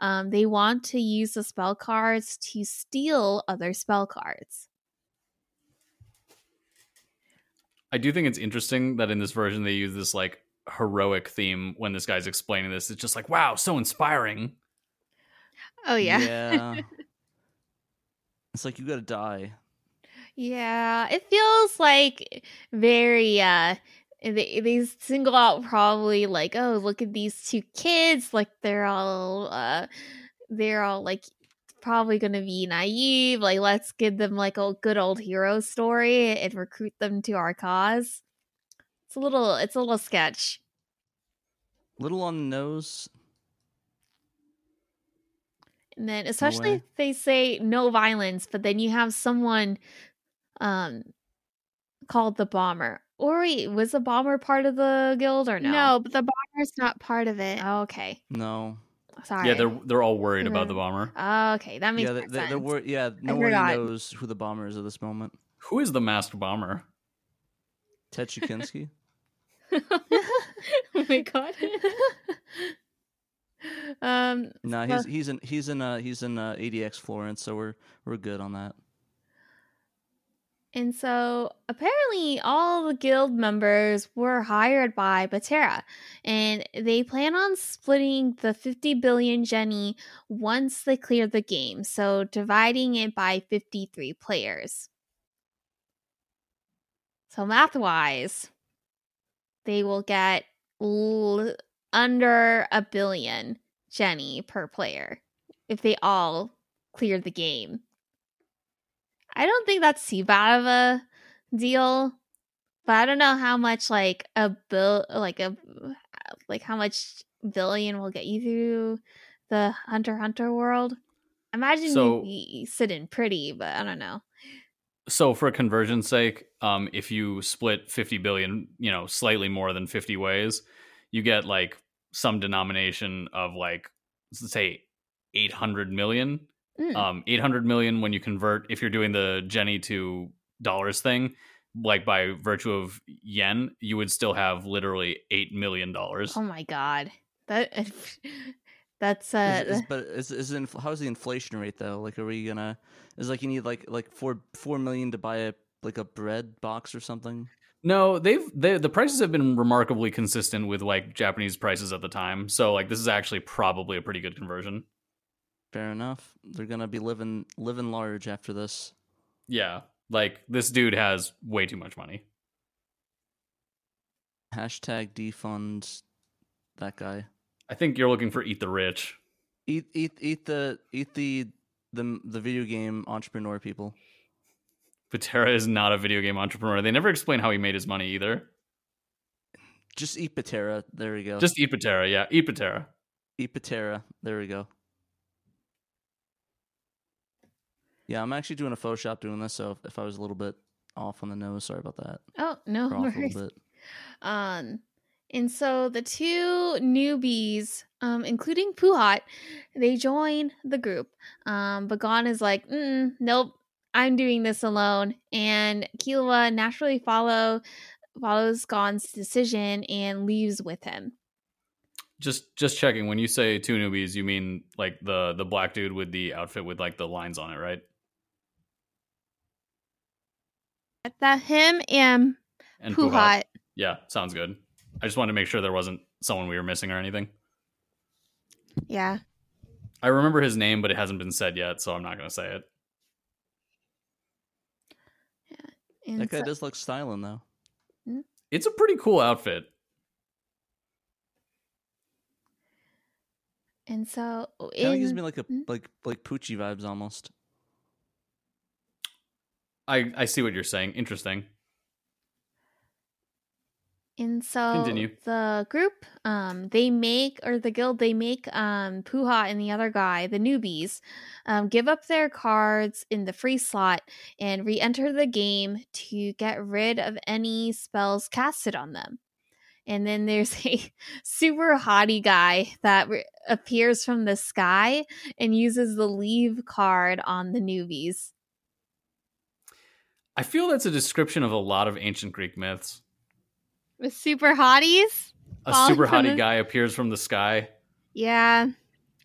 [SPEAKER 5] Um, they want to use the spell cards to steal other spell cards.
[SPEAKER 2] I do think it's interesting that in this version they use this like heroic theme when this guy's explaining this. It's just like, wow, so inspiring.
[SPEAKER 1] Oh yeah.
[SPEAKER 3] Yeah. it's like you gotta die.
[SPEAKER 5] Yeah, it feels like very uh they, they single out probably like oh look at these two kids like they're all uh they're all like probably gonna be naive like let's give them like a good old hero story and recruit them to our cause it's a little it's a little sketch
[SPEAKER 3] Little on the nose.
[SPEAKER 5] and then especially
[SPEAKER 3] way.
[SPEAKER 5] if they say no violence but then you have someone um called the bomber or wait was the bomber part of the guild or no
[SPEAKER 1] No, but the bomber's not part of it.
[SPEAKER 5] okay
[SPEAKER 3] No.
[SPEAKER 5] sorry
[SPEAKER 2] Yeah, they're they're all worried about the
[SPEAKER 5] Mhm.
[SPEAKER 2] bomber.
[SPEAKER 5] okay that makes
[SPEAKER 3] yeah, they, they, they're
[SPEAKER 5] sense.
[SPEAKER 3] wor- yeah, no one knows who the bomber is at this moment.
[SPEAKER 2] Who is the masked bomber?
[SPEAKER 3] Ted Chikinsky?
[SPEAKER 5] oh my god. um
[SPEAKER 3] no,
[SPEAKER 5] so-
[SPEAKER 3] he's he's in he's in uh he's in uh, ADX Florence, so we're we're good on that.
[SPEAKER 5] And so apparently all the guild members were hired by Batera and they plan on splitting the 50 billion Jenny once they clear the game, so dividing it by 53 players. So math wise, they will get l- under a billion Jenny per player if they all clear the game. I don't think that's too bad of a deal, but I don't know how much like a bill, like a like how much billion will get you through the Hunter Hunter world. Imagine
[SPEAKER 2] So-
[SPEAKER 5] you'd be sitting pretty, but I don't know.
[SPEAKER 2] So for conversion's sake, um, if you split 50 billion, you know, slightly more than 50 ways, you get like some denomination of like let's say 800 million.
[SPEAKER 5] Mm.
[SPEAKER 2] Um, 800 million when you convert if you're doing the Jenny to dollars thing, like by virtue of yen, you would still have literally 8 million dollars.
[SPEAKER 5] Oh my god, that that's
[SPEAKER 3] Is,
[SPEAKER 5] uh
[SPEAKER 3] is, but is is inf- how's the inflation rate though? Like, are we gonna? Is like you need like like four four million to buy a like a bread box or something?
[SPEAKER 2] No, they've they, the prices have been remarkably consistent with like Japanese prices at the time. So like this is actually probably a pretty good conversion.
[SPEAKER 3] Fair enough. They're gonna be living living large after this.
[SPEAKER 2] Yeah, like this dude has way too much money.
[SPEAKER 3] Hashtag defund that guy.
[SPEAKER 2] I think you're looking for eat the rich.
[SPEAKER 3] Eat eat eat the eat the the the video game entrepreneur people.
[SPEAKER 2] Batera is not a video game entrepreneur. They never explain how he made his money either.
[SPEAKER 3] Just eat Batera. There we go.
[SPEAKER 2] Just eat Batera. Yeah, eat Batera.
[SPEAKER 3] eat Batera. There we go. Yeah, I'm actually doing a Photoshop doing this, so if, if I was a little bit off on the nose, sorry about that.
[SPEAKER 5] oh no
[SPEAKER 3] Or off a
[SPEAKER 5] worries.
[SPEAKER 3] little bit.
[SPEAKER 5] Um, and so the two newbies, um, including Puhat, they join the group. Um, but Gon is like, mm, nope, I'm doing this alone. And Killua naturally follow follows Gon's decision and leaves with him.
[SPEAKER 2] Just just checking. When you say two newbies, you mean like the the black dude with the outfit with like the lines on it, right?
[SPEAKER 1] That him and
[SPEAKER 2] And
[SPEAKER 1] Puhat.
[SPEAKER 2] Yeah, sounds good. I just wanted to make sure there wasn't someone we were missing or anything.
[SPEAKER 1] Yeah.
[SPEAKER 2] I remember his name, but it hasn't been said yet, so I'm not going to say it.
[SPEAKER 5] And
[SPEAKER 3] That guy
[SPEAKER 5] so-
[SPEAKER 3] does look styling though.
[SPEAKER 2] It's a pretty cool outfit.
[SPEAKER 5] and so
[SPEAKER 3] Kind of gives me like a
[SPEAKER 5] Hmm?
[SPEAKER 3] like like Poochie vibes almost.
[SPEAKER 2] I I see what you're saying. Interesting.
[SPEAKER 5] And so
[SPEAKER 2] Continue.
[SPEAKER 5] the group, um, they make or the guild they make um Puha and the other guy, the newbies, um, give up their cards in the free slot and re-enter the game to get rid of any spells casted on them. And then there's a super haughty guy that re- appears from the sky and uses the leave card on the newbies.
[SPEAKER 2] I feel that's a description of a lot of ancient Greek myths.
[SPEAKER 1] With super hotties?
[SPEAKER 2] A super hottie
[SPEAKER 1] the-
[SPEAKER 2] guy appears from the sky.
[SPEAKER 1] Yeah.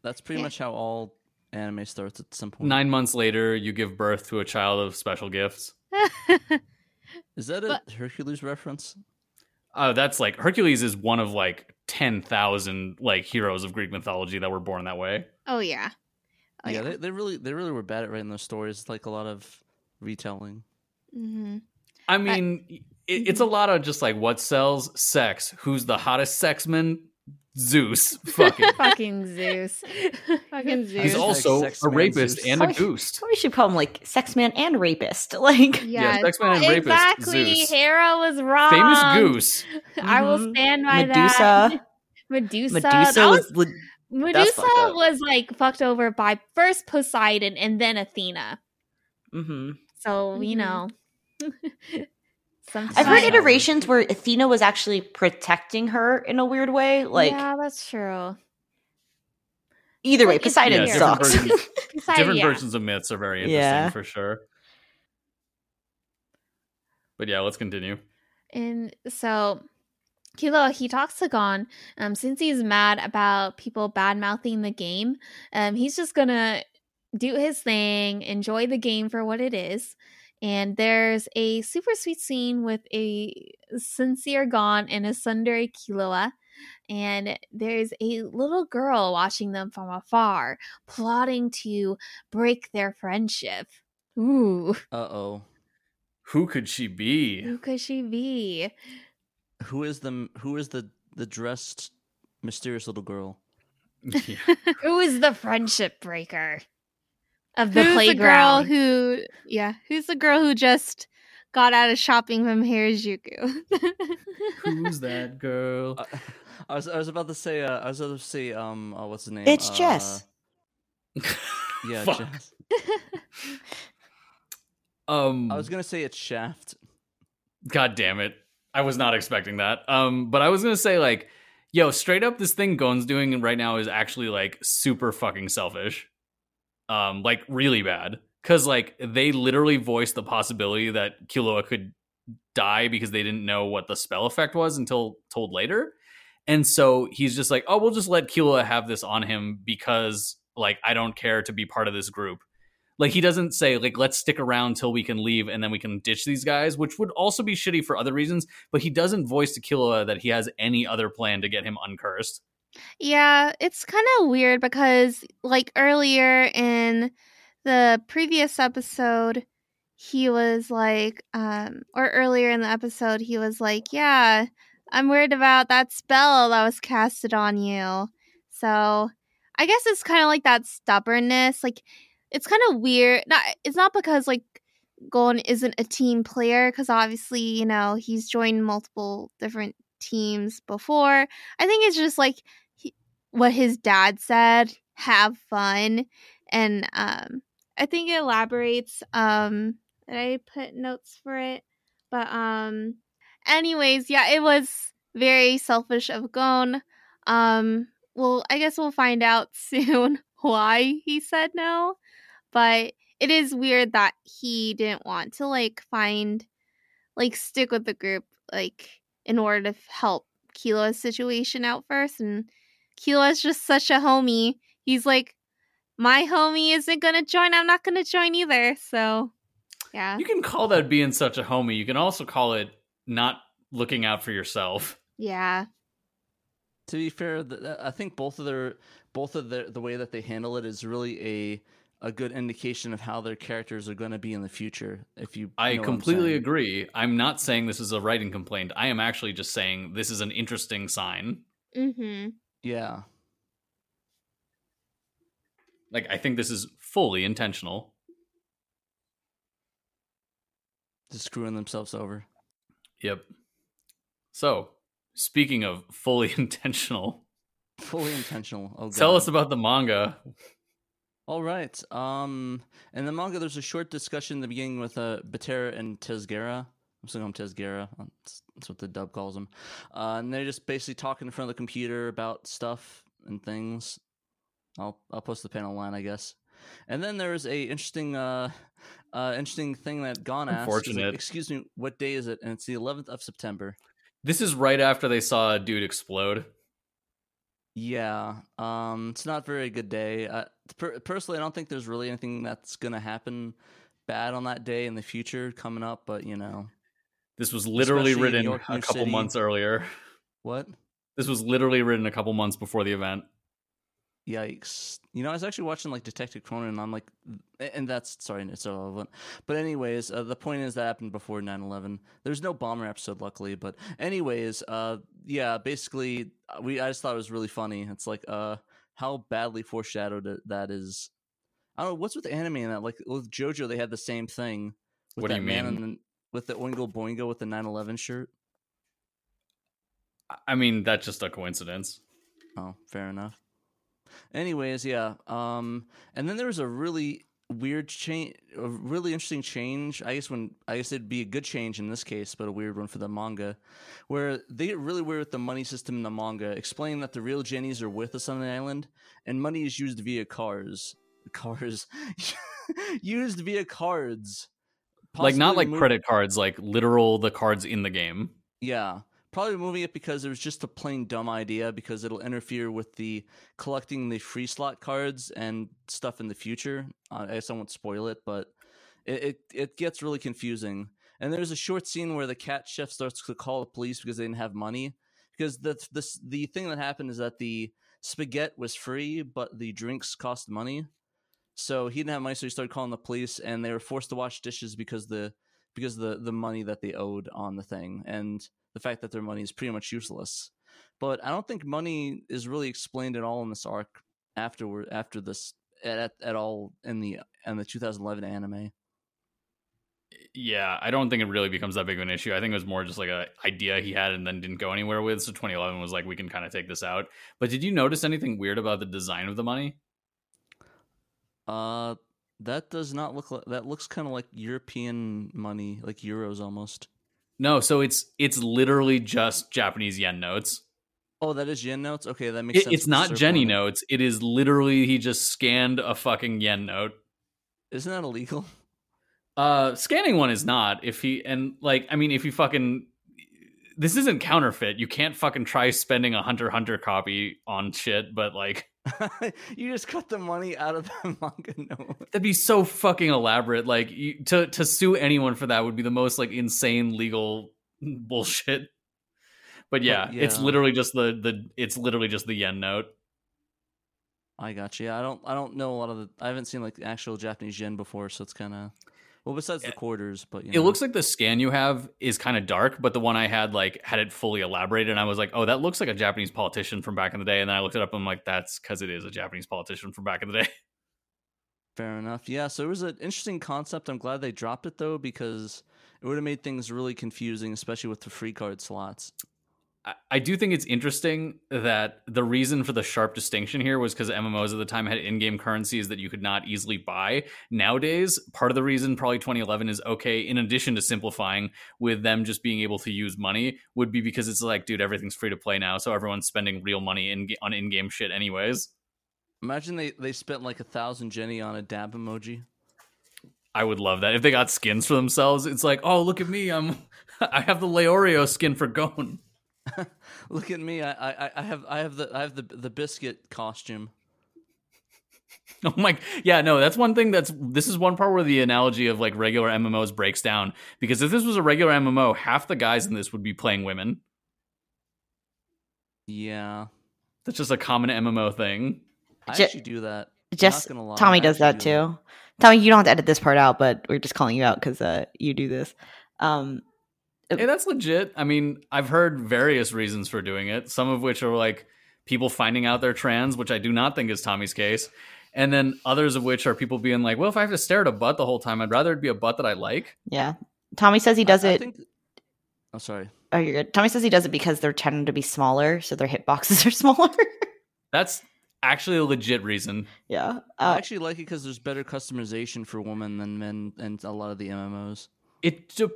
[SPEAKER 3] That's pretty
[SPEAKER 1] Yeah.
[SPEAKER 3] much how all anime starts at some point.
[SPEAKER 2] Nine months later, you give birth to a child of special gifts.
[SPEAKER 3] Is that a
[SPEAKER 1] But-
[SPEAKER 3] Hercules reference?
[SPEAKER 2] Oh, that's like Hercules is one of like ten thousand like heroes of Greek mythology that were born that way.
[SPEAKER 1] oh, yeah. Oh,
[SPEAKER 3] yeah,
[SPEAKER 1] yeah.
[SPEAKER 3] They, they really they really were bad at writing those stories. It's Like a lot of retelling.
[SPEAKER 1] Hmm
[SPEAKER 2] I mean, it, it's a lot of just like what sells sex. Who's the hottest sexman? Zeus. Fucking.
[SPEAKER 5] Fucking Zeus.
[SPEAKER 1] Fucking Zeus.
[SPEAKER 3] He's
[SPEAKER 2] also
[SPEAKER 3] sex
[SPEAKER 2] a rapist
[SPEAKER 3] Zeus.
[SPEAKER 2] and a goose.
[SPEAKER 4] We should call him like sex man and rapist. Like,
[SPEAKER 2] Yeah,
[SPEAKER 1] Yeah.
[SPEAKER 2] sex man and rapist.
[SPEAKER 5] exactly.
[SPEAKER 2] Zeus.
[SPEAKER 5] Hera was wrong.
[SPEAKER 2] Famous goose.
[SPEAKER 5] I will
[SPEAKER 4] Mhm.
[SPEAKER 5] stand by
[SPEAKER 4] Medusa.
[SPEAKER 5] that. Medusa.
[SPEAKER 4] Medusa
[SPEAKER 5] That
[SPEAKER 4] was,
[SPEAKER 5] was, Medusa was like fucked over by first Poseidon and then Athena.
[SPEAKER 4] Mhm.
[SPEAKER 5] So you
[SPEAKER 1] Mhm.
[SPEAKER 5] know. Sometimes
[SPEAKER 4] I've heard iterations where Athena was actually protecting her in a weird way. Like,
[SPEAKER 5] yeah, that's true.
[SPEAKER 4] either way,
[SPEAKER 5] like,
[SPEAKER 4] Poseidon
[SPEAKER 2] Yeah, different
[SPEAKER 4] sucks.
[SPEAKER 2] versions,
[SPEAKER 5] Poseidon,
[SPEAKER 2] different
[SPEAKER 5] yeah.
[SPEAKER 2] versions of myths are very interesting
[SPEAKER 4] Yeah.
[SPEAKER 2] for sure. But yeah, let's continue.
[SPEAKER 5] And so Killua, he talks to Gon. Um, since he's mad about people bad mouthing the game, um, he's just gonna do his thing, enjoy the game for what it is. And there's a super sweet scene with a sincere Gon and a tsundere Killua. And there's a little girl watching them from afar, plotting to break their friendship. Ooh,
[SPEAKER 3] Uh oh.
[SPEAKER 2] Who could she be?
[SPEAKER 5] who could she be?
[SPEAKER 3] Who is the who is the the dressed mysterious little girl?
[SPEAKER 2] Yeah.
[SPEAKER 5] Who is the friendship breaker of the
[SPEAKER 1] who's
[SPEAKER 5] playground?
[SPEAKER 1] the girl who, yeah, who's the girl who just got out of shopping from Harajuku?
[SPEAKER 2] Who's that girl?
[SPEAKER 3] Uh, I was I was about to say uh, I was about to say um uh, what's the name?
[SPEAKER 4] It's
[SPEAKER 3] Uh,
[SPEAKER 4] Jess.
[SPEAKER 3] Yeah,
[SPEAKER 2] Fuck.
[SPEAKER 3] Jess.
[SPEAKER 2] Um,
[SPEAKER 3] I was gonna say it's Shaft.
[SPEAKER 2] God damn it. I was not expecting that. Um, but I was gonna say, like, yo, straight up, this thing Gon's doing right now is actually like super fucking selfish. Um, like really bad. Cause like they literally voiced the possibility that Killua could die because they didn't know what the spell effect was until told later. And so he's just like, oh, we'll just let Killua have this on him because like I don't care to be part of this group. Like he doesn't say like let's stick around till we can leave and then we can ditch these guys, which would also be shitty for other reasons. But he doesn't voice to Killua that he has any other plan to get him uncursed.
[SPEAKER 1] Yeah, it's kind of weird because, like, earlier in the previous episode, he was like, um, or earlier in the episode, he was like, Yeah, I'm worried about that spell that was casted on you. So I guess it's kind of like that stubbornness. Like, it's kind of weird. Not, it's not because, like, Gon isn't a team player, because obviously, you know, he's joined multiple different teams before. I think it's just like he, what his dad said, have fun. And um I think it elaborates um did I put notes for it? But um anyways, yeah, it was very selfish of Gon. Um well, I guess we'll find out soon why he said no. But it is weird that he didn't want to like find like stick with the group like in order to help Killua's situation out first. And Killua's just such a homie. He's like, my homie isn't gonna join. I'm not gonna join either. So, yeah,
[SPEAKER 2] You can call that being such a homie. You can also call it not looking out for yourself.
[SPEAKER 1] yeah,
[SPEAKER 3] To be fair, th- th- I think both of their both of the the way that they handle it is really a a good indication of how their characters are going to be in the future. If you,
[SPEAKER 2] I
[SPEAKER 3] know what I'm
[SPEAKER 2] completely agree. I'm not saying this is a writing complaint. I am actually just saying this is an interesting sign.
[SPEAKER 1] mm-hmm.
[SPEAKER 3] Yeah,
[SPEAKER 2] Like I think this is fully intentional.
[SPEAKER 3] just screwing themselves over.
[SPEAKER 2] Yep. So, speaking of fully intentional,
[SPEAKER 3] Fully intentional. Oh,
[SPEAKER 2] tell us about the manga.
[SPEAKER 3] All right. Um, in the manga, there's a short discussion in the beginning with uh, Batera and Tsezguerra. I'm still him Tsezguerra. That's, that's what the dub calls him. Uh, and they're just basically talking in front of the computer about stuff and things. I'll I'll post the panel line, I guess. And then there's a interesting uh, uh interesting thing that Gon asked. Like, Excuse me, what day is it? And it's the 11th of September.
[SPEAKER 2] This is right after they saw a dude explode.
[SPEAKER 3] Yeah, um, it's not a very good day. Uh, per- personally, I don't think there's really anything that's gonna happen bad on that day in the future coming up. But you know,
[SPEAKER 2] This was literally
[SPEAKER 3] Especially
[SPEAKER 2] written
[SPEAKER 3] York,
[SPEAKER 2] a couple
[SPEAKER 3] City.
[SPEAKER 2] months earlier.
[SPEAKER 3] what?
[SPEAKER 2] This was literally written a couple months before the event.
[SPEAKER 3] Yikes! You know, I was actually watching like Detective Conan, and I'm like, and that's sorry, it's irrelevant. But anyways, uh, the point is that happened before 9/11. There's no bomber episode, luckily. But anyways, uh, yeah, basically, uh, we I just thought it was really funny. It's like, uh, how badly foreshadowed that is. I don't know what's with anime and that. Like with JoJo, they had the same thing. With
[SPEAKER 2] What do you
[SPEAKER 3] man
[SPEAKER 2] mean?
[SPEAKER 3] the- with the Oingo Boingo with the 9/11 shirt.
[SPEAKER 2] I mean, that's just a coincidence.
[SPEAKER 3] Oh, fair enough. Anyways, yeah. Um, and then there was a really weird change, a really interesting change. I guess when I guess it'd be a good change in this case, but a weird one for the manga, where they get really weird with the money system in the manga, explaining that the real Jennies are with us on the island, and money is used via cars, cars, used via cards.
[SPEAKER 2] like not like credit cards, like literal the cards in the game.
[SPEAKER 3] Yeah. Probably removing it because it was just a plain dumb idea because it'll interfere with the collecting the free slot cards and stuff in the future. Uh, I guess I won't spoil it, but it, it it gets really confusing. And there's a short scene where the cat chef starts to call the police because they didn't have money. Because the the the thing that happened is that the spaghetti was free, but the drinks cost money. So he didn't have money, so he started calling the police, and they were forced to wash dishes because the because the the money that they owed on the thing and the fact that their money is pretty much useless. But I don't think money is really explained at all in this arc afterward after this at at all in the in the 2011 anime.
[SPEAKER 2] Yeah, I don't think it really becomes that big of an issue. I think it was more just like a idea he had and then didn't go anywhere with. So 2011 was like, we can kind of take this out. But did you notice anything weird about the design of the money?
[SPEAKER 3] Uh that does not look like that looks kind of like European money, like euros almost.
[SPEAKER 2] No, so it's it's literally just Japanese yen notes.
[SPEAKER 3] Oh, that is yen notes. Okay, that makes
[SPEAKER 2] It,
[SPEAKER 3] sense.
[SPEAKER 2] it's not Jenny notes. It is literally he just scanned a fucking yen note.
[SPEAKER 3] Isn't that illegal?
[SPEAKER 2] Uh, scanning one is not. If he and like, I mean, if you fucking, this isn't counterfeit. You can't fucking try spending a Hunter Hunter copy on shit. But like,
[SPEAKER 3] you just cut the money out of the manga note.
[SPEAKER 2] that'd be so fucking elaborate. Like, you, to to sue anyone for that would be the most like insane legal bullshit. But yeah, it's
[SPEAKER 3] yeah.
[SPEAKER 2] literally just the the it's literally just the yen note.
[SPEAKER 3] I got you. I don't. I don't know a lot of the. I haven't seen like the actual Japanese yen before, so it's kind of. Well, besides the eh, quarters, but you
[SPEAKER 2] It
[SPEAKER 3] know.
[SPEAKER 2] looks like the scan you have is kind of dark, but the one I had like had it fully elaborated, and I was like, "Oh, that looks like a Japanese politician from back in the day." And then I looked it up, and I'm like, "That's because it is a Japanese politician from back in the day."
[SPEAKER 3] fair enough. Yeah, so it was an interesting concept. I'm glad they dropped it though because it would have made things really confusing, especially with the free card slots.
[SPEAKER 2] I- do think it's interesting that the reason for the sharp distinction here was because MMOs at the time had in-game currencies that you could not easily buy. Nowadays, part of the reason probably 2011 is okay, in addition to simplifying with them just being able to use money, would be because it's like, dude, everything's free to play now, so everyone's spending real money in on in-game shit anyways.
[SPEAKER 3] Imagine they they spent like a thousand Jenny on a dab emoji.
[SPEAKER 2] I would love that if they got skins for themselves. It's like, oh, look at me, I'm I have the Leorio skin for Gon.
[SPEAKER 3] Look at me. I, I I have I have the I have the the biscuit costume.
[SPEAKER 2] Oh my, yeah, no, that's one thing. That's this is one part where the analogy of like regular MMOs breaks down because if this was a regular MMO, half the guys in this would be playing women.
[SPEAKER 3] Yeah,
[SPEAKER 2] That's just a common MMO thing.
[SPEAKER 3] I
[SPEAKER 4] Ju-
[SPEAKER 3] actually do that.
[SPEAKER 4] Just
[SPEAKER 3] not gonna lie,
[SPEAKER 4] Tommy does that
[SPEAKER 3] do
[SPEAKER 4] too. Tommy, you don't have to edit this part out, but we're just calling you out because uh, you do this. Um,
[SPEAKER 2] Hey, that's legit. I mean, I've heard various reasons for doing it. Some of which are like people finding out they're trans, which I do not think is Tommy's case. And then others of which are people being like, well, if I have to stare at a butt the whole time, I'd rather it be a butt that I like.
[SPEAKER 4] yeah, Tommy says he does
[SPEAKER 3] I- I
[SPEAKER 4] it.
[SPEAKER 3] think- Oh, sorry.
[SPEAKER 4] Oh, you're good. Tommy says he does it because they're tending to be smaller, so their hitboxes are smaller.
[SPEAKER 2] That's actually a legit reason.
[SPEAKER 4] yeah.
[SPEAKER 3] I
[SPEAKER 4] Uh,
[SPEAKER 3] actually like it because there's better customization for women than men and a lot of the MMOs.
[SPEAKER 2] It depends.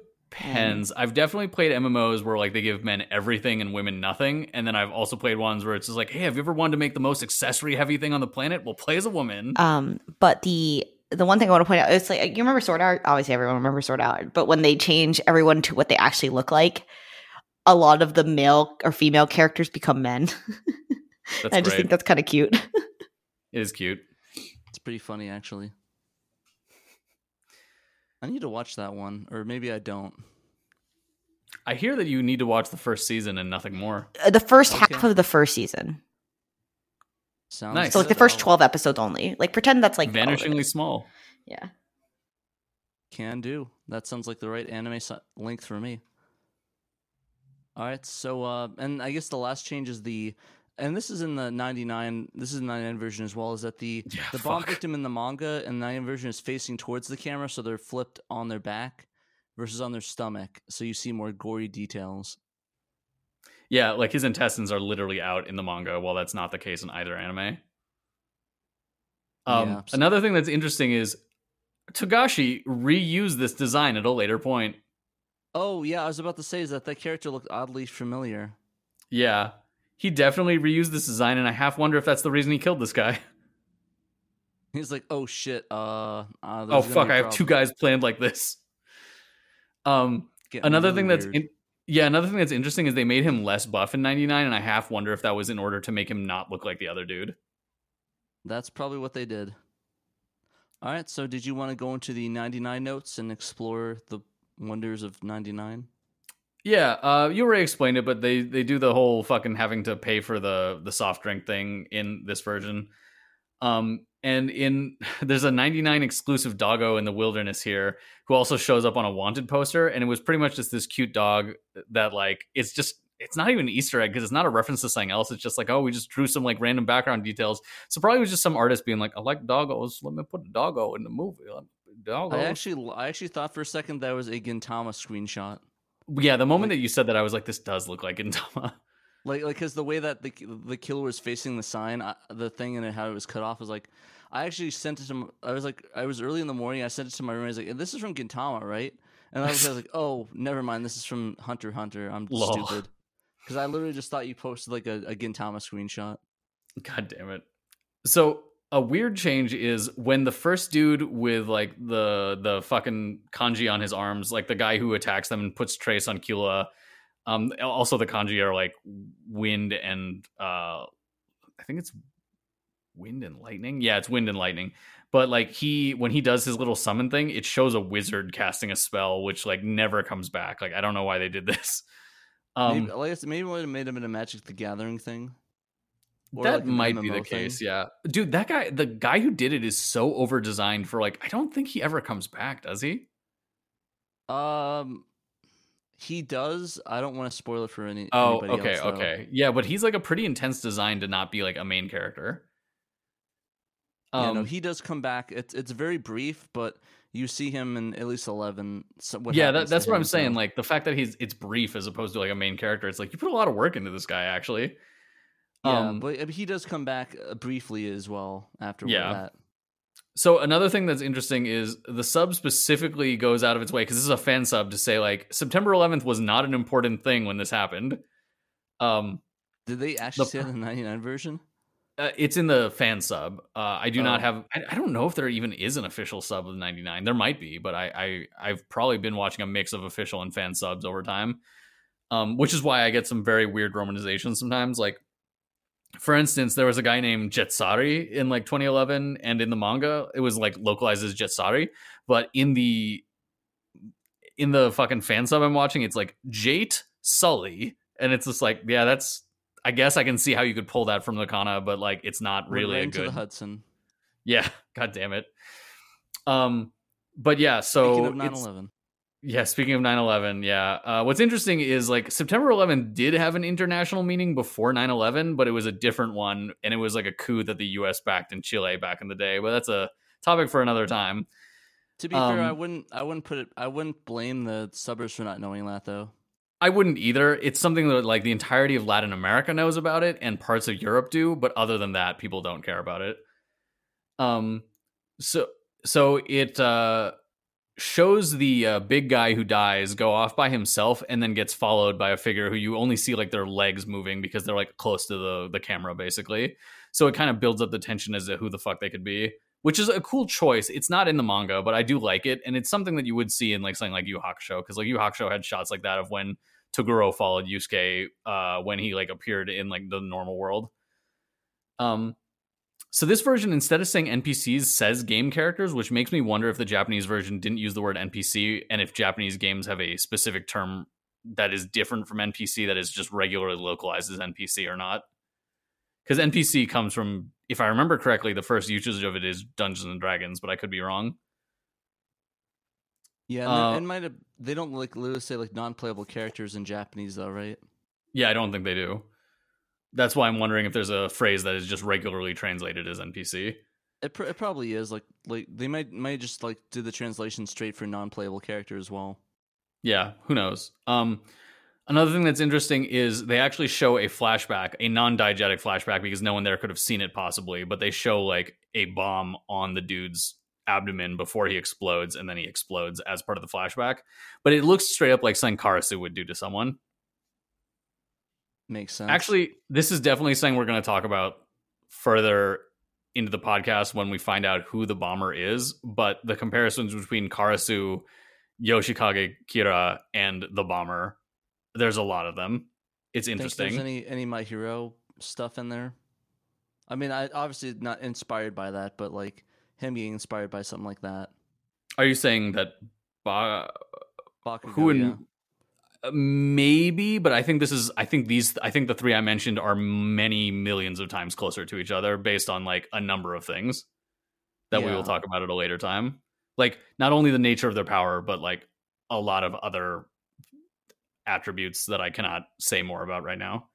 [SPEAKER 2] I've definitely played MMOs where like they give men everything and women nothing, and then I've also played ones where it's just like, hey, have you ever wanted to make the most accessory heavy thing on the planet? Well, play as a woman.
[SPEAKER 4] um, but the the one thing I want to point out is like you remember Sword Art. Obviously, everyone remembers Sword Art. But when they change everyone to what they actually look like, a lot of the male or female characters become men.
[SPEAKER 2] That's
[SPEAKER 4] I just
[SPEAKER 2] great.
[SPEAKER 4] think that's kind of cute.
[SPEAKER 2] it is cute.
[SPEAKER 3] It's pretty funny, actually. I need to watch that one, or maybe I don't.
[SPEAKER 2] I hear that you need to watch the first season and nothing more.
[SPEAKER 4] Uh, the first half of the first season,
[SPEAKER 3] Sounds
[SPEAKER 2] Nice.
[SPEAKER 4] so like the first twelve episodes only. Like pretend that's like all of it.
[SPEAKER 2] Vanishingly small.
[SPEAKER 4] Yeah.
[SPEAKER 3] Can do. That sounds like the right anime si- length for me. All right, so uh, and I guess the last change is the, and this is in the '99. This is the '99 version as well. Is that the
[SPEAKER 2] Yeah,
[SPEAKER 3] the bomb
[SPEAKER 2] fuck.
[SPEAKER 3] victim in the manga and the '99 version is facing towards the camera, so they're flipped on their back versus on their stomach, so you see more gory details.
[SPEAKER 2] Yeah, like his intestines are literally out in the manga, while that's not the case in either anime. Um,
[SPEAKER 3] Yeah,
[SPEAKER 2] another thing that's interesting is Togashi reused this design at a later point.
[SPEAKER 3] Oh yeah, I was about to say is that that character looked oddly familiar.
[SPEAKER 2] Yeah, he definitely reused this design, and I half wonder if that's the reason he killed this guy.
[SPEAKER 3] He's like, oh shit, uh, uh
[SPEAKER 2] oh fuck, I have two guys planned like this. Um,
[SPEAKER 3] Getting
[SPEAKER 2] another
[SPEAKER 3] really
[SPEAKER 2] thing that's in, yeah, another thing that's interesting is they made him less buff in '99, and I half wonder if that was in order to make him not look like the other dude.
[SPEAKER 3] That's probably what they did. All right, so did you want to go into the 99 notes and explore the wonders of 99?
[SPEAKER 2] Yeah, uh, you already explained it, but they they do the whole fucking having to pay for the the soft drink thing in this version. Um, and in there's a 99 exclusive doggo in the wilderness here who also shows up on a wanted poster, and it was pretty much just this cute dog that like it's just it's not even an Easter egg because it's not a reference to something else. It's just like oh, we just drew some like random background details. So probably it was just some artist being like, I like doggos, let me put a doggo in the movie. Doggo.
[SPEAKER 3] I actually, I actually thought for a second that was a Gintama screenshot.
[SPEAKER 2] Yeah, the moment
[SPEAKER 3] like-
[SPEAKER 2] that you said that, I was like, this does look like Gintama.
[SPEAKER 3] Like, like, because the way that the the killer was facing the sign, I, the thing and how it was cut off was like, I actually sent it to. I was like, I was early in the morning. I sent it to my room. I was like, "This is from Gintama, right?" And I was, I was like, "Oh, never mind. This is from Hunter Hunter. I'm
[SPEAKER 2] Lol.
[SPEAKER 3] stupid." Because I literally just thought you posted like a, a Gintama screenshot.
[SPEAKER 2] God damn it. So a weird change is when the first dude with like the the fucking kanji on his arms, like the guy who attacks them and puts trace on Killua. Um, also the kanji are like wind and uh, I think it's wind and lightning. Yeah, it's wind and lightning. But like he, when he does his little summon thing, it shows a wizard casting a spell, which like never comes back. Like I don't know why they did this. Um,
[SPEAKER 3] maybe, I would have made him in a Magic the Gathering thing.
[SPEAKER 2] That
[SPEAKER 3] like
[SPEAKER 2] might be the
[SPEAKER 3] thing.
[SPEAKER 2] case, yeah. Dude, that guy, the guy who did it is so over designed for like, I don't think he ever comes back, does he?
[SPEAKER 3] Um, he does. I don't want to spoil it for any.
[SPEAKER 2] Oh,
[SPEAKER 3] anybody
[SPEAKER 2] okay,
[SPEAKER 3] else,
[SPEAKER 2] okay. Yeah, but he's like a pretty intense design to not be like a main character.
[SPEAKER 3] yeah,
[SPEAKER 2] Um,
[SPEAKER 3] no, he does come back. It's it's very brief, but you see him in at least eleven. So
[SPEAKER 2] yeah, that, that's what I'm saying. Like the fact that he's it's brief as opposed to like a main character. It's like you put a lot of work into this guy, actually.
[SPEAKER 3] Yeah,
[SPEAKER 2] um,
[SPEAKER 3] but uh, he does come back uh, briefly as well after
[SPEAKER 2] Yeah.
[SPEAKER 3] that.
[SPEAKER 2] So another thing that's interesting is the sub specifically goes out of its way because this is a fan sub to say like September 11th was not an important thing when this happened. Um,
[SPEAKER 3] Did they actually
[SPEAKER 2] The
[SPEAKER 3] say the ninety nine version?
[SPEAKER 2] Uh, it's in the fan sub. Uh, I do not
[SPEAKER 3] Oh.
[SPEAKER 2] have. I, I don't know if there even is an official sub of 99. There might be, but I, I I've probably been watching a mix of official and fan subs over time. Um, which is why I get some very weird romanizations sometimes. Like, for instance, there was a guy named Jetsari in like 2011, and in the manga, it was like localized as Jetsari, but in the in the fucking fan sub I'm watching, it's like Jate Sully, and it's just like, yeah, that's I guess I can see how you could pull that from the kana, but like it's not really a good.
[SPEAKER 3] the Hudson.
[SPEAKER 2] Yeah, god damn it. Um, but yeah, so
[SPEAKER 3] Speaking of 9/11,
[SPEAKER 2] yeah, speaking of 9/11, yeah. Uh, what's interesting is like September 11 did have an international meaning before 9/11, but it was a different one, and it was like a coup that the U.S. backed in Chile back in the day. But that's a topic for another time.
[SPEAKER 3] to be fair, I
[SPEAKER 2] um,
[SPEAKER 3] wouldn't I wouldn't put it I wouldn't blame the suburbs for not knowing that though.
[SPEAKER 2] I wouldn't either. It's something that like the entirety of Latin America knows about it and parts of Europe do, but other than that, people don't care about it. Um so so it uh shows the uh, big guy who dies go off by himself and then gets followed by a figure who you only see like their legs moving because they're like close to the the camera basically. So it kind of builds up the tension as to who the fuck they could be, which is a cool choice. It's not in the manga, but I do like it, and it's something that you would see in like something like Yu Hakusho because like Yu Hakusho had shots like that of when Toguro followed Yusuke uh, when he like appeared in like the normal world. Um, so this version, instead of saying NPCs, says game characters, which makes me wonder if the Japanese version didn't use the word NPC, and if Japanese games have a specific term that is different from NPC that is just regularly localized as NPC or not. Because NPC comes from, if I remember correctly, the first usage of it is Dungeons and Dragons, but I could be wrong.
[SPEAKER 3] Yeah, and,
[SPEAKER 2] Uh,
[SPEAKER 3] they- and might have they don't like literally say like non-playable characters in Japanese though, right?
[SPEAKER 2] Yeah, I don't think they do. That's why I'm wondering if there's a phrase that is just regularly translated as NPC.
[SPEAKER 3] It, pr- it probably is like like they might might just like do the translation straight for non-playable character as well.
[SPEAKER 2] Yeah, who knows? Um, another thing that's interesting is they actually show a flashback, a non-diegetic flashback, because no one there could have seen it possibly. But they show like a bomb on the dude's abdomen before he explodes, and then he explodes as part of the flashback. But it looks straight up like something Karasu would do to someone.
[SPEAKER 3] Makes sense.
[SPEAKER 2] Actually, this is definitely something we're going to talk about further into the podcast when we find out who the bomber is. But the comparisons between Karasu, Yoshikage Kira, and the bomber, there's a lot of them. It's interesting.
[SPEAKER 3] any any My Hero stuff in there? I mean, I obviously not inspired by that, but like him being inspired by something like that.
[SPEAKER 2] Are you saying that ba-
[SPEAKER 3] Bakugo,
[SPEAKER 2] who in
[SPEAKER 3] yeah.
[SPEAKER 2] Maybe but i think this is i think these i think the three i mentioned are many millions of times closer to each other based on like a number of things that we will talk about at a later time. Like not only the nature of their power but like a lot of other attributes that i cannot say more about right now.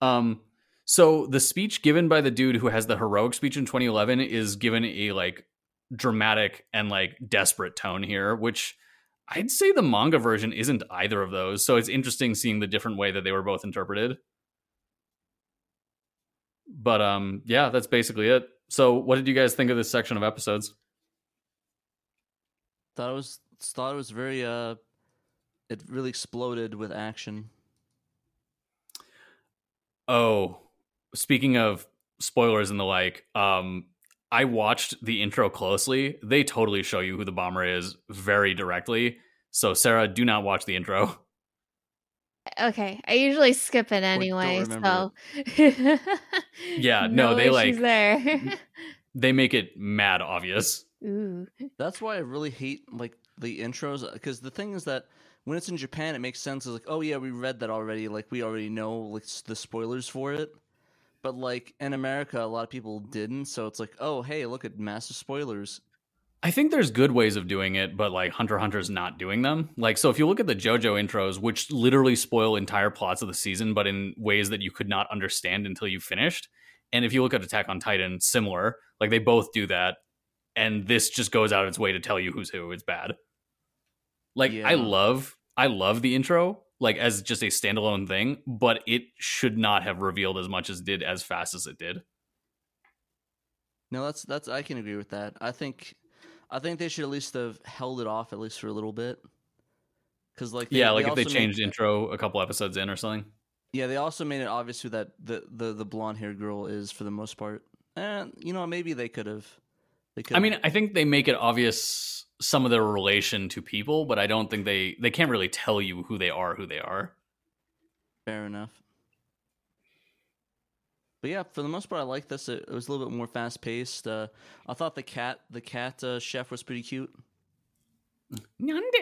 [SPEAKER 2] Um so the speech given by the dude who has the heroic speech in 2011 is given a like dramatic and like desperate tone here which I'd say the manga version isn't either of those, so it's interesting seeing the different way that they were both interpreted. But um yeah, that's basically it. So what did you guys think of this section of episodes?
[SPEAKER 3] Thought it was thought it was very uh, it really exploded with action.
[SPEAKER 2] Oh, speaking of spoilers and the like, um I watched the intro closely. They totally show you who the bomber is very directly. So Sarah, do not watch the intro.
[SPEAKER 5] Okay, I usually skip it anyway.
[SPEAKER 3] remember
[SPEAKER 5] So
[SPEAKER 2] Yeah, no, they, like-
[SPEAKER 5] there. Mm-hmm.
[SPEAKER 2] They make it mad obvious.
[SPEAKER 5] Ooh,
[SPEAKER 3] That's why I really hate like the intros because the thing is that when it's in Japan, it makes sense. It's like, oh yeah, we read that already. Like we already know like the spoilers for it. But like in America, a lot of people didn't. So it's like, oh hey, look at massive spoilers.
[SPEAKER 2] I think there's good ways of doing it, but like Hunter Hunter's not doing them. Like, so if you look at the JoJo intros, which literally spoil entire plots of the season, but in ways that you could not understand until you finished. And if you look at Attack on Titan, similar, like they both do that. And this just goes out of its way to tell you who's who. It's bad. Like, I love, I love the intro, like as just a standalone thing, but it should not have revealed as much as it did as fast as it did.
[SPEAKER 3] No, that's that's I can agree with that. I think I think they should at least have held it off at least for a little bit. Because like they-
[SPEAKER 2] yeah, like if they
[SPEAKER 3] also made-
[SPEAKER 2] changed intro a couple episodes in or something.
[SPEAKER 3] Yeah, they also made it obvious who that the the, the blonde haired girl is for the most part. And you know, maybe they could have. They could.
[SPEAKER 2] I mean, I think they make it obvious some of their relation to people, but I don't think they they can't really tell you who they are, who they are.
[SPEAKER 3] fair enough. But yeah, for the most part, I like this. It, it was a little bit more fast paced. Uh, I thought the cat the cat uh, chef was pretty cute.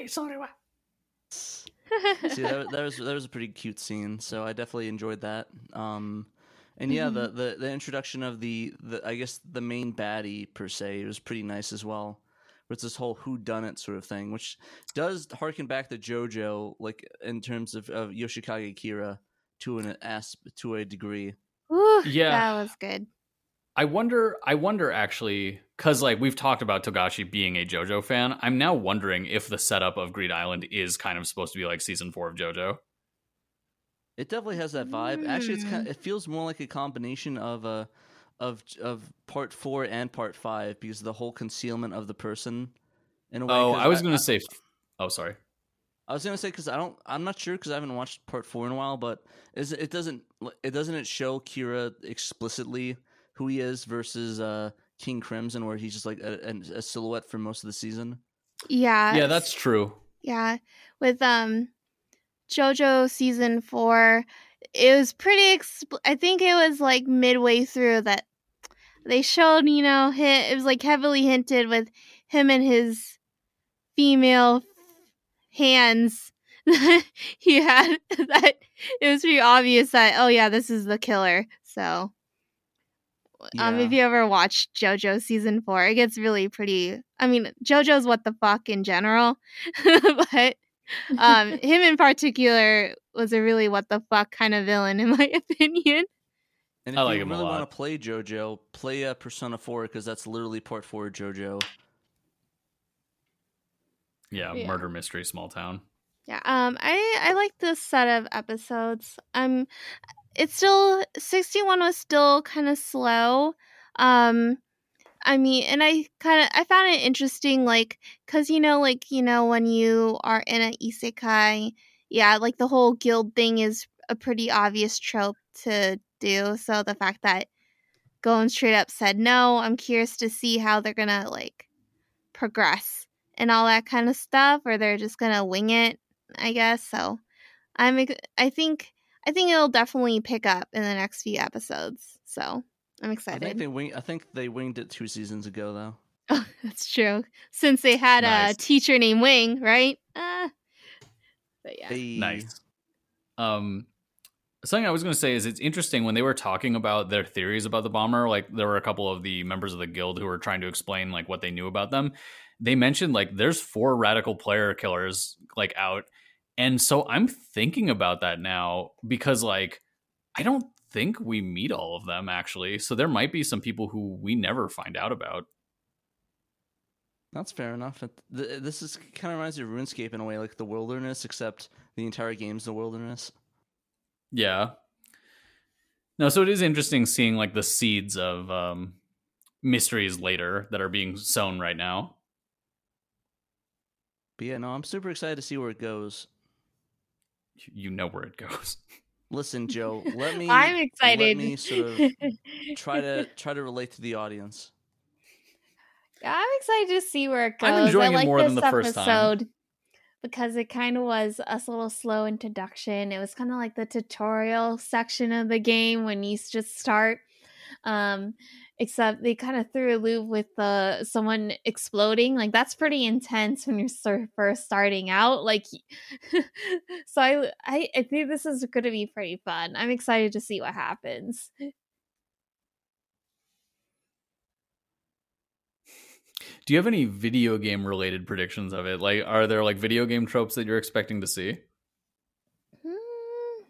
[SPEAKER 3] sorry See, that, that was that was a pretty cute scene. So I definitely enjoyed that. Um, and yeah, the, the the introduction of the, the I guess the main baddie per se was pretty nice as well. Where it's this whole who done it sort of thing, which does harken back to JoJo, like in terms of, of Yoshikage Kira to an asp to a degree.
[SPEAKER 5] Whew,
[SPEAKER 2] Yeah.
[SPEAKER 5] that was good.
[SPEAKER 2] I wonder I wonder actually because like we've talked about Togashi being a JoJo fan, I'm now wondering if the setup of Greed Island is kind of supposed to be like season four of JoJo.
[SPEAKER 3] It definitely has that vibe. Actually, it's kind. Of, it feels more like a combination of uh, of of part four and part five because of the whole concealment of the person. In a way,
[SPEAKER 2] Oh,
[SPEAKER 3] 'cause
[SPEAKER 2] I was gonna say. Oh, sorry.
[SPEAKER 3] I was gonna say because I don't. I'm not sure because I haven't watched part four in a while. But is it doesn't it doesn't it show Kira explicitly who he is versus uh, King Crimson, where he's just like a, a, a silhouette for most of the season.
[SPEAKER 1] Yeah.
[SPEAKER 2] Yeah, that's true.
[SPEAKER 1] Yeah, with um JoJo season 4, it was pretty expl- I think it was like midway through that they showed, you know, hi- it was like heavily hinted with him and his female hands that he had that it was pretty obvious that oh yeah, this is the killer. So um, if you ever watched JoJo season four, it gets really pretty. I mean, JoJo's what the fuck in general, but um, him in particular was a really what the fuck kind of villain, in my opinion.
[SPEAKER 3] And if
[SPEAKER 2] I like
[SPEAKER 3] you
[SPEAKER 2] him
[SPEAKER 3] really want to play JoJo, play uh, Persona 4 because that's literally part 4 of JoJo.
[SPEAKER 2] Yeah,
[SPEAKER 1] Yeah.
[SPEAKER 2] murder mystery, small town.
[SPEAKER 1] Yeah, um, I I like this set of episodes. Um, it's still sixty one was still kind of slow. Um, I mean, and I kind of I found it interesting, like, cause you know, like you know, when you are in an isekai, yeah, like the whole guild thing is a pretty obvious trope to do. So the fact that Gon straight up said no, I'm curious to see how they're gonna like progress and all that kind of stuff, or they're just gonna wing it. I guess so. I'm. I think. I think it'll definitely pick up in the next few episodes. So I'm excited.
[SPEAKER 3] I think they wing, I think they winged it two seasons ago though.
[SPEAKER 1] Oh, that's true. Since they had
[SPEAKER 2] Nice.
[SPEAKER 1] a teacher named Wing, right? Uh, yeah.
[SPEAKER 3] Hey.
[SPEAKER 2] Nice. Um, something I was going to say is it's interesting when they were talking about their theories about the bomber. Like there were a couple of the members of the guild who were trying to explain like what they knew about them. They mentioned like there's four radical player killers like out, and so I'm thinking about that now because like I don't think we meet all of them actually. So there might be some people who we never find out about.
[SPEAKER 3] That's fair enough. It, th- this is kind of reminds me of RuneScape in a way, like the wilderness, except the entire game's the wilderness.
[SPEAKER 2] Yeah. No, so it is interesting seeing like the seeds of um mysteries later that are being sown right now.
[SPEAKER 3] But yeah, no, I'm super excited to see where it goes.
[SPEAKER 2] You know where it goes.
[SPEAKER 3] Listen, Joe, let me.
[SPEAKER 5] I'm excited.
[SPEAKER 3] Let
[SPEAKER 5] excited.
[SPEAKER 3] me sort of try to try to relate to the audience.
[SPEAKER 5] I'm excited to see where it goes.
[SPEAKER 2] I'm enjoying
[SPEAKER 5] I
[SPEAKER 2] it
[SPEAKER 5] like
[SPEAKER 2] more
[SPEAKER 5] this
[SPEAKER 2] than the first time.
[SPEAKER 5] episode because it kind of was a little slow introduction. It was kind of like the tutorial section of the game when you just start. Um, except they kind of threw a loop with the someone exploding. Like that's pretty intense when you're sort first starting out. Like, so I, I I think this is going to be pretty fun. I'm excited to see what happens.
[SPEAKER 2] Do you have any video game related predictions of it? Like are there like video game tropes that you're expecting to see?
[SPEAKER 5] Hmm.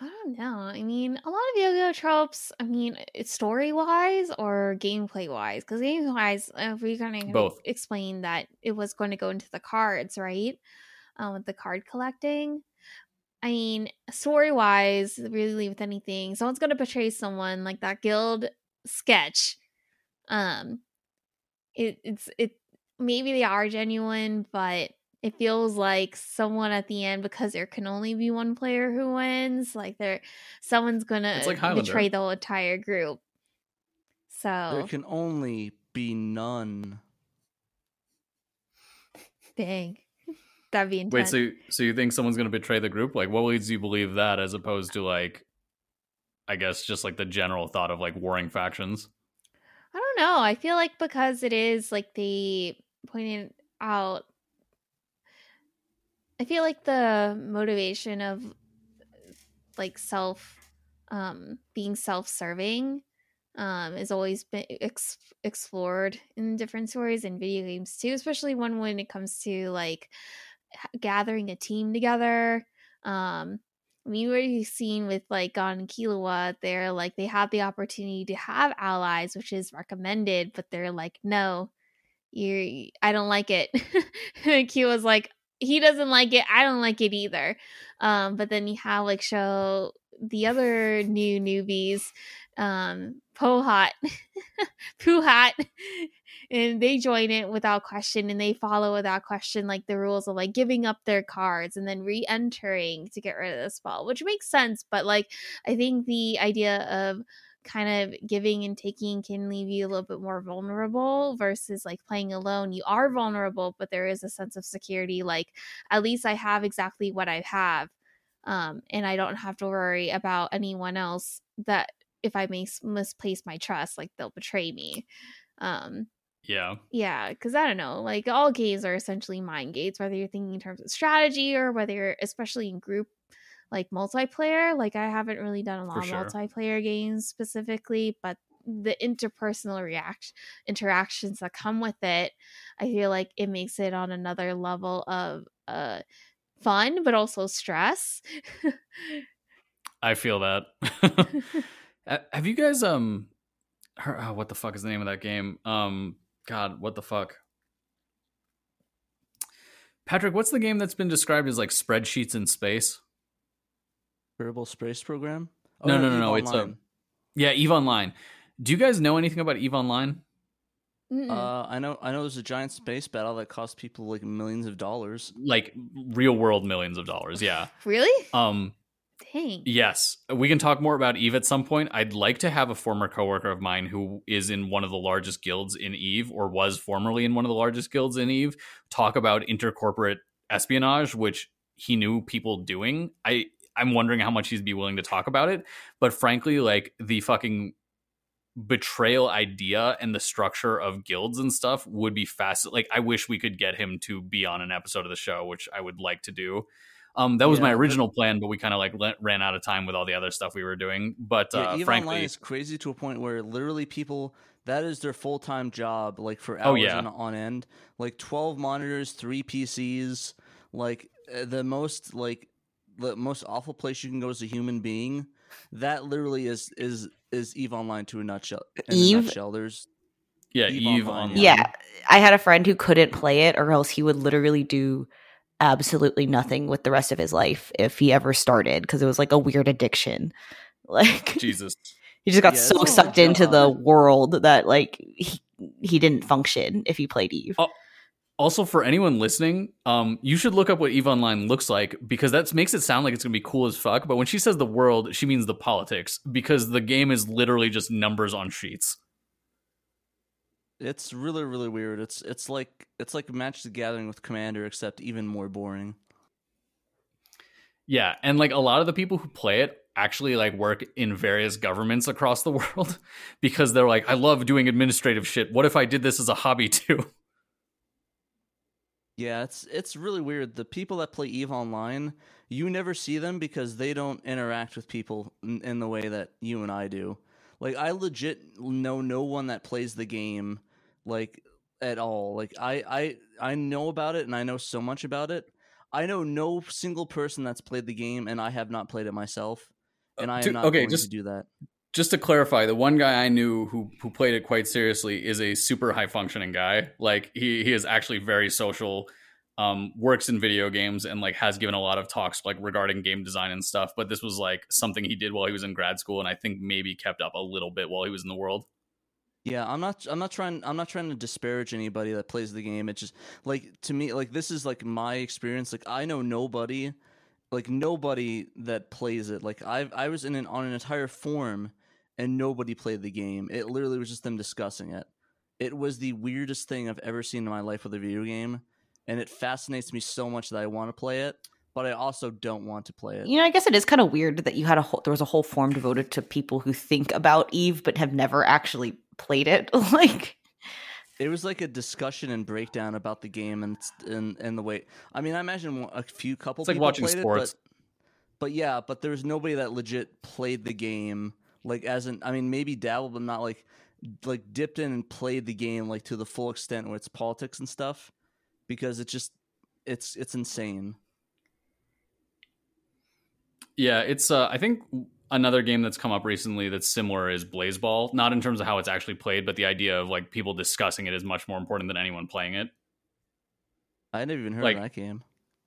[SPEAKER 5] I don't know. I mean, a lot of yo-yo tropes. I mean, it's story wise or gameplay wise. Because gameplay wise, uh, we kind of
[SPEAKER 2] Both.
[SPEAKER 5] explained that it was going to go into the cards, right? Um, with the card collecting. I mean, story wise, really with anything, someone's going to portray someone like that guild sketch. Um, it it's it maybe they are genuine, but it feels like someone at the end because there can only be one player who wins. Like there, someone's gonna
[SPEAKER 2] like
[SPEAKER 5] betray the whole entire group. So there
[SPEAKER 3] can only be none.
[SPEAKER 5] dang, that'd be
[SPEAKER 2] Wait, so you, so you think someone's going to betray the group? Like what leads you believe that as opposed to like I guess just like the general thought of like warring factions?
[SPEAKER 5] I don't know. I feel like because it is like they pointed out. I feel like the motivation of like self, um, being self-serving, um, is always been ex- explored in different stories and video games too. Especially one when it comes to like gathering a team together. Um, Mean, we've seen with like Gon and Killua, they're like they have the opportunity to have allies, which is recommended, but they're like, no, you, I don't like it. Killua's like, he doesn't like it, I don't like it either. Um, but then you have like show the other new newbies, um, Pohat, Puhat, and they join it without question and they follow without question like the rules of like giving up their cards and then re-entering to get rid of the spell, which makes sense. But like I think the idea of kind of giving and taking can leave you a little bit more vulnerable versus like playing alone. You are vulnerable, but there is a sense of security. Like at least I have exactly what I have. Um, and I don't have to worry about anyone else that if I mis- misplace my trust, like they'll betray me. Um,
[SPEAKER 2] Yeah.
[SPEAKER 5] yeah, because I don't know, like all games are essentially mind gates, whether you're thinking in terms of strategy or whether you're, especially in group, like multiplayer. Like I haven't really done a lot of multiplayer games specifically, but the interpersonal react interactions that come with it, I feel like it makes it on another level of uh fun, but also stress.
[SPEAKER 2] I feel that. Have you guys um heard, oh, what the fuck is the name of that game? Um god, what the fuck? Patrick, what's the game that's been described as like spreadsheets in space?
[SPEAKER 3] Kerbal Space Program. Oh,
[SPEAKER 2] No, no, no,
[SPEAKER 3] Eve
[SPEAKER 2] no, it's a- Yeah, Eve Online. Do you guys know anything about Eve Online?
[SPEAKER 3] Uh, I know. I know. There's a giant space battle that costs people like millions of dollars.
[SPEAKER 2] Like real world millions of dollars, yeah.
[SPEAKER 5] really?
[SPEAKER 2] Um
[SPEAKER 5] Dang.
[SPEAKER 2] Yes, we can talk more about Eve at some point. I'd like to have a former coworker of mine who is in one of the largest guilds in Eve, or was formerly in one of the largest guilds in Eve, talk about intercorporate espionage, which he knew people doing. I I'm wondering how much he'd be willing to talk about it. But frankly, like the fucking betrayal idea and the structure of guilds and stuff would be fast. Like I wish we could get him to be on an episode of the show, which I would like to do. Um, that was
[SPEAKER 3] Yeah,
[SPEAKER 2] my
[SPEAKER 3] but-
[SPEAKER 2] original plan, but we kind of like let, ran out of time with all the other stuff we were doing. But
[SPEAKER 3] Yeah,
[SPEAKER 2] uh,
[SPEAKER 3] Eve
[SPEAKER 2] frankly,
[SPEAKER 3] Online is crazy to a point where literally people that is their full time job, like for hours
[SPEAKER 2] Oh, yeah.
[SPEAKER 3] on, on end. Like twelve monitors, three PCs. Like uh, the most like the most awful place you can go as a human being. That literally is is is Eve Online to a nutshell. In
[SPEAKER 4] Eve?
[SPEAKER 3] a nutshell. There's
[SPEAKER 2] yeah,
[SPEAKER 3] Eve
[SPEAKER 2] Eve,
[SPEAKER 3] Online,
[SPEAKER 2] Online.
[SPEAKER 4] Yeah, I had a friend who couldn't play it, or else he would literally do absolutely nothing with the rest of his life if he ever started because it was like a weird addiction. Like
[SPEAKER 2] Jesus.
[SPEAKER 4] he just got
[SPEAKER 3] Yeah,
[SPEAKER 4] so
[SPEAKER 3] it's-
[SPEAKER 4] sucked into the
[SPEAKER 3] uh,
[SPEAKER 4] world that like he, he didn't function if he played Eve.
[SPEAKER 2] Oh, Also, for anyone listening, um, you should look up what Eve Online looks like because that makes it sound like it's gonna be cool as fuck. But when she says the world, she means the politics because the game is literally just numbers on sheets.
[SPEAKER 3] It's really really weird. It's it's like it's like Magic the Gathering with Commander, except even more boring.
[SPEAKER 2] Yeah, and like a lot of the people who play it actually like work in various governments across the world because they're like, I love doing administrative shit. What if I did this as a hobby too?
[SPEAKER 3] Yeah, it's it's really weird. The people that play Eve Online, you never see them because they don't interact with people in, in the way that you and I do. Like I legit know no one that plays the game like at all. Like I I I know about it and I know so much about it. I know no single person that's played the game and I have not played it myself. And I am not
[SPEAKER 2] okay,
[SPEAKER 3] going
[SPEAKER 2] just-
[SPEAKER 3] to do that.
[SPEAKER 2] just to clarify, the one guy I knew who who played it quite seriously is a super high functioning guy. Like he he is actually very social, um, works in video games and like has given a lot of talks like regarding game design and stuff. But this was like something he did while he was in grad school, and I think maybe kept up a little bit while he was in the world.
[SPEAKER 3] Yeah, I'm not. I'm not trying. I'm not trying to disparage anybody that plays the game. It's just like to me, like this is like my experience. Like I know nobody, like nobody that plays it. Like I, I was in an on an entire forum, and nobody played the game. It literally was just them discussing it. It was the weirdest thing I've ever seen in my life with a video game, and it fascinates me so much that I want to play it, but I also don't want to play it.
[SPEAKER 4] You know, I guess it is kind of weird that you had a whole, there was a whole form devoted to people who think about Eve but have never actually played it. like,
[SPEAKER 3] It was like a discussion and breakdown about the game and and and the way. I mean, I imagine a few couple.
[SPEAKER 2] It's like watching
[SPEAKER 3] played
[SPEAKER 2] sports.
[SPEAKER 3] It, but, but yeah, but there was nobody that legit played the game. Like as an, I mean, maybe dabbled, but not like like dipped in and played the game like to the full extent where it's politics and stuff. Because it just it's it's insane.
[SPEAKER 2] Yeah, it's uh I think another game that's come up recently that's similar is Blaseball. Not in terms of how it's actually played, but the idea of like people discussing it is much more important than anyone playing it.
[SPEAKER 3] I never even heard
[SPEAKER 2] Like-
[SPEAKER 3] of that game.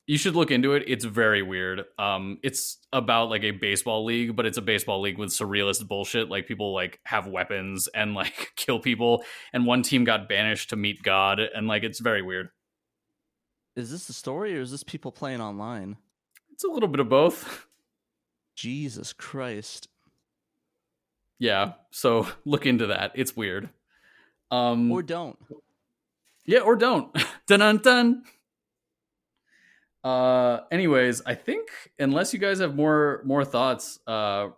[SPEAKER 2] You should look into it. It's very weird. Um, it's about like a baseball league, but it's a baseball league with surrealist bullshit. Like people like have weapons and like kill people, and one team got banished to meet God, and like it's very weird.
[SPEAKER 3] Is this the story or is this people playing online?
[SPEAKER 2] It's a little bit of both.
[SPEAKER 3] Jesus Christ.
[SPEAKER 2] yeah, so look into that. It's weird. Um,
[SPEAKER 3] Or don't.
[SPEAKER 2] Yeah, or don't. dun dun dun. Uh anyways, I think unless you guys have more more thoughts, uh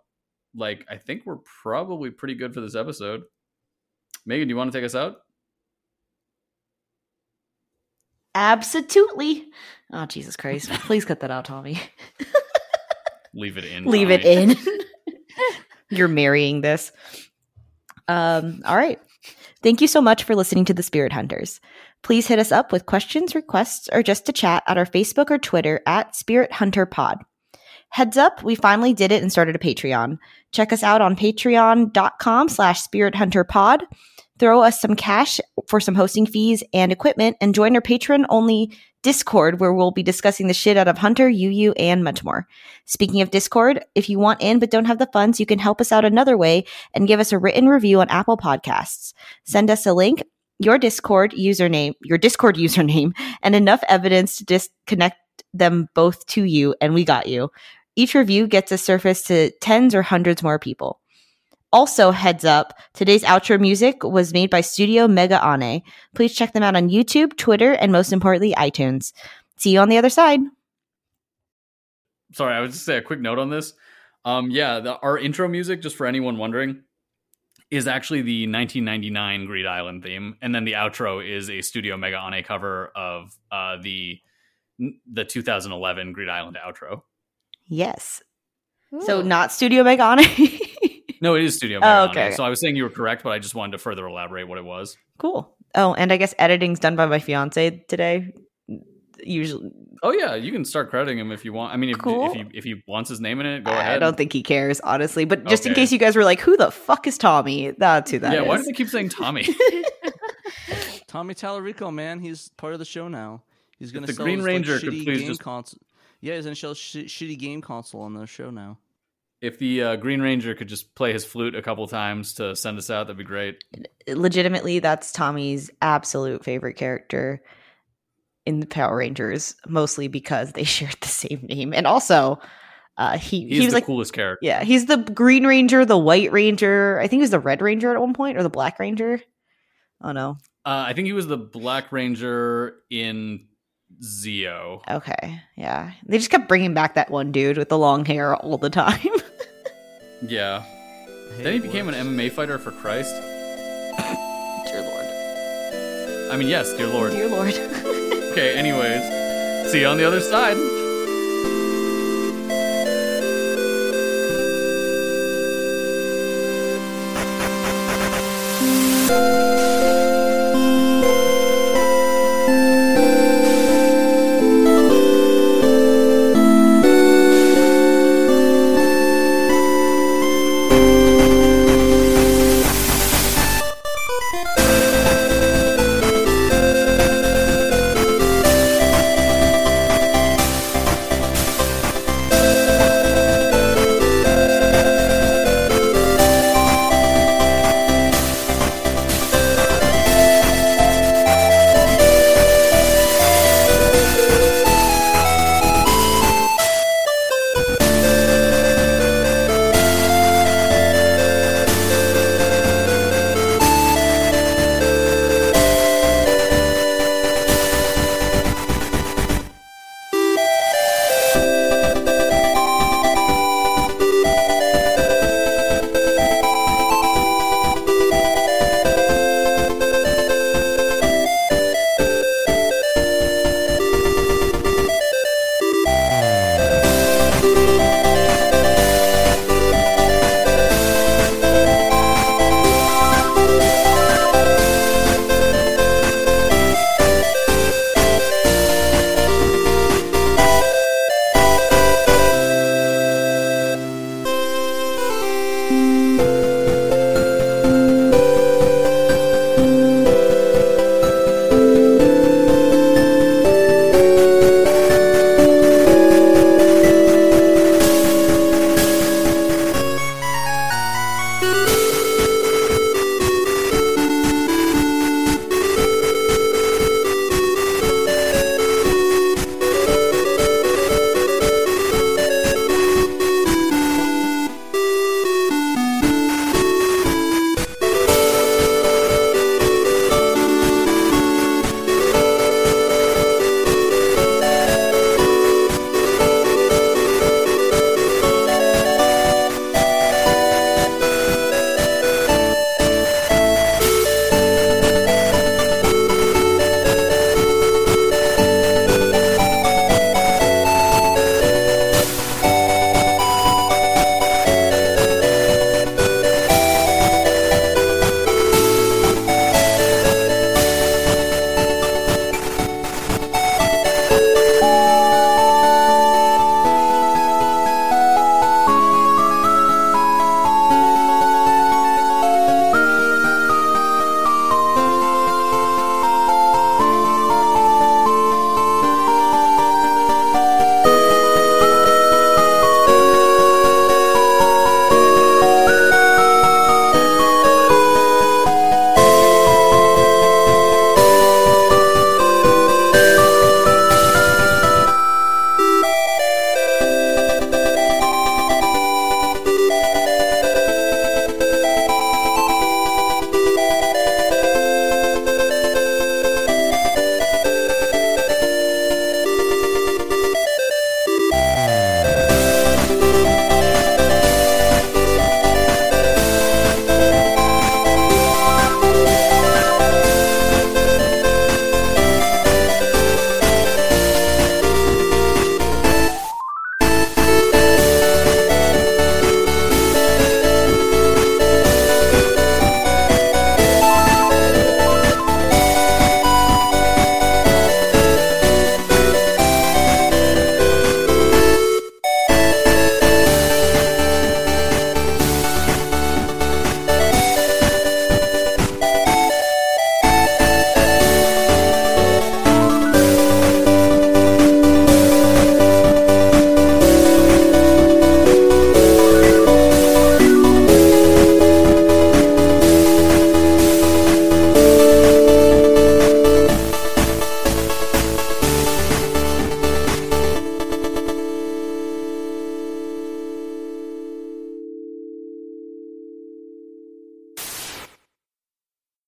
[SPEAKER 2] like I think we're probably pretty good for this episode. Megan, do you want to take us out?
[SPEAKER 4] Absolutely. Oh, Jesus Christ. Please cut that out, Tommy.
[SPEAKER 2] Leave it in.
[SPEAKER 4] Leave it in. You're marrying this. Um, all right. Thank you so much for listening to the Spirit Hunters. Please hit us up with questions, requests, or just to chat at our Facebook or Twitter at Spirit Hunter Pod. Heads up, we finally did it and started a Patreon. Check us out on patreon.com slash spirit hunter pod. Throw us some cash for some hosting fees and equipment and join our patron only Discord where we'll be discussing the shit out of Hunter, YuYu, and much more. Speaking of Discord, if you want in but don't have the funds, you can help us out another way and give us a written review on Apple Podcasts. Send us a link, your Discord username, your Discord username, and enough evidence to disconnect them both to you, and we got you. Each review gets us surfaced to tens or hundreds more people. Also, heads up, today's outro music was made by Studio Megaane. Please check them out on YouTube, Twitter, and most importantly, iTunes. See you on the other side.
[SPEAKER 2] Sorry, I would just say a quick note on this. Um yeah, the, our intro music just for anyone wondering is actually the 1999 Greed Island theme and then the outro is a Studio Megaane cover of uh the the 2011 Greed Island outro.
[SPEAKER 4] Yes. So not Studio Megaane.
[SPEAKER 2] No, it is Studio
[SPEAKER 4] Oh, okay, okay.
[SPEAKER 2] So I was saying you were correct, but I just wanted to further elaborate what it was.
[SPEAKER 4] cool. Oh, and I guess editing's done by my fiance today. Usually,
[SPEAKER 2] Oh yeah, you can start crediting him if you want. I mean, if
[SPEAKER 4] Cool.
[SPEAKER 2] if he if he wants his name in it, go
[SPEAKER 4] I
[SPEAKER 2] ahead.
[SPEAKER 4] I don't think he cares, honestly. But just in case you guys were like, "Who the fuck is Tommy?" That's who that
[SPEAKER 2] yeah,
[SPEAKER 4] is.
[SPEAKER 2] why do they keep saying Tommy?
[SPEAKER 3] Tommy Tallarico, man, he's part of the show now. He's gonna
[SPEAKER 2] the
[SPEAKER 3] sell
[SPEAKER 2] Green
[SPEAKER 3] his, like,
[SPEAKER 2] Ranger could
[SPEAKER 3] shitty
[SPEAKER 2] please
[SPEAKER 3] game
[SPEAKER 2] just-
[SPEAKER 3] console. Yeah, he's gonna sell sh- shitty game console on the show now.
[SPEAKER 2] If the uh, Green Ranger could just play his flute a couple times to send us out, that'd be great.
[SPEAKER 4] legitimately that's Tommy's absolute favorite character in the Power Rangers, mostly because they shared the same name, and also uh, he
[SPEAKER 2] He's
[SPEAKER 4] he was
[SPEAKER 2] the
[SPEAKER 4] like,
[SPEAKER 2] coolest character.
[SPEAKER 4] yeah, he's the Green Ranger, the White Ranger. I think he was the Red Ranger at one point, or the Black Ranger. Oh no,
[SPEAKER 2] Uh, I think he was the Black Ranger in Zeo.
[SPEAKER 4] okay, yeah, they just kept bringing back that one dude with the long hair all the time.
[SPEAKER 2] Yeah.
[SPEAKER 3] Hey,
[SPEAKER 2] then he became
[SPEAKER 3] works.
[SPEAKER 2] an MMA fighter for Christ.
[SPEAKER 4] dear Lord.
[SPEAKER 2] I mean, yes, dear Lord.
[SPEAKER 4] Dear Lord.
[SPEAKER 2] okay, anyways. See you on the other side.